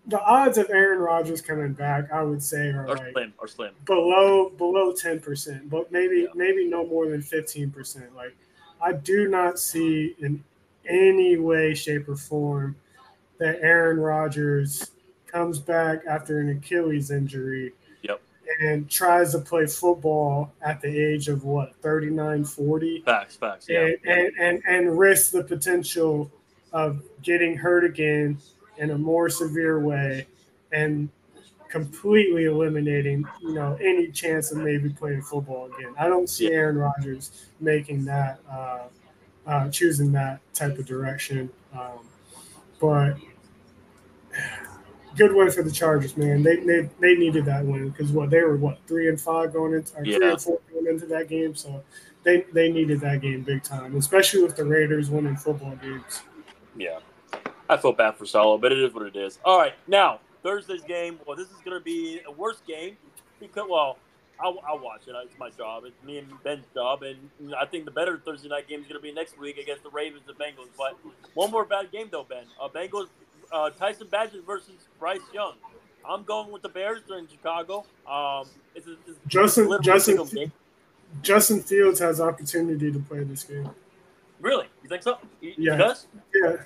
The odds of Aaron Rodgers coming back, I would say, are Or like slim. Or slim. below below ten percent, but maybe Yeah. maybe no more than fifteen percent. Like I do not see in any way, shape, or form that Aaron Rodgers comes back after an Achilles injury Yep. and tries to play football at the age of what 39 40 Facts. Facts. Yeah. and, and, and and risk the potential of getting hurt again in a more severe way and completely eliminating you know any chance of maybe playing football again. I don't see Aaron Rodgers making that uh, uh, choosing that type of direction. Um, but good win for the Chargers, man. They they, they needed that win because what they were what three and five going into or three and four going into that game, so they they needed that game big time, especially with the Raiders winning football games. Yeah. I feel bad for Saleh, but it is what it is. All right. Now, Thursday's game. Well, this is going to be a worse game because, well, I'll, I'll watch it. It's my job. It's me and Ben's job. And I think the better Thursday night game is going to be next week against the Ravens and Bengals. But one more bad game, though, Ben. Uh, Bengals, uh, Tyson Bagent versus Bryce Young. I'm going with the Bears. They're in Chicago. Um, it's, a, it's Justin Justin. Justin Fields has opportunity to play this game. Really? You think so? He, he Yeah. does? Yeah,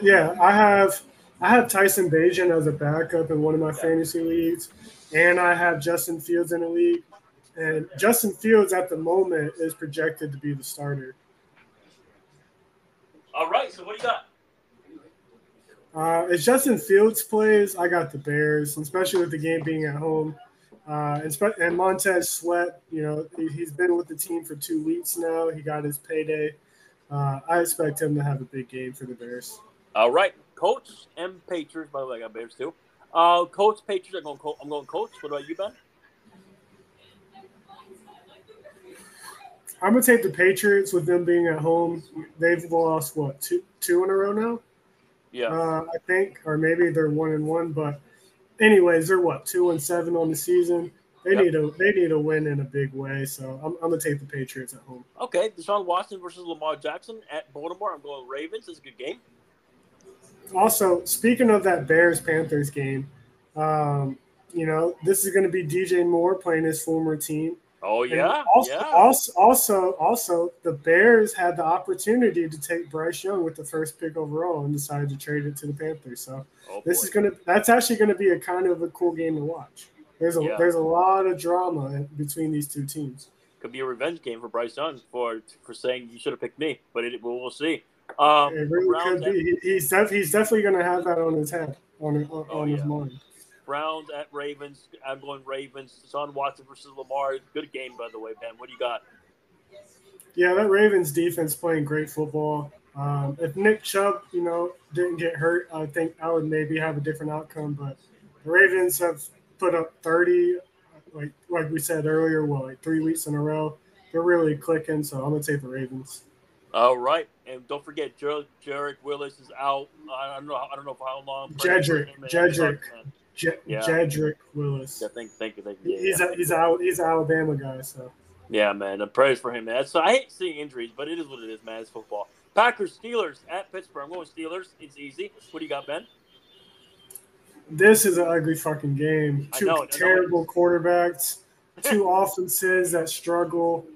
yeah. I have I have Tyson Bagent as a backup in one of my fantasy leagues, and I have Justin Fields in a league. And Justin Fields at the moment is projected to be the starter. All right. So what do you got? Uh, as Justin Fields plays, I got the Bears, especially with the game being at home. Uh, and, spe- and Montez Sweat, you know, he, he's been with the team for two weeks now. He got his payday. Uh, I expect him to have a big game for the Bears. All right, Coach and Patriots. By the way, I got Bears too. Uh, Coach Patriots. I'm going. Co- I'm going Coach. What about you, Ben? I'm gonna take the Patriots with them being at home. They've lost what two two in a row now. Yeah, uh, I think, or maybe they're one and one. But anyways, they're what two and seven on the season. They yep. need a they need a win in a big way. So I'm, I'm gonna take the Patriots at home. Okay, Deshaun Watson versus Lamar Jackson at Baltimore. I'm going Ravens. It's a good game. Also, speaking of that Bears Panthers game, um, you know this is going to be DJ Moore playing his former team. Oh yeah. also, yeah. also, also, also, the Bears had the opportunity to take Bryce Young with the first pick overall and decided to trade it to the Panthers. So oh, this boy. is gonna that's actually gonna be a kind of a cool game to watch. There's a yeah. there's a lot of drama between these two teams. Could be a revenge game for Bryce Young for for saying you should have picked me, but it, we'll, we'll see. Um, it really could be. he's def- he's definitely going to have that on his head, on on, oh, on yeah. his mind. Browns at Ravens. I'm going Ravens. Son Watson versus Lamar. Good game, by the way, Ben. What do you got? Yeah, that Ravens defense playing great football. Um, if Nick Chubb, you know, didn't get hurt, I think I would maybe have a different outcome. But the Ravens have put up 30, like like we said earlier, well, like three weeks in a row. They're really clicking, so I'm gonna take the Ravens. All right, and don't forget, Jer- Jarek Willis is out. I don't know. I don't know for how long. Jedrick, Jedrick. Je- yeah. Jedrick Willis. Yeah, thank, thank you, thank you. Yeah, he's yeah. A, he's a, he's an Alabama guy, so. Yeah, man. And praise for him, man. So I hate seeing injuries, but it is what it is, man. It's football. Packers Steelers at Pittsburgh. I'm going Steelers. It's easy. What do you got, Ben? This is an ugly fucking game. Two know, terrible quarterbacks, two offenses that struggle.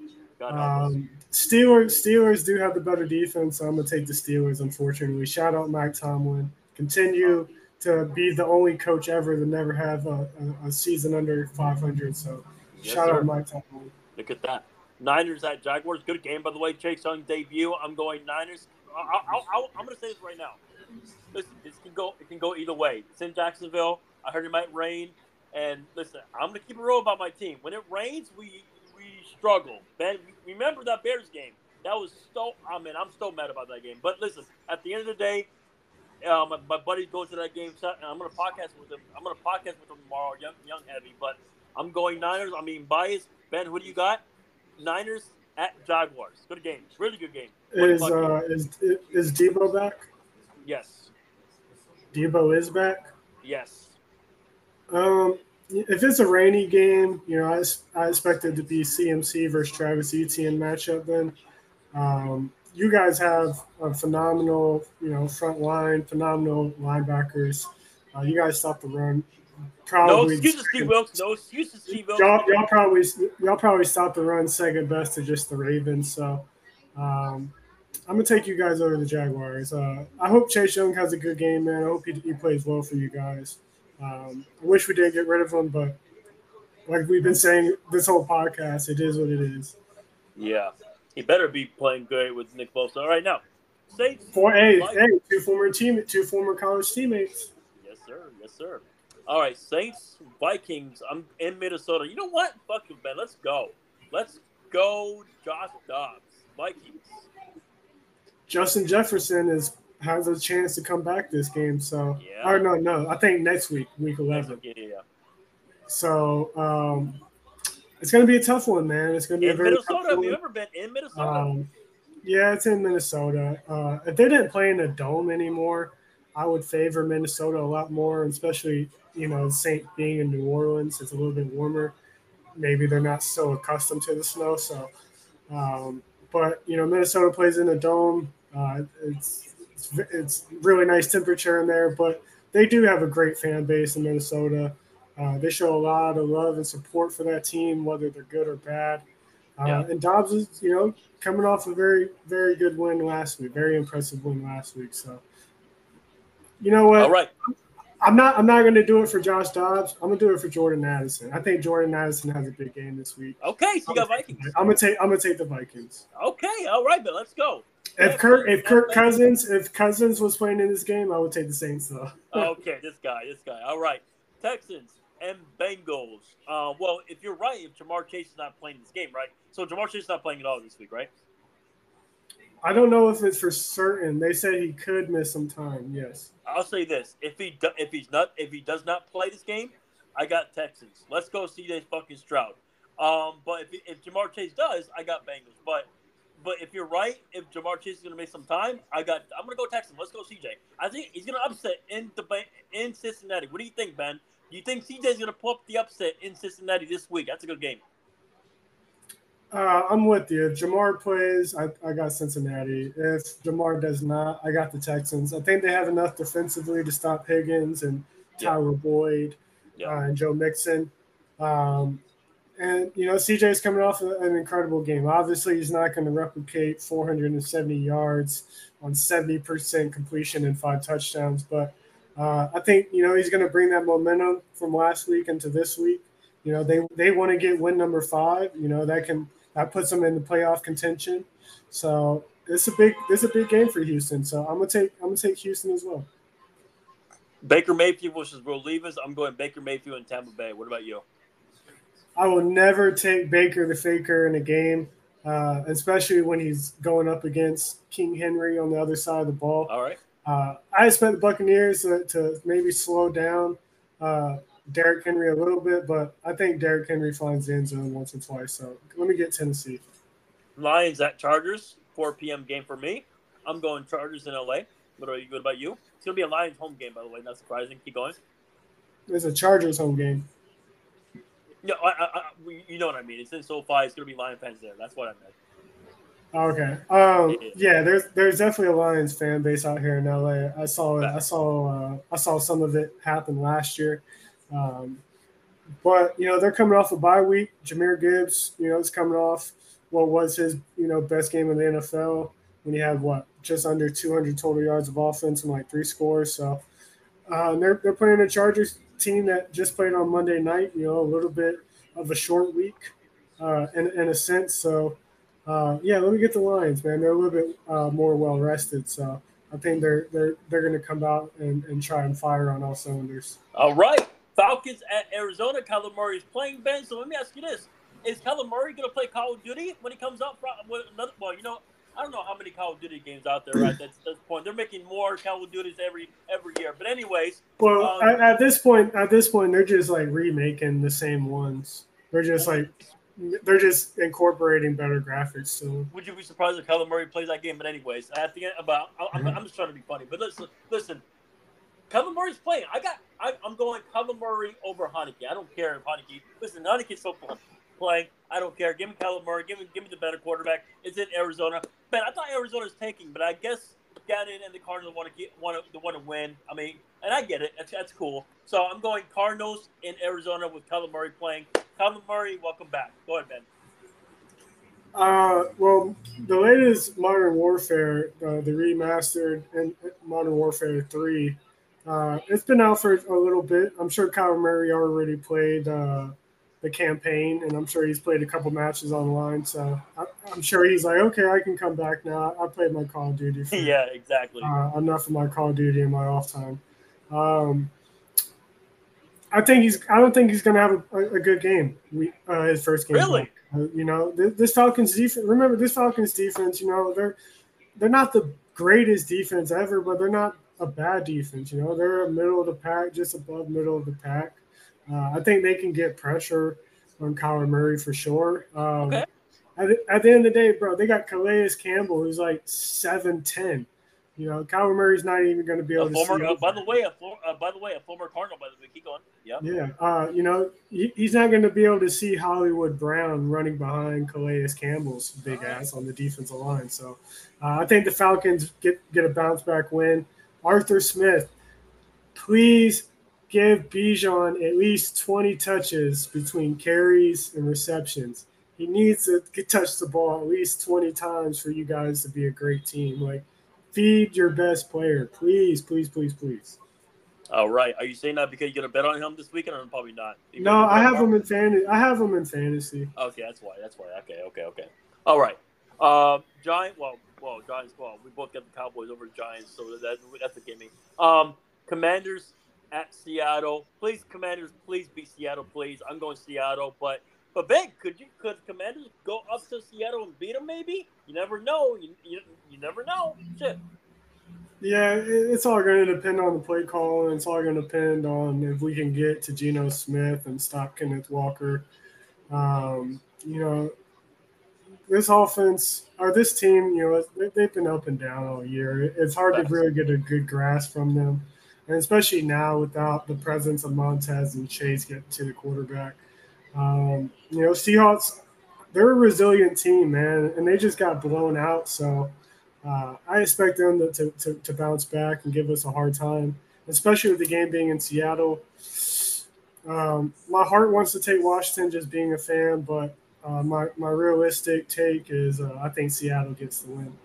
Um, Steelers Steelers do have the better defense. So I'm gonna take the Steelers. Unfortunately, shout out Mike Tomlin. Continue to be the only coach ever to never have a, a, a season under 500. So yes, shout sir. out Mike Tomlin. Look at that. Niners at Jaguars. Good game, by the way. Chase Young debut. I'm going Niners. I, am going to say this right now. Listen, this can go. It can go either way. It's in Jacksonville. I heard it might rain. And listen, I'm going to keep it real about my team. When it rains, we we struggle. Ben, remember that Bears game? That was so. I mean, I'm still mad about that game. But listen, at the end of the day, uh, my, my buddy goes to that game. I'm going to podcast with him. I'm going to podcast with him tomorrow, young, young heavy. But I'm going Niners. I mean, biased. Ben, who do you got? Niners at Jaguars. Good game. Really good game. Is uh, is is Deebo back? Yes. Deebo is back. Yes. Um, if it's a rainy game, you know, I, I expect it to be CMC versus Travis Etienne matchup. Then, um, you guys have a phenomenal, you know, front line, phenomenal linebackers. Uh, you guys stop the run. Probably, no excuses, Steve Wilks. No excuses, Steve Wilks. Y'all, y'all probably y'all probably stop the run second best to just the Ravens. So um, I'm gonna take you guys over the Jaguars. Uh, I hope Chase Young has a good game, man. I hope he, he plays well for you guys. Um, I wish we didn't get rid of him, but like we've been saying this whole podcast, it is what it is. Yeah, he better be playing good with Nick Bosa. All right, now, Saints. Four, hey, hey, two former team, two former college teammates. Yes, sir. Yes, sir. All right, Saints, Vikings. I'm in Minnesota. You know what? Fuck you. Let's go. Let's go, Josh Dobbs. Vikings. Justin Jefferson is has a chance to come back this game. So, yeah. or no, no, I think next week, week eleven. Yeah, yeah. So, um, it's going to be a tough one, man. It's going to be in a very Minnesota. Have you ever been in Minnesota? Um, yeah, it's in Minnesota. Uh, if they didn't play in a dome anymore, I would favor Minnesota a lot more, especially you know Saint being in New Orleans. It's a little bit warmer. Maybe they're not so accustomed to the snow. So, um, but you know Minnesota plays in a dome. Uh, it's, it's it's really nice temperature in there, but they do have a great fan base in Minnesota. Uh, they show a lot of love and support for that team, whether they're good or bad. Uh, yeah. And Dobbs is, you know, coming off a very, very good win last week, very impressive win last week. So, you know what? All right. I'm not. I'm not going to do it for Josh Dobbs. I'm going to do it for Jordan Addison. I think Jordan Addison has a big game this week. Okay, so you got Vikings. I'm gonna take. I'm gonna take the Vikings. Okay, all right, but let's go. If Kirk, if Kirk Cousins, if Cousins was playing in this game, I would take the Saints though. okay, this guy, this guy. All right, Texans and Bengals. Uh, well, if you're right, if Ja'Marr Chase is not playing this game, right? So Ja'Marr Chase is not playing at all this week, right? I don't know if it's for certain. They said he could miss some time. Yes. I'll say this: if he do, if he's not if he does not play this game, I got Texans. Let's go see this fucking Stroud. Um, but if, if Ja'Marr Chase does, I got Bengals. But but if you're right, if Ja'Marr Chase is going to make some time, I got. I'm going to go Texans. Let's go, CJ. I think he's going to upset in the in Cincinnati. What do you think, Ben? Do you think CJ is going to pull up the upset in Cincinnati this week? That's a good game. Uh, I'm with you. If Ja'Marr plays, I, I got Cincinnati. If Ja'Marr does not, I got the Texans. I think they have enough defensively to stop Higgins and Tyler yeah. Boyd yeah. Uh, and Joe Mixon. Um, and you know, CJ is coming off an incredible game. Obviously, he's not going to replicate 470 yards on 70% completion and five touchdowns, but uh, I think you know he's going to bring that momentum from last week into this week. You know, they they want to get win number five. You know that can that puts them in the playoff contention. So it's a big it's a big game for Houston. So I'm gonna take I'm gonna take Houston as well. Baker Mayfield versus Will Levis. I'm going Baker Mayfield in Tampa Bay. What about you? I will never take Baker the Faker in a game, uh, especially when he's going up against King Henry on the other side of the ball. All right. Uh, I expect the Buccaneers to, to maybe slow down uh, Derrick Henry a little bit, but I think Derrick Henry finds the end zone once or twice. So let me get Tennessee. Lions at Chargers, 4 p.m. game for me. I'm going Chargers in LA. What are you? What about you? It's gonna be a Lions home game, by the way. Not surprising. Keep going. It's a Chargers home game. Yeah, I, I, I, you know what I mean. It's in SoFi. It's gonna be Lion fans there. That's what I meant. Okay. Um, yeah, there's there's definitely a Lions fan base out here in LA. I saw it. I saw uh, I saw some of it happen last year. Um, but you know they're coming off a bye week. Jahmyr Gibbs, you know, is coming off what was his you know best game in the NFL when he had what just under 200 total yards of offense and like three scores. So uh, they're they're playing a Chargers team that just played on Monday night. You know, a little bit of a short week uh, in in a sense. So uh, yeah, let me get the Lions, man. They're a little bit uh, more well rested. So I think they're they're they're going to come out and, and try and fire on all cylinders. All right. Falcons at Arizona. Kyler Murray is playing Ben. So let me ask you this: Is Kyler Murray going to play Call of Duty when he comes up? With another, well, you know, I don't know how many Call of Duty games out there right at this point. They're making more Call of Duties every every year. But anyways, well, um, at, at, this point, at this point, they're just like remaking the same ones. They're just like they're just incorporating better graphics. So would you be surprised if Kyler Murray plays that game? But anyways, at the end, about I'm, I'm just trying to be funny. But listen, listen, Kyler Murray's playing. I got. I, am going Kyler Murray over Heinicke. I don't care if Heinicke. Listen, Heinicke's so playing. I don't care. Give me Kyler Murray. Give me give me the better quarterback. It's in Arizona. Man, I thought Arizona's taking, but I guess Gannon and the Cardinals want to get want to want to win. I mean, and I get it. That's, that's cool. So I'm going Cardinals in Arizona with Kyler Murray playing. Kyler Murray, welcome back. Go ahead, Ben. Uh, well, the latest Modern Warfare, uh, the remastered and Modern Warfare Three uh, it's been out for a little bit. I'm sure Kyler Murray already played uh, the campaign, and I'm sure he's played a couple matches online. So I, am sure he's like, okay, I can come back now. I played my Call of Duty. For, yeah, exactly. Uh, enough of my Call of Duty in my off time. Um, I think he's. I don't think he's going to have a, a, good game. We, uh, his first game. Really? Uh, you know, this, this Falcons defense. Remember, this Falcons defense. You know, they're they're not the greatest defense ever, but they're not a bad defense. You know, they're a middle of the pack, just above middle of the pack. Uh, I think they can get pressure on Kyler Murray for sure. Um, okay. At, at, the end of the day, bro, they got Calais Campbell, who's like seven ten. You know, Kyler Murray's not even going to be able a to former, see. Uh, by the way, a uh, by the way, a former Cardinal. By the way, keep going. Yeah. Yeah. Uh, you know, he, he's not going to be able to see Hollywood Brown running behind Calais Campbell's big right. ass on the defensive line. So, uh, I think the Falcons get get a bounce back win. Arthur Smith, please give Bijan at least 20 touches between carries and receptions. He needs to touch the ball at least 20 times for you guys to be a great team. Like, feed your best player. Please, please, please, please. All right. Are you saying that because you're gonna bet on him this weekend, or probably not? No, I have him in fantasy. I have him in fantasy. Okay, that's why. That's why. Okay, okay, okay. All right. Uh, Giant. Well, well, Giants. Well, we both got the Cowboys over the Giants, so that, that's a gimme. Um, Commanders at Seattle. Please, Commanders, please beat Seattle, please. I'm going Seattle, but but Ben, could you could Commanders go up to Seattle and beat them? Maybe you never know. You you, you never know. Shit. Yeah, it's all going to depend on the play call, and it's all going to depend on if we can get to Geno Smith and stop Kenneth Walker. Um, you know, this offense or this team, you know, they've been up and down all year. It's hard to really get a good grasp from them, and especially now without the presence of Montez and Chase get to the quarterback. Um, you know, Seahawks, they're a resilient team, man, and they just got blown out. So uh, I expect them to, to, to, bounce back and give us a hard time, especially with the game being in Seattle. Um, my heart wants to take Washington just being a fan, but uh, my my realistic take is uh, I think Seattle gets the win.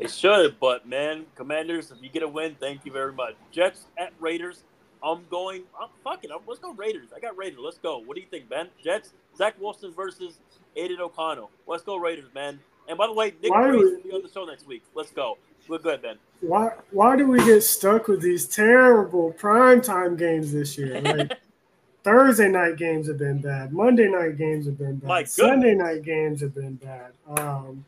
They should, but man, Commanders, if you get a win, thank you very much. Jets at Raiders. I'm going. I'm fucking. I'm, let's go Raiders. I got Raiders. Let's go. What do you think, Ben? Jets. Zach Wilson versus Aidan O'Connell. Let's go Raiders, man. And by the way, Nick Why will be on the show next week. Let's go. We're good, Ben. Why? Why do we get stuck with these terrible primetime games this year? Like, Thursday night games have been bad. Monday night games have been bad. Sunday night games have been bad. Um,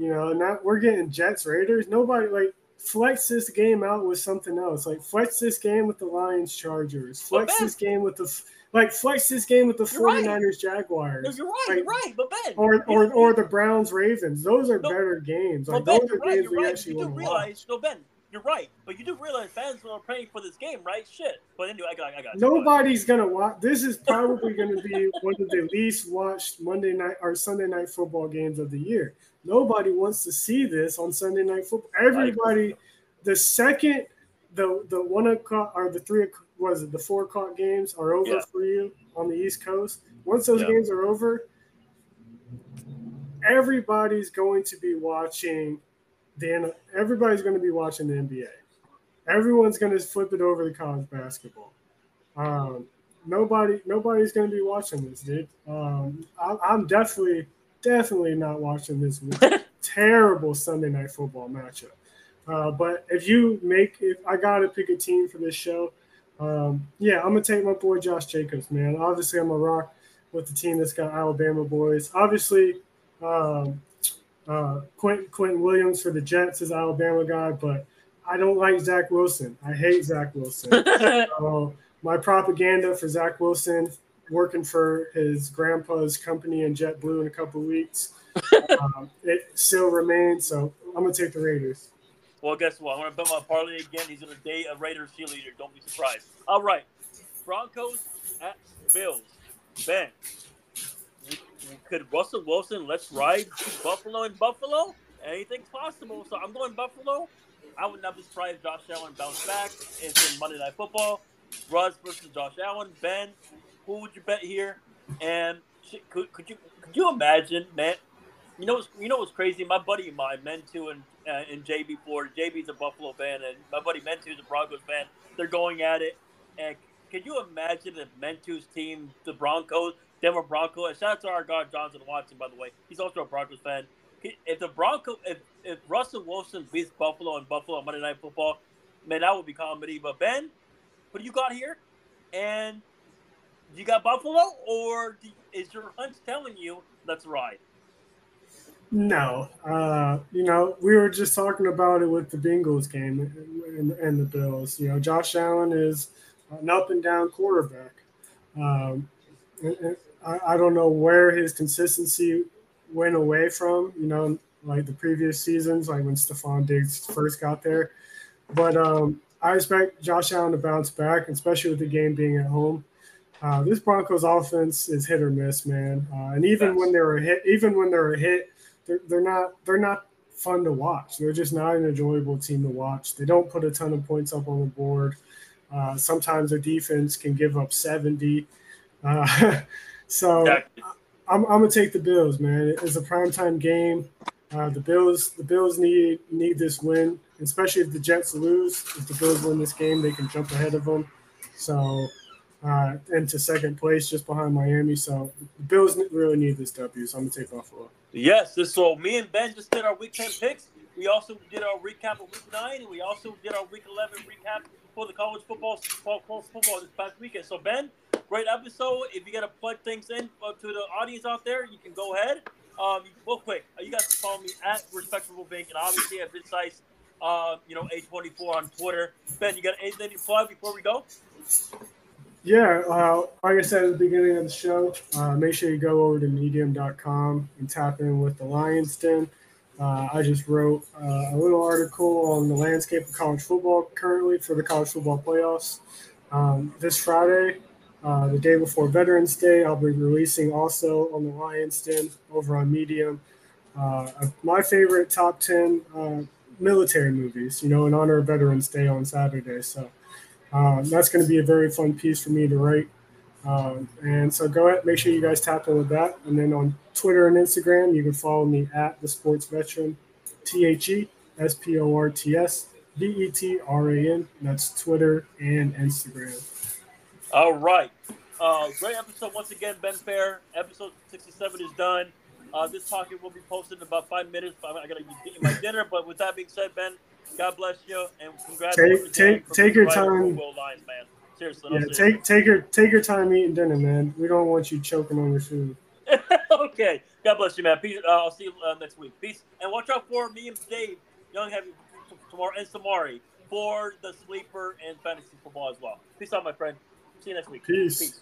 you know, not we're getting Jets Raiders. Nobody like flex this game out with something else. Like flex this game with the Lions Chargers. Flex this game with the like flex this game with the 49ers right. Jaguars. No, you're right, like, you're right, but Ben. Or or, or the Browns Ravens. Those are no, better games. Like ben, those are right, games we right. actually want to realize, No, Ben, you're right, but you do realize fans are praying for this game, right? Shit. But anyway, I got, I got. Nobody's gonna watch. This is probably going to be one of the least watched Monday night or Sunday night football games of the year. Nobody wants to see this on Sunday night football. Everybody, the second the the one o'clock or the three was it the four o'clock games are over yeah. for you on the East Coast. Once those yeah. games are over, everybody's going to be watching the everybody's going to be watching the NBA. Everyone's going to flip it over to college basketball. Um, nobody, nobody's going to be watching this, dude. Um, I, I'm definitely, definitely not watching this terrible Sunday night football matchup. Uh, but if you make, if I got to pick a team for this show, um, yeah, I'm gonna take my boy Josh Jacobs, man. Obviously, I'm a rock with the team that's got Alabama boys. Obviously, um, uh, Quentin, Quinnen Williams for the Jets is Alabama guy, but I don't like Zach Wilson. I hate Zach Wilson. so my propaganda for Zach Wilson working for his grandpa's company in JetBlue in a couple weeks, um, it still remains. So I'm gonna take the Raiders. Well, guess what? I'm gonna bet my parlay again. He's gonna date a Raiders cheerleader. Don't be surprised. All right, Broncos at Bills. Ben, could Russell Wilson let's ride Buffalo in Buffalo? Anything's possible. So I'm going Buffalo. I would not be surprised if Josh Allen bounced back. It's in Monday Night Football. Russ versus Josh Allen. Ben, who would you bet here? And could, could you could you imagine, man? You know what's you know what's crazy? My buddy of mine, Mentu and uh, and JB Ford. JB's a Buffalo fan, and my buddy Mentu is a Broncos fan. They're going at it. And could you imagine if Mentu's team, the Broncos, Denver Broncos. Shout out to our guy Johnson Watson, by the way. He's also a Broncos fan. If the Broncos, if, if Russell Wilson beats Buffalo and Buffalo on Monday Night Football, man, that would be comedy. But Ben, what do you got here? And you got Buffalo, or is your hunch telling you let's ride? No, uh, you know we were just talking about it with the Bengals game and, and the Bills. You know, Josh Allen is an up and down quarterback. Um, and, I, I don't know where his consistency went away from, you know, like the previous seasons, like when Stefon Diggs first got there. But um, I expect Josh Allen to bounce back, especially with the game being at home. Uh, this Broncos offense is hit or miss, man. Uh, and even when they're a hit, even when they're a hit, they're, they're not they're not fun to watch. They're just not an enjoyable team to watch. They don't put a ton of points up on the board. Uh, sometimes their defense can give up 70. Uh, So exactly. I'm, I'm, gonna take the Bills, man. It's a primetime game. Uh, the Bills, the Bills need need this win, especially if the Jets lose. If the Bills win this game, they can jump ahead of them. So uh, into second place, just behind Miami. So the Bills really need this W. So I'm gonna take Buffalo. Yes, so me and Ben just did our Week Ten picks. We also did our recap of Week Nine, and we also did our Week Eleven recap for the college football football, football this past weekend. So Ben, great episode. If you got to plug things in uh, to the audience out there, you can go ahead. Um, real quick, uh, you guys can follow me at Respectable Bank, and obviously at Vidsites, uh, you know, A24 on Twitter. Ben, you got anything to plug before we go? Yeah, uh, like I said at the beginning of the show, uh, make sure you go over to medium.com and tap in with the Lions Den. Uh, I just wrote uh, a little article on the landscape of college football currently for the college football playoffs. Um, this Friday, uh, the day before Veterans Day, I'll be releasing also on the Lions Den over on Medium uh, my favorite top 10 uh, military movies, you know, in honor of Veterans Day on Saturday. So uh, that's going to be a very fun piece for me to write. Um, and so go ahead, make sure you guys tap in with that. And then on Twitter and Instagram, you can follow me at the Sports Veteran, T H E S P O R T S V E T R A N. That's Twitter and Instagram. All right. Uh, great episode once again, Ben Fair. Episode 67 is done. Uh, this talking will be posted in about five minutes. I gotta be eating my dinner. But with that being said, Ben, God bless you and congrats. Take take take your time. Lines, man. Seriously. Yeah, take take your take your time eating dinner, man. We don't want you choking on your food. okay. God bless you, man. Peace. Uh, I'll see you uh, next week. Peace. And watch out for me and Dave, Young Heavy, tomorrow, and Samari for the sleeper and fantasy football as well. Peace out, my friend. See you next week. Peace. Peace.